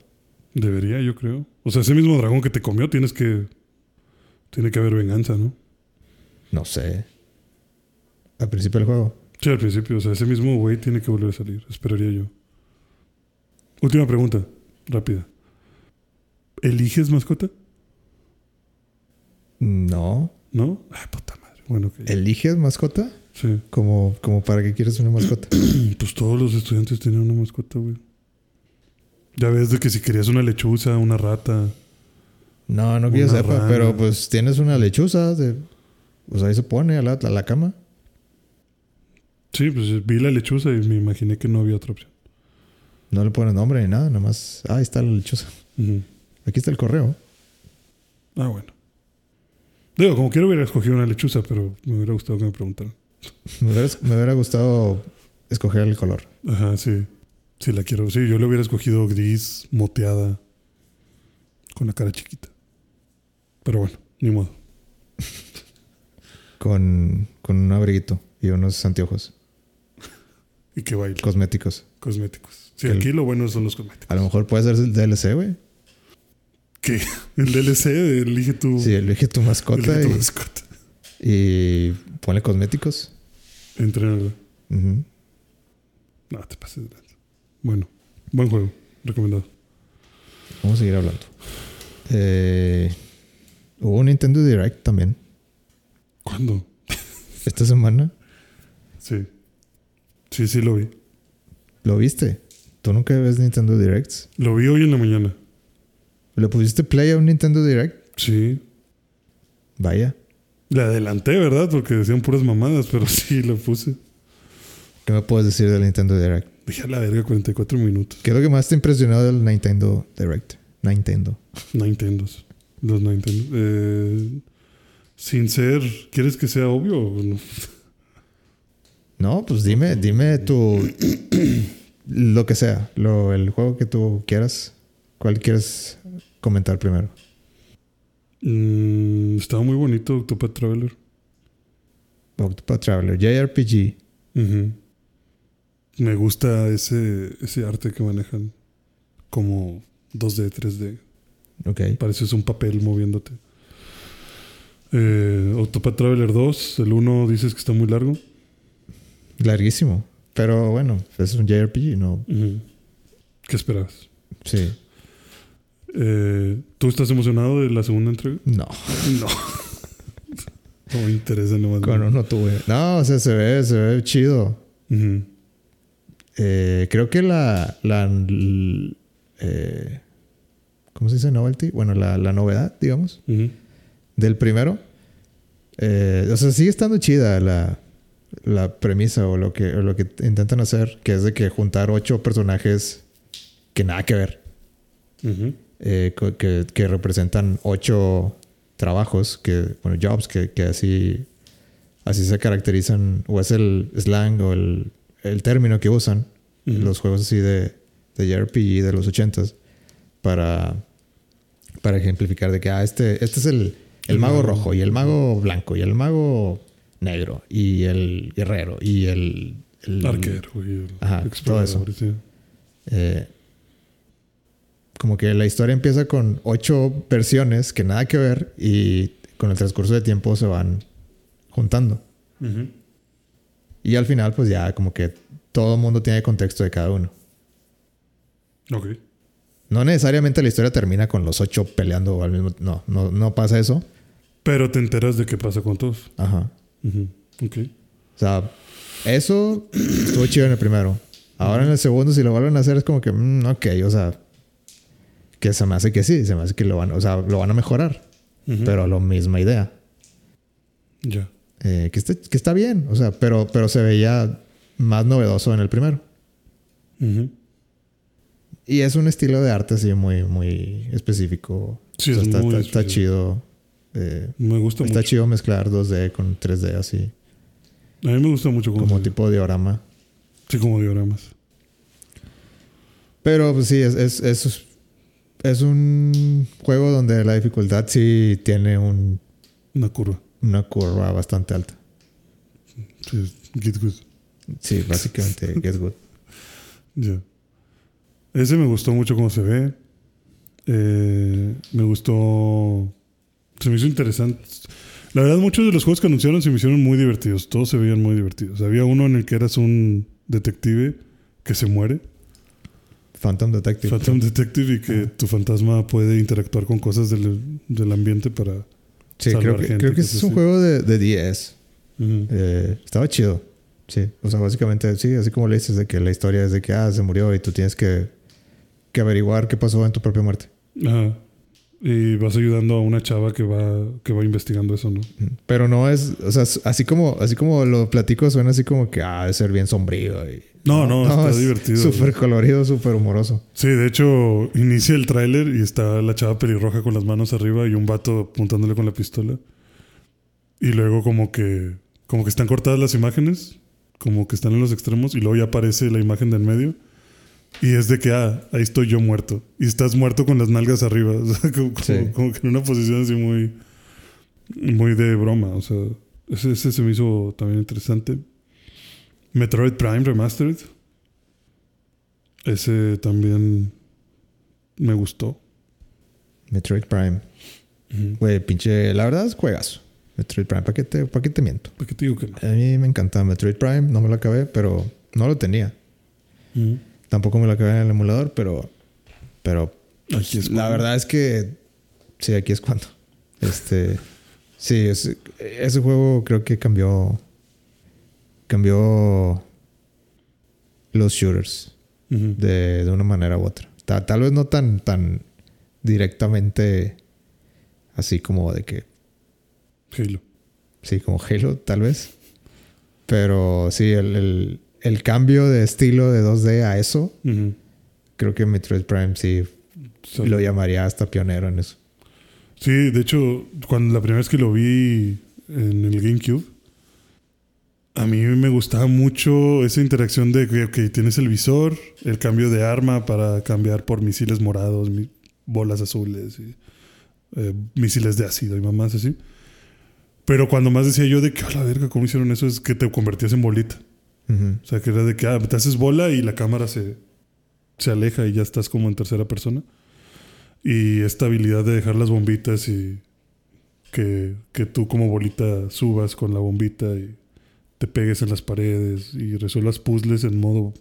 Debería, yo creo. O sea, ese mismo dragón que te comió, tienes que. Tiene que haber venganza, ¿no? No sé. Al principio del juego. Sí, al principio. O sea, ese mismo güey tiene que volver a salir. Esperaría yo. Última pregunta. Rápida. ¿Eliges mascota? No. ¿No? Ay, puta madre. Bueno, ok. ¿Eliges mascota? Sí. Como, como para que quieres una mascota. <clears throat> Pues todos los estudiantes tenían una mascota, güey. Ya ves de que si querías una lechuza, una rata. No, no que yo sepa, rana. pero pues tienes una lechuza. De, pues ahí se pone a la, a la cama. Sí, pues vi la lechuza y me imaginé que no había otra opción. No le pones nombre ni nada, nada más. Ah, ahí está la lechuza. Aquí está el correo. Ah, bueno. Digo, como quiero hubiera escogido una lechuza, pero me hubiera gustado que me preguntaran. Me hubiera, me hubiera gustado escoger el color. Ajá, sí. Sí, la quiero. Sí, yo le hubiera escogido gris, moteada, con la cara chiquita. Pero bueno, ni modo. <laughs> Con, con un abriguito y unos anteojos <laughs> Y que baile. cosméticos. Cosméticos. Sí, aquí lo bueno son los cosméticos. A lo mejor puede ser el DLC, güey. ¿Qué? El DLC de elige tu, Sí, elige tu mascota elige tu y, mascota. y ponle cosméticos. Entrénala. Ujú. No, te pases de. Bueno, buen juego. Recomendado. Vamos a seguir hablando. Eh, hubo un Nintendo Direct también ¿Cuándo? esta semana. Sí. Sí, sí lo vi. ¿Lo viste? ¿Tú nunca ves Nintendo Directs? Lo vi hoy en la mañana. ¿Le pusiste play a un Nintendo Direct? Sí. Vaya. Le adelanté, ¿verdad? Porque decían puras mamadas, pero <laughs> sí lo puse. ¿Qué me puedes decir del Nintendo Direct? Dije a la verga 44 minutos. ¿Qué es lo que más te impresionó del Nintendo Direct? Nintendo. Nintendo. Los Nintendo. Eh, sin ser, ¿quieres que sea obvio o no? No, pues dime, dime tu <coughs> lo que sea, lo, el juego que tú quieras. ¿Cuál quieres comentar primero? Mm, estaba muy bonito Octopath Traveler. Octopath Traveler, JRPG. Me gusta ese, ese arte que manejan como 2D, 3D. Ok. Pareces un papel moviéndote. Eh, Octopath Traveler 2, el 1 dices que está muy largo. Larguísimo. Pero bueno, es un JRPG, ¿no? ¿Qué esperabas? Sí. Eh, ¿Tú estás emocionado de la segunda entrega? No. No. no me interesa nomás. Con uno tuve. No, o sea, se ve, se ve chido. Eh, creo que la. la l- eh, ¿Cómo se dice novelty? Bueno, la, la novedad, digamos, del primero. o sea, sigue estando chida la, la premisa o lo, que, o lo que intentan hacer, que es de que juntar ocho personajes que nada que ver. Ujú. Eh, que, que representan ocho trabajos, que, bueno, jobs, que, que así, así se caracterizan, o es el slang o el, el término que usan los juegos así de, de JRPG de los ochentas para, para ejemplificar de que ah, este, este es el, el mago rojo y el mago blanco y el mago negro y el guerrero y el... el- Arquero y el Ajá, todo sí. eh, como que la historia empieza con ocho versiones que nada que ver y con el transcurso de tiempo se van juntando. Y al final pues ya como que todo el mundo tiene contexto de cada uno. Ok. No necesariamente la historia termina con los ocho peleando al mismo No, no, no pasa eso. Pero te enteras de qué pasa con todos. Ajá. Ujú. Ok. O sea, eso estuvo chido en el primero. Ahora en el segundo, si lo vuelven a hacer, es como que, mm, ok, o sea, que se me hace que sí, se me hace que lo van, o sea, lo van a mejorar, pero la misma idea. Ya. Eh, que, está, que está bien, o sea, pero, pero se veía más novedoso en el primero. Y es un estilo de arte así muy, muy específico. Sí, O sea, es está, muy está- está específico. chido. eh, Me gusta está mucho. chido mezclar 2D con 3D así, A mí me gusta mucho como tipo diorama. Sí, como dioramas. Pero pues sí, es, es, es, es un juego donde la dificultad sí tiene un, Una curva. una curva bastante alta. Sí, get good. Sí, básicamente, <laughs> Get Good. Ya. Ese me gustó mucho cómo se ve. Eh, me gustó. Se me hizo interesante. La verdad, muchos de los juegos que anunciaron se me hicieron muy divertidos. Todos se veían muy divertidos. Había uno en el que eras un detective que se muere. Phantom Detective. Phantom Detective y que tu fantasma puede interactuar con cosas del, del ambiente para. Sí, salvar creo que, gente, creo que es un así. juego de, de 10. Ujú. Eh, estaba chido. Sí. O sea, básicamente, sí, así como le dices de que la historia es de que, ah, se murió y tú tienes que, que averiguar qué pasó en tu propia muerte. Ajá. Y vas ayudando a una chava que va, que va investigando eso, ¿no? Pero no es, o sea, así como, así como lo platico, suena así como que, ah, de ser bien sombrío. y- No, no, está es divertido. Súper colorido, súper humoroso. Sí, de hecho, inicia el tráiler y está la chava pelirroja con las manos arriba y un vato apuntándole con la pistola. Y luego como que como que están cortadas las imágenes, como que están en los extremos y luego ya aparece la imagen del medio. Y es de que, ah, ahí estoy yo muerto. Y estás muerto con las nalgas arriba. <laughs> O sea, como, como- Sí. como que en una posición así muy, muy de broma. O sea, ese, ese se me hizo también interesante. Metroid Prime Remastered. Ese también me gustó. Metroid Prime. Güey, pinche, la verdad es juegazo. Metroid Prime, ¿para qué te, para qué te miento? ¿Por qué te digo que no? A mí me encanta Metroid Prime, no me lo acabé, pero no lo tenía. Tampoco me lo acabé en el emulador, pero. Pero. pues, Aquí es la verdad es que. Sí, aquí es cuando. Este. Sí, es- ese juego creo que cambió. Cambió. Los shooters. De, de una manera u otra. Ta- tal vez no tan, tan directamente. Así como de que. Halo. Sí, como Halo, tal vez. Pero sí, el, el, el cambio de estilo de 2D a eso, creo que Metroid Prime sí lo llamaría hasta pionero en eso. Sí, de hecho, cuando la primera vez que lo vi en el GameCube, a mí me gustaba mucho esa interacción de que tienes el visor, el cambio de arma para cambiar por misiles morados, mi- bolas azules, y, eh, misiles de ácido y mamás así. Pero cuando más decía yo de que, a la verga, ¿cómo hicieron eso? Es que te convertías en bolita. O sea, que era de que ah, te haces bola y la cámara se, se aleja y ya estás como en tercera persona. Y esta habilidad de dejar las bombitas y que, que tú como bolita subas con la bombita y te pegues en las paredes y resuelvas puzzles en modo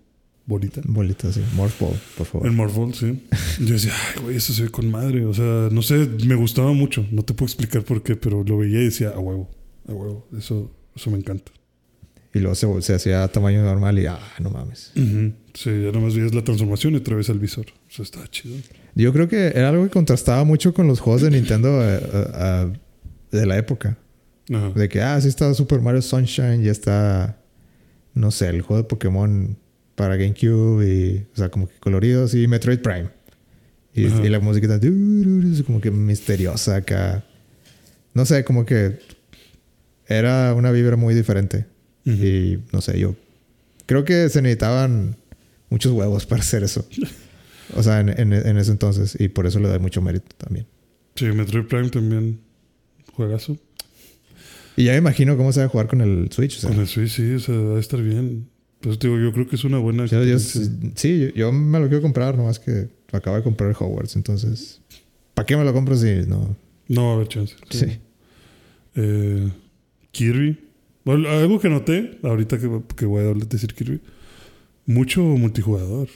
bolita. Bolita, sí. Morph Ball, por favor. En Morphle, sí. <laughs> Yo decía, ay, güey, eso se ve con madre. O sea, no sé, me gustaba mucho. No te puedo explicar por qué, pero lo veía y decía, a huevo, a huevo. Eso, eso me encanta. Y luego se, se hacía a tamaño normal y, ah, no mames. Sí, ya nomás veías la transformación y otra vez el visor. O sea, estaba chido. Yo creo que era algo que contrastaba mucho con los juegos de Nintendo eh, eh, eh, de la época. Ajá. De que, ah, sí está Super Mario Sunshine, ya está, no sé, el juego de Pokémon para GameCube y, o sea, como que coloridos y Metroid Prime. Y, la música está como que misteriosa acá. No sé, como que era una vibra muy diferente. Y no sé, yo creo que se necesitaban muchos huevos <laughs> para hacer eso. O sea, en, en- en ese entonces. Y por eso le doy mucho mérito también. Sí, Metroid Prime también juegazo. Y ya me imagino cómo se va a jugar con el Switch. O sea, Con el Switch, sí, o sea, va a estar bien. Pues digo, yo creo que es una buena yo- sí, yo, yo me lo quiero comprar, nomás que acabo de comprar el Hogwarts. Entonces, ¿para qué me lo compro si no? No va a haber chance. Sí. Eh, Kirby. Bueno, algo que noté, ahorita que, que voy a decir Kirby. Mucho multijugador.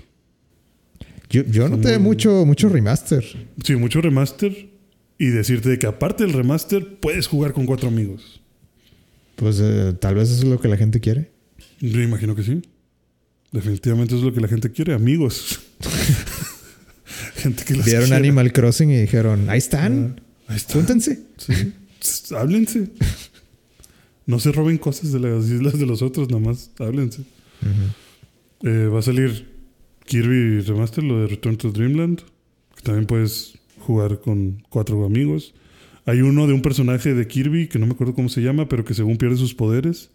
Yo, yo noté muy- mucho, mucho remaster. Sí, mucho remaster. Y decirte de que aparte del remaster, puedes jugar con cuatro amigos. Pues eh, tal vez eso es lo que la gente quiere. Yo imagino que sí. Definitivamente eso es lo que la gente quiere, amigos. <laughs> gente que los Vieron quiera. Animal Crossing y dijeron, ahí están, Ah, Ahí júntense. Sí. Tss, Háblense. No se roben cosas de las islas de los otros, nada más háblense. Eh, va a salir Kirby Remaster, lo de Return to Dreamland. Que también puedes jugar con cuatro amigos. Hay uno de un personaje de Kirby que no me acuerdo cómo se llama, pero que según pierde sus poderes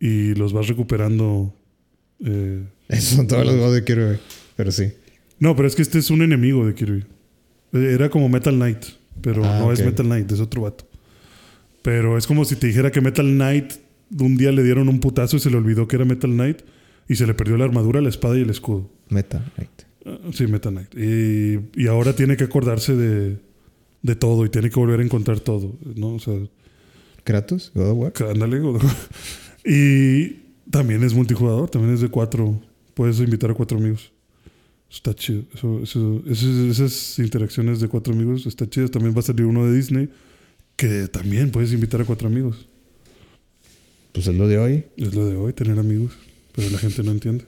y los vas recuperando. eh, Esos son todos los juegos de Kirby. Pero sí. No, pero es que este es un enemigo de Kirby. Eh, Era como Metal Knight, pero Ah, no es. Metal Knight, es otro vato. Pero es como si te dijera que Metal Knight un día le dieron un putazo y se le olvidó que era Metal Knight y se le perdió la armadura, la espada y el escudo. Meta. right. Ah, Sí, Metal Knight. Y, y ahora tiene que acordarse de, de todo y tiene que volver a encontrar todo, ¿no? O sea, Kratos, God of War. que ándale. o- y también es multijugador, también es de cuatro. Puedes invitar a cuatro amigos. Está chido. Eso, eso- esas, esas interacciones de cuatro amigos está chido. También va a salir uno de Disney que también puedes invitar a cuatro amigos. Pues es lo de hoy. Es lo de hoy, tener amigos. Pero la gente no entiende.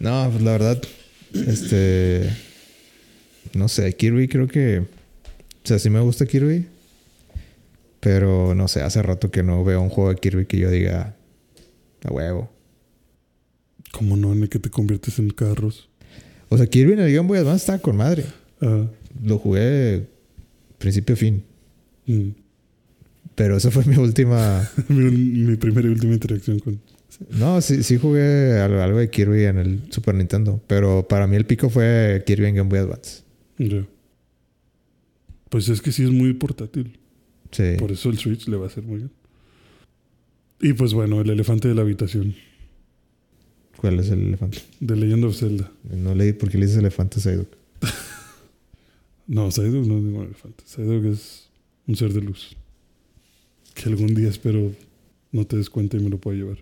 No, pues la verdad, este. No sé, Kirby creo que. O sea, sí me gusta Kirby. Pero no sé, hace rato que no veo un juego de Kirby que yo diga. A huevo. Como no, ni que te conviertes en carros. O sea, Kirby en el Game Boy Advance estaba con madre. Ah, Lo jugué principio a fin. mm. Pero esa fue mi última. <laughs> mi, mi primera y última interacción con. No, sí, sí jugué algo, de Kirby en el Super Nintendo. Pero para mí el pico fue Kirby en Game Boy Advance. Ya. Pues es que sí es muy portátil. Sí. Por eso el Switch le va a hacer muy bien. Y pues bueno, el elefante de la habitación. ¿Cuál es el elefante? De Legend of Zelda. No leí por qué le dices elefante a. <laughs> No, Psyduck no es ningún elefante. Psyduck es un ser de luz. Que algún día espero no te des cuenta y me lo pueda llevar.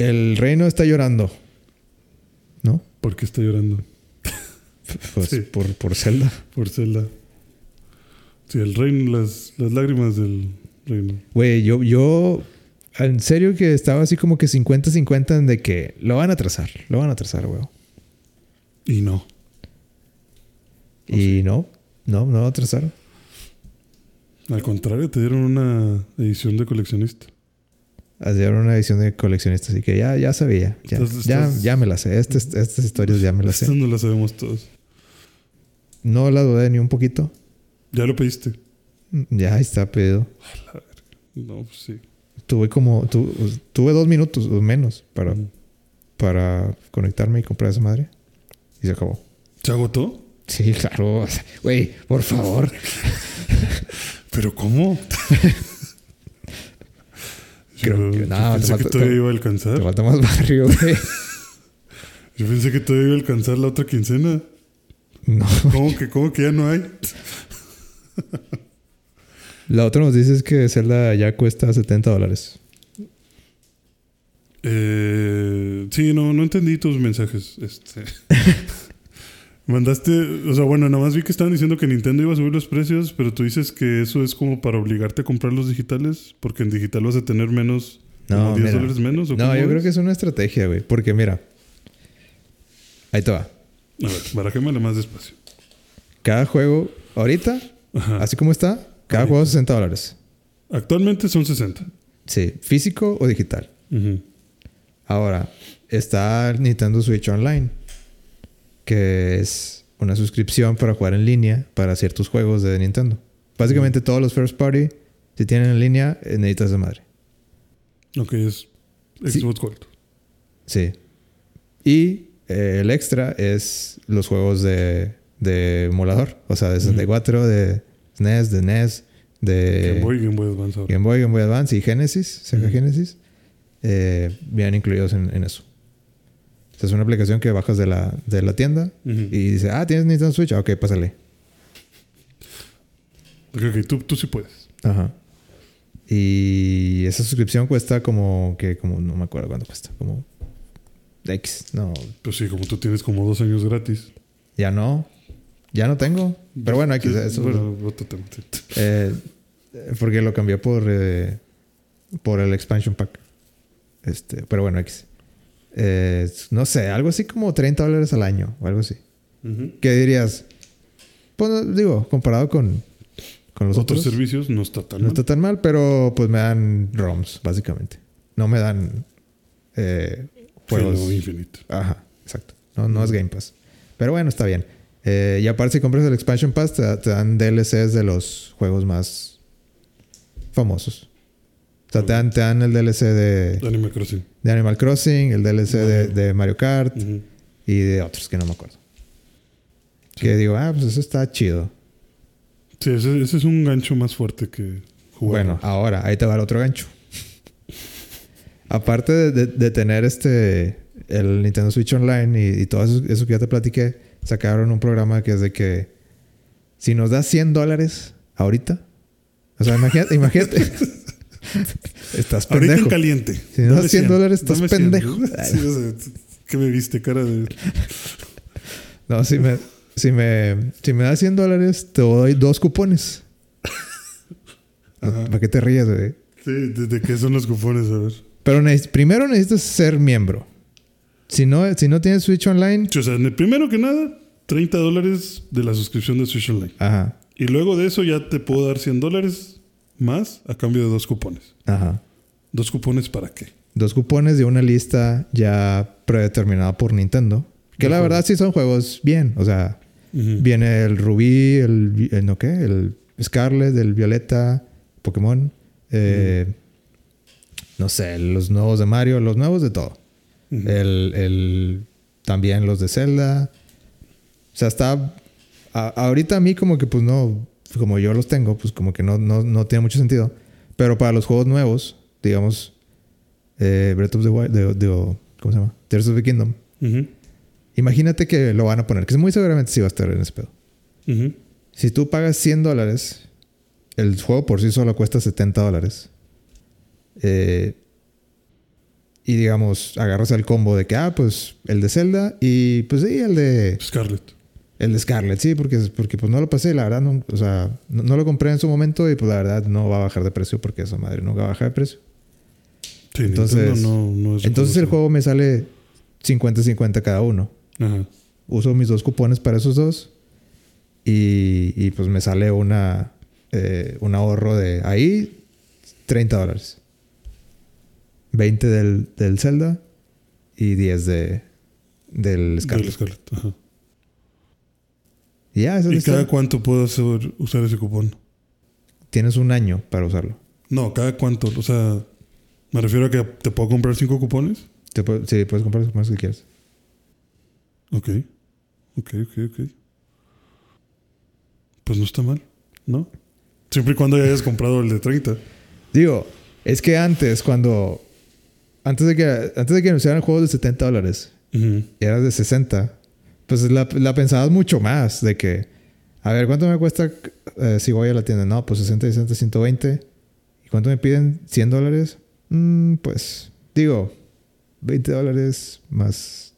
El reino está llorando. ¿No? ¿Por qué está llorando? Pues Sí. por, por Zelda. Por Zelda. Sí, el reino, las, las lágrimas del reino. Güey, yo, yo en serio que estaba así como que 50-50 en de que lo van a trazar. Lo van a trazar, güey. Y no. Y no, no, no lo trazaron. Al contrario, te dieron una edición de coleccionista. Hacían una edición de coleccionista, así que ya, ya sabía. Ya, ya, estás- ya me las sé. Estas, estas historias ya me las <laughs> Estas sé. no las sabemos todos. No la dudé ni un poquito. Ya lo pediste. Ya ahí está pedido. No, pues sí. Tuve como... tu- tuve dos minutos o menos para, para conectarme y comprar esa madre. Y se acabó. ¿Se agotó? Sí, claro. Güey, por favor. ¿Pero cómo? <laughs> Creo yo, que- yo no, te pensé falta- que todavía te- iba a Te alcanzar. falta más barrio, güey. <laughs> Yo pensé que todavía iba a alcanzar la otra quincena. No. <laughs> ¿Cómo que, cómo que ya no hay? La otra nos dice que Zelda ya cuesta 70 dólares. Eh, sí, no, no entendí tus mensajes. Este. <laughs> Mandaste, o sea, bueno, nada más vi que estaban diciendo que Nintendo iba a subir los precios, pero tú dices que eso es como para obligarte a comprar los digitales, porque en digital vas a tener menos, No, como 10 mira. dólares menos. ¿o No, yo creo que es una estrategia, güey. Porque mira. Ahí te va. A ver, barajémosle más despacio. Cada juego, ahorita, Ajá. así como está, cada Ahorita. juego 60 dólares. Actualmente son 60. Sí, físico o digital. Ahora, está Nintendo Switch Online, que es una suscripción para jugar en línea para ciertos juegos de Nintendo. Básicamente todos los first party, si tienen en línea, necesitas de madre. Ok, es Sí. Xbox Gold. Sí. Y eh, el extra es los juegos de, de emulador. O sea, de 64, de SNES, de NES, de Game Boy Game Boy Advance ahora. Game Boy, Game Boy Advance y Genesis, Sega Ujú. Genesis, eh, vienen incluidos en, en eso. O sea, es una aplicación que bajas de la, de la tienda y dice, ah, ¿tienes Nintendo Switch? Ah, ok, pásale. Ok, ok, tú, tú sí puedes. Ajá. Y esa suscripción cuesta como que, como, no me acuerdo cuánto cuesta, como X, no, Pues sí, como tú tienes como dos años gratis. ya no, ya no tengo. Pero bueno, X, eso, Bueno, otro tema. Eh, porque lo cambié por, eh, por el expansion pack. Este, pero bueno, X. Eh, no sé, algo así como 30 dólares al año o algo así. ¿Qué dirías? Pues no, digo, comparado con, con los Otros otros, servicios no está tan no mal. está tan mal, pero pues me dan ROMs, básicamente. No me dan eh, juegos. Halo Infinite. Ajá, exacto. No, no es Game Pass. Pero bueno, está bien. Eh, y aparte, si compras el Expansion Pass, te, da- te dan DLCs de los juegos más famosos. O sea, te dan, te dan el DLC de, Animal Crossing. de Animal Crossing, el DLC de, Mario. de Mario Kart y de otros que no me acuerdo. Que digo, ah, pues eso está chido. Sí, ese, ese es un gancho más fuerte que jugar. Bueno, ahora, ahí te va el otro gancho. Aparte de, de- de tener este el Nintendo Switch Online y, y todo eso, eso que ya te platiqué, sacaron un programa que es de que si nos das 100 dólares ahorita, o sea, imagínate, <laughs> imagínate. estás Ahorita pendejo. en caliente. Si no das Dame 100 dólares, estás Dame 100. pendejo. <laughs> Sí, o sea, ¿Qué me viste? Cara de... No, si me, si me, si me das 100 dólares, te doy dos cupones. <laughs> Ajá. ¿Para qué te ríes, güey? Sí, ¿de, de qué son los cupones? A ver. Pero neces- primero necesitas ser miembro. Si no, si no tienes Switch Online, Sí, O sea, primero que nada, 30 dólares de la suscripción de Switch Online. ajá, Y luego de eso ya te puedo dar 100 dólares más a cambio de dos cupones. ajá. ¿Dos cupones para qué? Dos cupones de una lista ya predeterminada por Nintendo. Que la verdad sí son juegos bien. O sea, viene el Rubí, el, el no qué, el Scarlet, el Violeta, Pokémon. eh, No sé, los nuevos de Mario, los nuevos de todo. El, el- también los de Zelda. O sea, está. a- ahorita a mí, como que, pues no. Como yo los tengo, pues como que no, no, no tiene mucho sentido. Pero para los juegos nuevos, digamos. eh, Breath of the Wild. de- de- ¿Cómo se llama? Tears of the Kingdom. Imagínate que lo van a poner, que muy seguramente sí va a estar en ese pedo. Si tú pagas 100 dólares, el juego por sí solo cuesta 70 dólares. Eh, y digamos, agarras el combo de que, ah, pues el de Zelda y pues sí, el de, Scarlett. el de Scarlet, sí, porque, porque pues no lo pasé, la verdad, no, o sea, no, no lo compré en su momento y pues la verdad no va a bajar de precio porque esa madre no va a bajar de precio. Sí, Entonces- Nintendo no, no es Entonces el juego me sale 50-50 cada uno. Ajá. uso mis dos cupones para esos dos y, y, pues me sale una eh, un ahorro de ahí 30 dólares 20 del, del Zelda y 10 de, del Scarlet. Del Scarlet, ajá. Y ya, eso ¿Y cada cuánto puedo hacer- usar ese cupón? Tienes un año para usarlo. No, cada cuánto. O sea, me refiero a que te puedo comprar cinco cupones. Te pu- sí, puedes comprar los cupones que quieras. Ok. Ok, ok, ok. Pues no está mal, ¿no? Siempre y cuando ya hayas comprado el de 30. Digo, es que antes, cuando. Antes de que, antes de que anunciaran juegos de 70 dólares Ujú. y eras de 60, pues la, la pensabas mucho más de que, a ver, ¿cuánto me cuesta eh, si voy a la tienda? No, pues 60, 60, 120. ¿Y cuánto me piden? ¿100 dólares? Mm, pues, digo, 20 dólares más.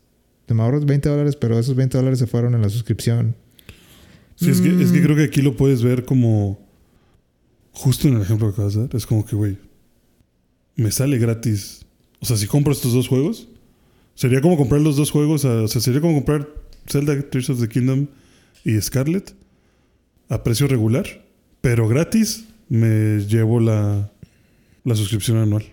Me ahorro 20 dólares, pero esos 20 dólares se fueron en la suscripción. Sí, es, que, es que Mm. creo que aquí lo puedes ver como. Justo en el ejemplo que acabas de dar. Es como que, güey. Me sale gratis. O sea, si compro estos dos juegos. Sería como comprar los dos juegos. a- o sea, sería como comprar Zelda Tears of the Kingdom y Scarlet. A precio regular. Pero gratis. Me llevo la, la suscripción anual.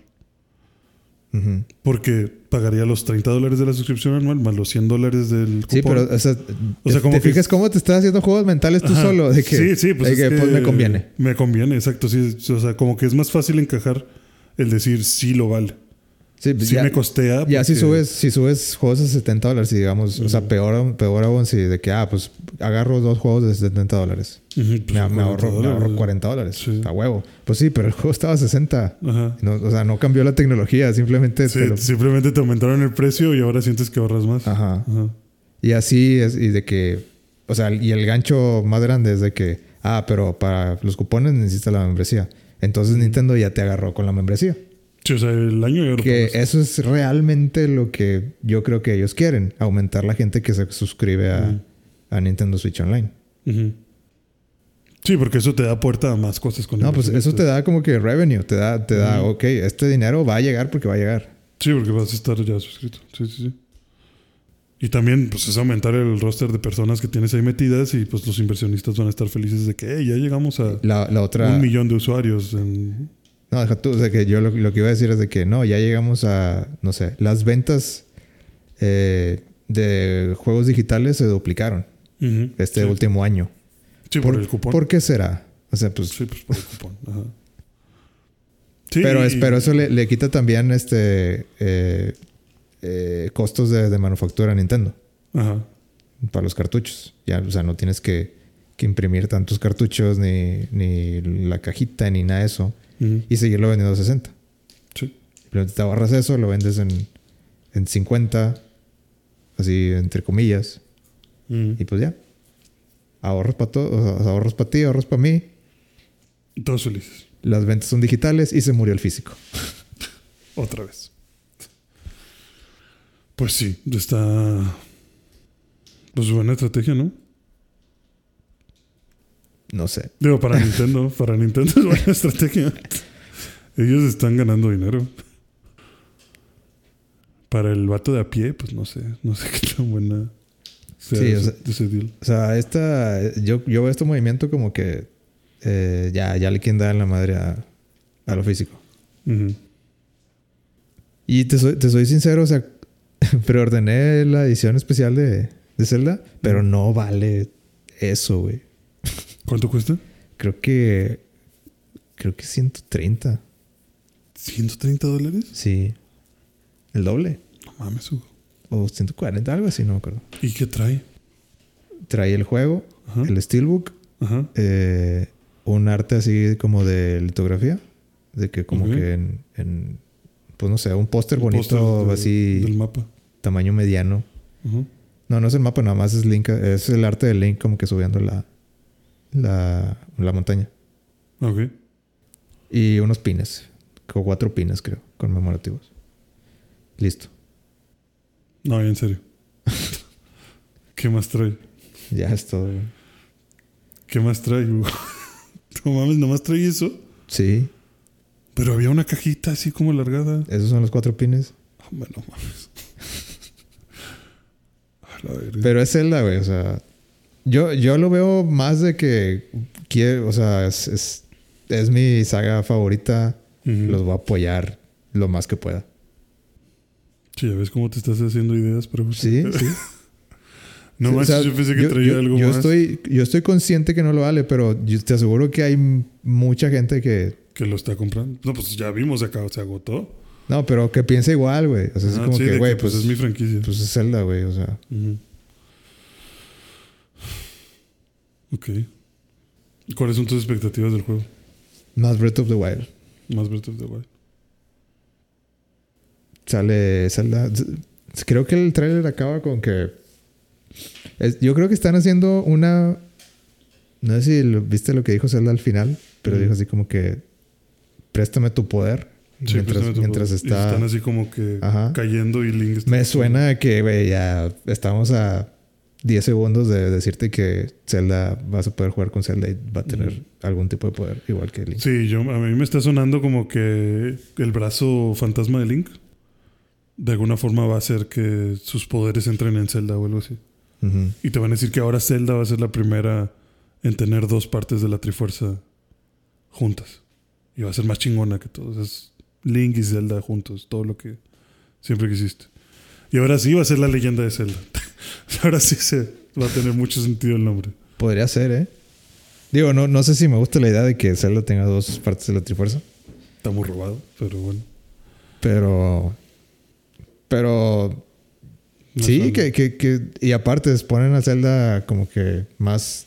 Porque pagaría los 30 dólares de la suscripción anual más los 100 dólares del cupón. Sí, pero, o sea, O sea, te- como te que- fijas cómo te estás haciendo juegos mentales tú Ajá. solo. De que, sí, sí, pues, de es que pues me conviene. Me conviene, exacto. Sí, o sea, como que es más fácil encajar el decir sí lo vale. Sí, pues Sí ya, me costea. ya si porque- subes, si subes juegos de 70 dólares, y digamos, o sea, peor, aún- peor aún si de que, ah, pues agarro dos juegos de 70 dólares. Pues, Me, me 40 ahorro, me ahorro dólares. 40 dólares. Sí. A huevo. Pues sí, pero el juego estaba a 60. Ajá. No, o sea, no cambió la tecnología, simplemente Sí, te lo- Simplemente te aumentaron el precio y ahora sientes que ahorras más. Ajá. Ajá. Y así es, y de que, o sea, y el gancho más grande es de que, ah, pero para los cupones necesitas la membresía. Entonces Nintendo ya te agarró con la membresía. Sí, o sea, el año Que pagaste. eso es realmente lo que yo creo que ellos quieren, aumentar la gente que se suscribe a, a Nintendo Switch Online. Sí, porque eso te da puerta a más cosas con No, pues eso te da como que revenue, te da, te da, Ujú. ok, este dinero va a llegar porque va a llegar. Sí, porque vas a estar ya suscrito. Sí, sí, sí. Y también, pues, es aumentar el roster de personas que tienes ahí metidas y, pues, los inversionistas van a estar felices de que, hey, ya llegamos a La, la otra... un millón de usuarios. En... No, deja tú, o sea, que yo lo, lo que iba a decir es de que no, ya llegamos a, no sé, las ventas eh, de juegos digitales se duplicaron este sí. último año. Sí, por, el cupón. ¿Por qué será? O sea, pues... Sí, pues por el cupón. Ajá. Sí, pero, es, pero eso le, le quita también este eh, eh, costos de, de manufactura a Nintendo Ajá. para los cartuchos. Ya, o sea, no tienes que, que imprimir tantos cartuchos, ni, ni la cajita, ni nada de eso. Y seguirlo vendiendo a 60. Sí. Simplemente te ahorras eso, lo vendes en, en 50, así entre comillas, y pues ya. Ahorros para todos, ahorros para ti, ahorros para mí. Todos felices. Las ventas son digitales y se murió el físico. <laughs> Otra vez. Pues sí, está. Pues buena estrategia, ¿no? No sé. Digo, para <laughs> Nintendo, para Nintendo es buena <laughs> estrategia. Ellos están ganando dinero. Para el vato de a pie, pues no sé, no sé <laughs> qué tan buena sea, Sí, o sea- ese deal. O sea, esta, yo, yo veo este movimiento como que eh, ya, ya le quieren dar en la madre a, a lo físico. Y te soy, te soy sincero, o sea, preordené la edición especial de, de Zelda, pero no vale eso, güey. ¿Cuánto cuesta? Creo que. Creo que 130. ¿130 dólares? Sí. El doble. No mames, Hugo. O 140, algo así, no me acuerdo. ¿Y qué trae? Trae el juego, Ajá. el Steelbook, Ajá. eh, un arte así como de litografía. De que como que en, en, Pues no sé, un póster bonito de- así, Del mapa. tamaño mediano. Ajá. No, no es el mapa, nada más es Link. Es el arte de Link como que subiendo la, la, la montaña. Ok. Y unos pines. Cuatro pines, creo, conmemorativos. Listo. No, en serio. <laughs> ¿Qué más trae? Ya es todo. güey. ¿Qué más trae, Hugo? <laughs> No mames, nomás trae eso. Sí, Pero había una cajita así como alargada. esos son los cuatro pines. Hombre, no mames. <laughs> A la verga. Pero es Zelda, güey. O sea, yo, yo lo veo más de que quiero, o sea, es, es, es mi saga favorita. Los voy a apoyar lo más que pueda. Sí, ya ves cómo te estás haciendo ideas para Sí, <laughs> sí. No Sí, más, o sea, yo pensé que yo- traía yo- algo yo más. Estoy, yo estoy consciente que no lo vale, pero yo te aseguro que hay mucha gente que... Que lo está comprando. No, pues ya vimos, acabó, se agotó. No, pero que piensa igual, güey. O sea, es Ah, como sí, que, güey, pues, pues, es mi franquicia. pues es Zelda, güey. O sea, Ujú. Ok. ¿Cuáles son tus expectativas del juego? más Breath of the Wild. Más Breath of the Wild. Sale Zelda. Creo que el tráiler acaba con que... es- yo creo que están haciendo una... No sé si lo- viste lo que dijo Zelda al final, pero dijo así como que... Préstame tu poder. Sí, mientras tu mientras poder. Y está... están así como que Ajá. cayendo y Link está- Me suena a que, güey, ya estamos a 10 segundos de decirte que Zelda, vas a poder jugar con Zelda y va a tener algún tipo de poder, igual que Link. Sí, yo, a mí me está sonando como que el brazo fantasma de Link de alguna forma va a hacer que sus poderes entren en Zelda o algo así. Y te van a decir que ahora Zelda va a ser la primera en tener dos partes de la Trifuerza juntas. Y va a ser más chingona que todos. Es Link y Zelda juntos, todo lo que siempre quisiste. Y ahora sí va a ser la leyenda de Zelda. <laughs> ahora sí se va a tener mucho sentido el nombre. Podría ser, ¿eh? Digo, no, no sé si me gusta la idea de que Zelda tenga dos partes de la Trifuerza, Está muy robado, pero bueno. pero... Pero... No sí, que, que, que... Y aparte, ponen a Zelda como que más...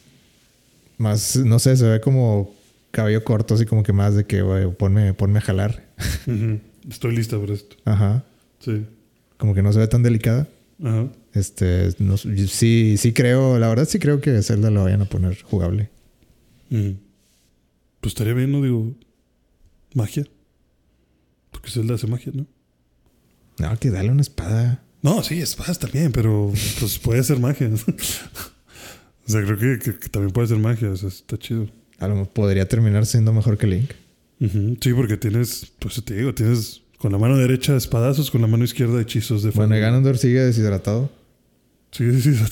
Más, no sé, se ve como cabello corto, así como que más de que, güey, ponme, ponme a jalar. Estoy lista para esto. Ajá. Sí. Como que no se ve tan delicada. Ajá. Este, no, sí, sí creo, la verdad sí creo que Zelda lo vayan a poner jugable. Ujú. Pues estaría bien, ¿no? Digo, magia. Porque Zelda hace magia, ¿no? No, que dale una espada. No, sí, espadas también, pero pues puede ser magia. <laughs> o sea, creo que, que- que también puede ser magia. O sea, está chido. A lo mejor podría terminar siendo mejor que Link. Sí, porque tienes, pues te digo, tienes con la mano derecha espadazos, con la mano izquierda hechizos de Bueno, y Ganondorf sigue deshidratado. Sí, sí, sí.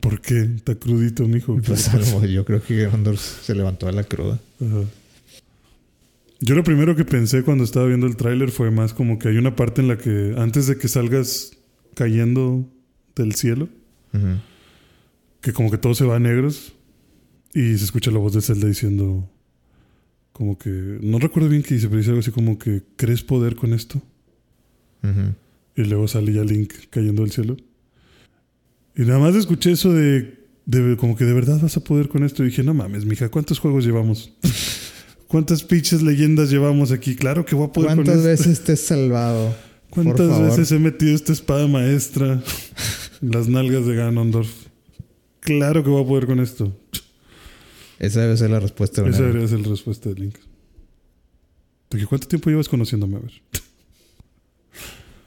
¿Por qué? Está crudito, mijo. Pues <laughs> yo creo que Ganondorf se levantó a la cruda. Ajá. Yo lo primero que pensé cuando estaba viendo el tráiler fue más como que hay una parte en la que antes de que salgas cayendo del cielo, Ujú. que como que todo se va a negros y se escucha la voz de Zelda diciendo como que no recuerdo bien qué dice, pero dice algo así como que ¿crees poder con esto? Ujú. Y luego sale ya Link cayendo del cielo. Y nada más escuché eso de, de como que de verdad vas a poder con esto. Y dije, no mames, mija, ¿cuántos juegos llevamos? <laughs> ¿Cuántas pinches leyendas llevamos aquí? Claro que voy a poder con ¿Cuántas esto. veces te he salvado? Por ¿Cuántas favor. veces he metido esta espada maestra en las nalgas de Ganondorf? Claro que voy a poder con esto. Esa debe ser la respuesta. Esa Esa debería ser la respuesta de Link. ¿cuánto tiempo llevas conociéndome? A ver. <laughs>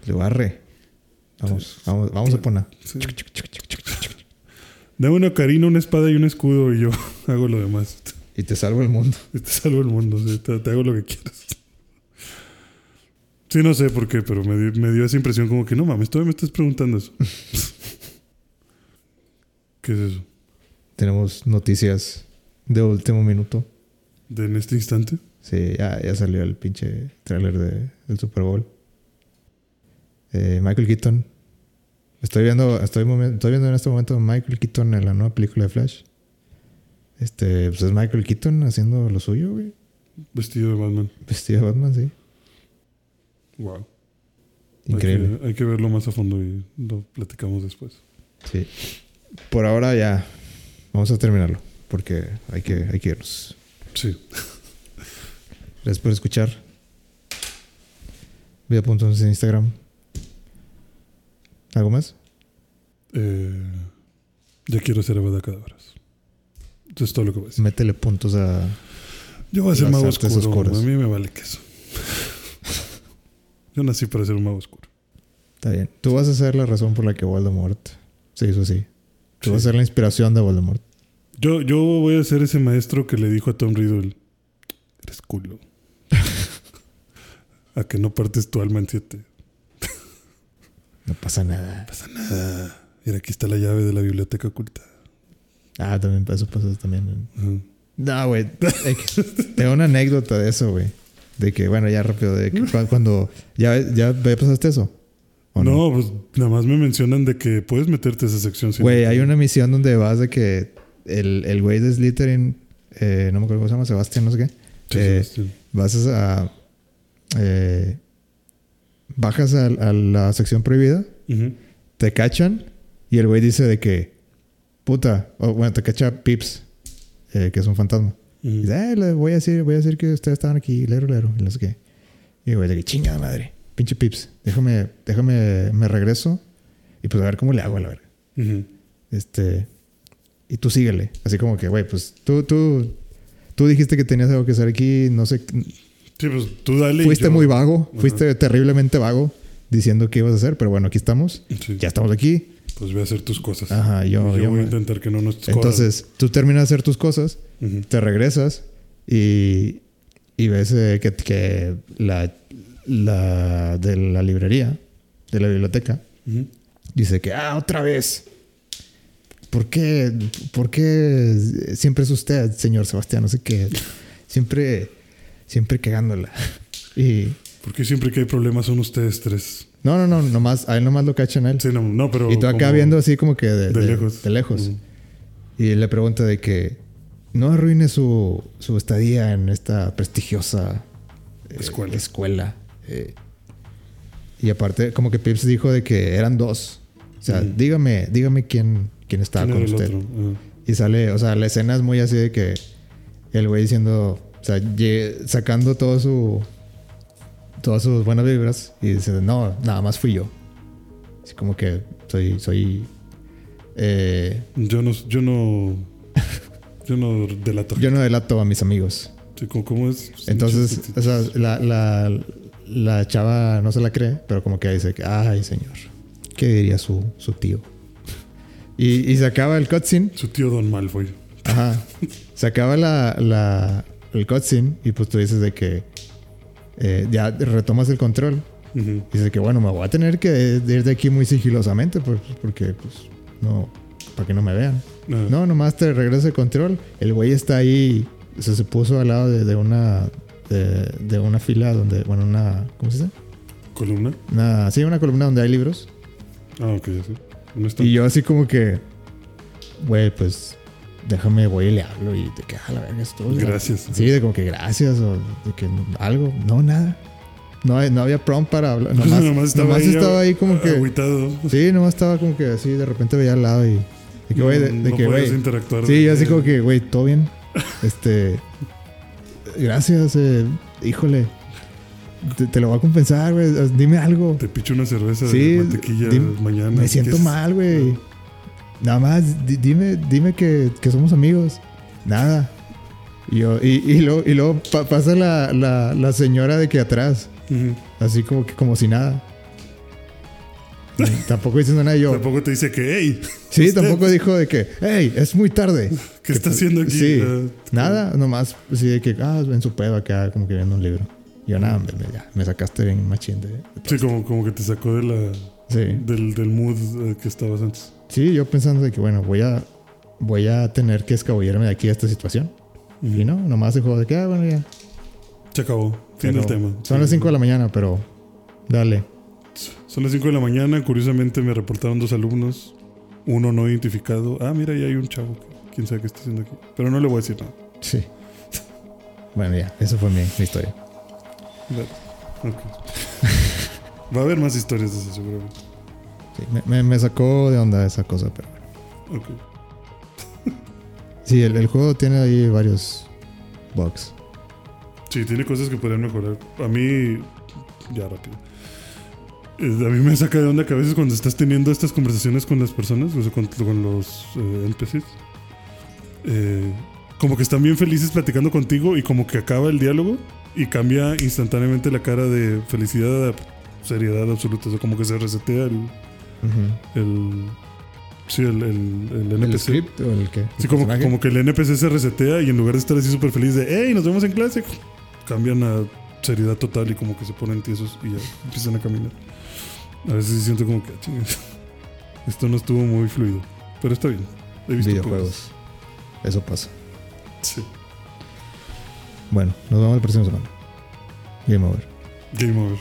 Le barre. Vamos, vamos, vamos a poner. Sí. Dame una ocarina, una espada y un escudo y yo <laughs> hago lo demás. Y te salvo el mundo. Y te salvo el mundo, sí, te, te hago lo que quieras. Sí, no sé por qué, pero me dio, me dio esa impresión como que no mames, todavía me estás preguntando eso. <laughs> ¿Qué es eso? Tenemos noticias de último minuto. ¿De en este instante? Sí, ya, ya salió el pinche tráiler de, del Super Bowl. Eh, Michael Keaton. Estoy viendo, estoy, viendo en este momento Michael Keaton en la nueva película de Flash. Este, pues es Michael Keaton haciendo lo suyo, güey. Vestido de Batman. Vestido de Batman, sí. Wow. Increíble. Hay que, hay que verlo más a fondo y lo platicamos después. Sí. Por ahora ya vamos a terminarlo. Porque hay que, hay que irnos. Sí. Gracias por escuchar. Vida.11 en Instagram. ¿Algo más? Eh, ya quiero ser Abada Cadáveras. Eso es todo lo que voy a decir. Métele puntos a. Yo voy a ser mago oscuro. oscuras. A mí me vale queso. <laughs> Yo nací para ser un mago oscuro. Está bien. Tú vas a ser la razón por la que Voldemort se hizo así. Tú Sí. vas a ser la inspiración de Voldemort. Yo, yo voy a ser ese maestro que le dijo a Tom Riddle: Eres culo. <laughs> a que no partes tu alma en siete. No pasa nada. No pasa nada. Mira, aquí está la llave de la biblioteca oculta. Ah, también eso pasa también. No, güey. <laughs> Tengo una anécdota de eso, güey. De que, bueno, ya rápido, de que cu- cuando. ¿Ya, ya pasaste eso? ¿O No, pues nada más me mencionan de que puedes meterte a esa sección. Güey, hay una misión donde vas de que el, el güey de Slytherin, eh, no me acuerdo cómo se llama, Sebastián, no sé qué. Sí, eh, Sebastián. vas a. eh, bajas a, a la sección prohibida, te cachan y el güey dice de que. Puta, o bueno, te cacha Pips, eh, que es un fantasma. Y dice, eh, le voy a decir, voy a decir que ustedes estaban aquí, lero, lero, y no sé qué. Y el güey de que chingada madre, pinche Pips, déjame, déjame, me regreso y pues a ver cómo le hago a la verga. Este. Y tú síguele. Así como que, güey, pues tú, tú, tú dijiste que tenías algo que hacer aquí. No sé. Sí, pues tú dale. Fuiste yo- muy vago. Ajá. Fuiste terriblemente vago diciendo qué ibas a hacer. Pero bueno, aquí estamos. Sí. Ya estamos aquí. Pues voy a hacer tus cosas. Ajá, yo- yo voy a intentar que no nos corran. Entonces, tú terminas de hacer tus cosas. Ujú. Te regresas. Y, y ves eh, que, que la, la de la librería, de la biblioteca, Ujú. Dice que, ah, otra vez. ¿Por qué, ¿Por qué siempre es usted, señor Sebastián? No sé qué. Siempre, siempre cagándola. Y. Porque siempre que hay problemas son ustedes tres. No, no, no, nomás, a él nomás lo cachan a él. Sí, no, no, pero. y tú acá viendo así como que de, De, de- lejos. de lejos. Y le pregunta de que no arruine su, su estadía en esta prestigiosa eh, Escuela. escuela. Eh, y aparte, como que Pips dijo de que eran dos. O sea, dígame, dígame quién, quién estaba ¿Quién con usted. Y sale, o sea, la escena es muy así de que el güey diciendo, o sea, sacando todo su, todas sus buenas vibras y dice, no, nada más fui yo. Así como que soy, soy, eh, Yo no. Yo no. <laughs> yo no delato. yo no delato a mis amigos. Sí, ¿cómo, cómo es? Entonces, o sea, la, la, la chava no se la cree, pero como que dice, ay, señor, ¿qué diría su, su tío? Y, y se acaba el cutscene Su tío Don Malfoy. Ajá. Se acaba la, la, el cutscene y pues tú dices de que eh, ya retomas el control. Y dices que bueno, me voy a tener que ir de aquí muy sigilosamente pues, porque pues no, para que no me vean. No, nomás te regresa el control. El güey está ahí, o sea, se puso al lado de, de una de, de una fila donde, bueno, una, ¿cómo se dice? ¿Columna? Una, sí, una columna donde hay libros. Ah, ok, ya sé. ¿Dónde está? Y yo así como que, güey, pues déjame, voy y le hablo y te queda la verga esto. Gracias. Sí, de como que gracias o de que algo. No, nada. No, no había prompt para hablar. Nomás, <laughs> nomás estaba, ahí, como que. Agüitado. Sí, nomás estaba como que así, de repente veía al lado y. De que, güey, de, de no que, interactuar. Sí, yo así como que, güey, todo bien. <laughs> Este. Gracias, eh, híjole. Te, te lo voy a compensar, güey. Dime algo. Te picho una cerveza Sí, de mantequilla mañana. Me siento mal, güey. Nada más, di- dime, dime que, que somos amigos. Nada. Y, yo, y, y luego, y luego pa- pasa la, la, la señora de que atrás. Ujú. Así como que como si nada. Tampoco diciendo nada yo. Tampoco te dice que, hey, Sí, usted, tampoco dijo de que, hey, es muy tarde. <laughs> ¿qué está haciendo aquí? Sí. Ah, Nada, nomás así de que, ah, en su pedo acá, como que viendo un libro. Y yo, nada, me, ya, me sacaste bien machín de... Sí, esto". como, como que te sacó de la, Sí. del, del mood eh, que estabas antes. Sí, yo pensando de que, bueno, voy a, voy a tener que escabullirme de aquí a esta situación. Y no, nomás el juego de que, ah, bueno, ya. Se acabó. Fin del tema. Son Sí. las 5 de la mañana, pero dale. Son las 5 de la mañana. Curiosamente me reportaron dos alumnos. Uno no identificado. Ah, mira, ya hay un chavo. Quién sabe qué está haciendo aquí. Pero no le voy a decir nada. Sí. Bueno, ya, eso fue mi, mi historia. Vale. Ok. <laughs> Va a haber más historias de eso, seguramente. Sí, me, me- me sacó de onda esa cosa, pero bueno. Ok. Sí, el, el juego tiene ahí varios bugs. Sí, tiene cosas que podrían mejorar. A mí, ya rápido. Eh, A mí me saca de onda que a veces cuando estás teniendo estas conversaciones con las personas, o sea, con, con los eh, NPCs, eh, como que están bien felices platicando contigo y como que acaba el diálogo y cambia instantáneamente la cara de felicidad a seriedad absoluta. O sea, como que se resetea el. el sí, el, el, el ¿El NPC. script o el qué? Sí, ¿El como, como que el NPC se resetea y en lugar de estar así súper feliz de, hey, nos vemos en clase, cambian a seriedad total y como que se ponen tiesos y ya empiezan a caminar. A veces sí siento como que, "Ah, <laughs> esto no estuvo muy fluido, pero está bien. He visto videojuegos. Eso pasa. Sí. Bueno, nos vemos la próxima semana. Game over. Game over.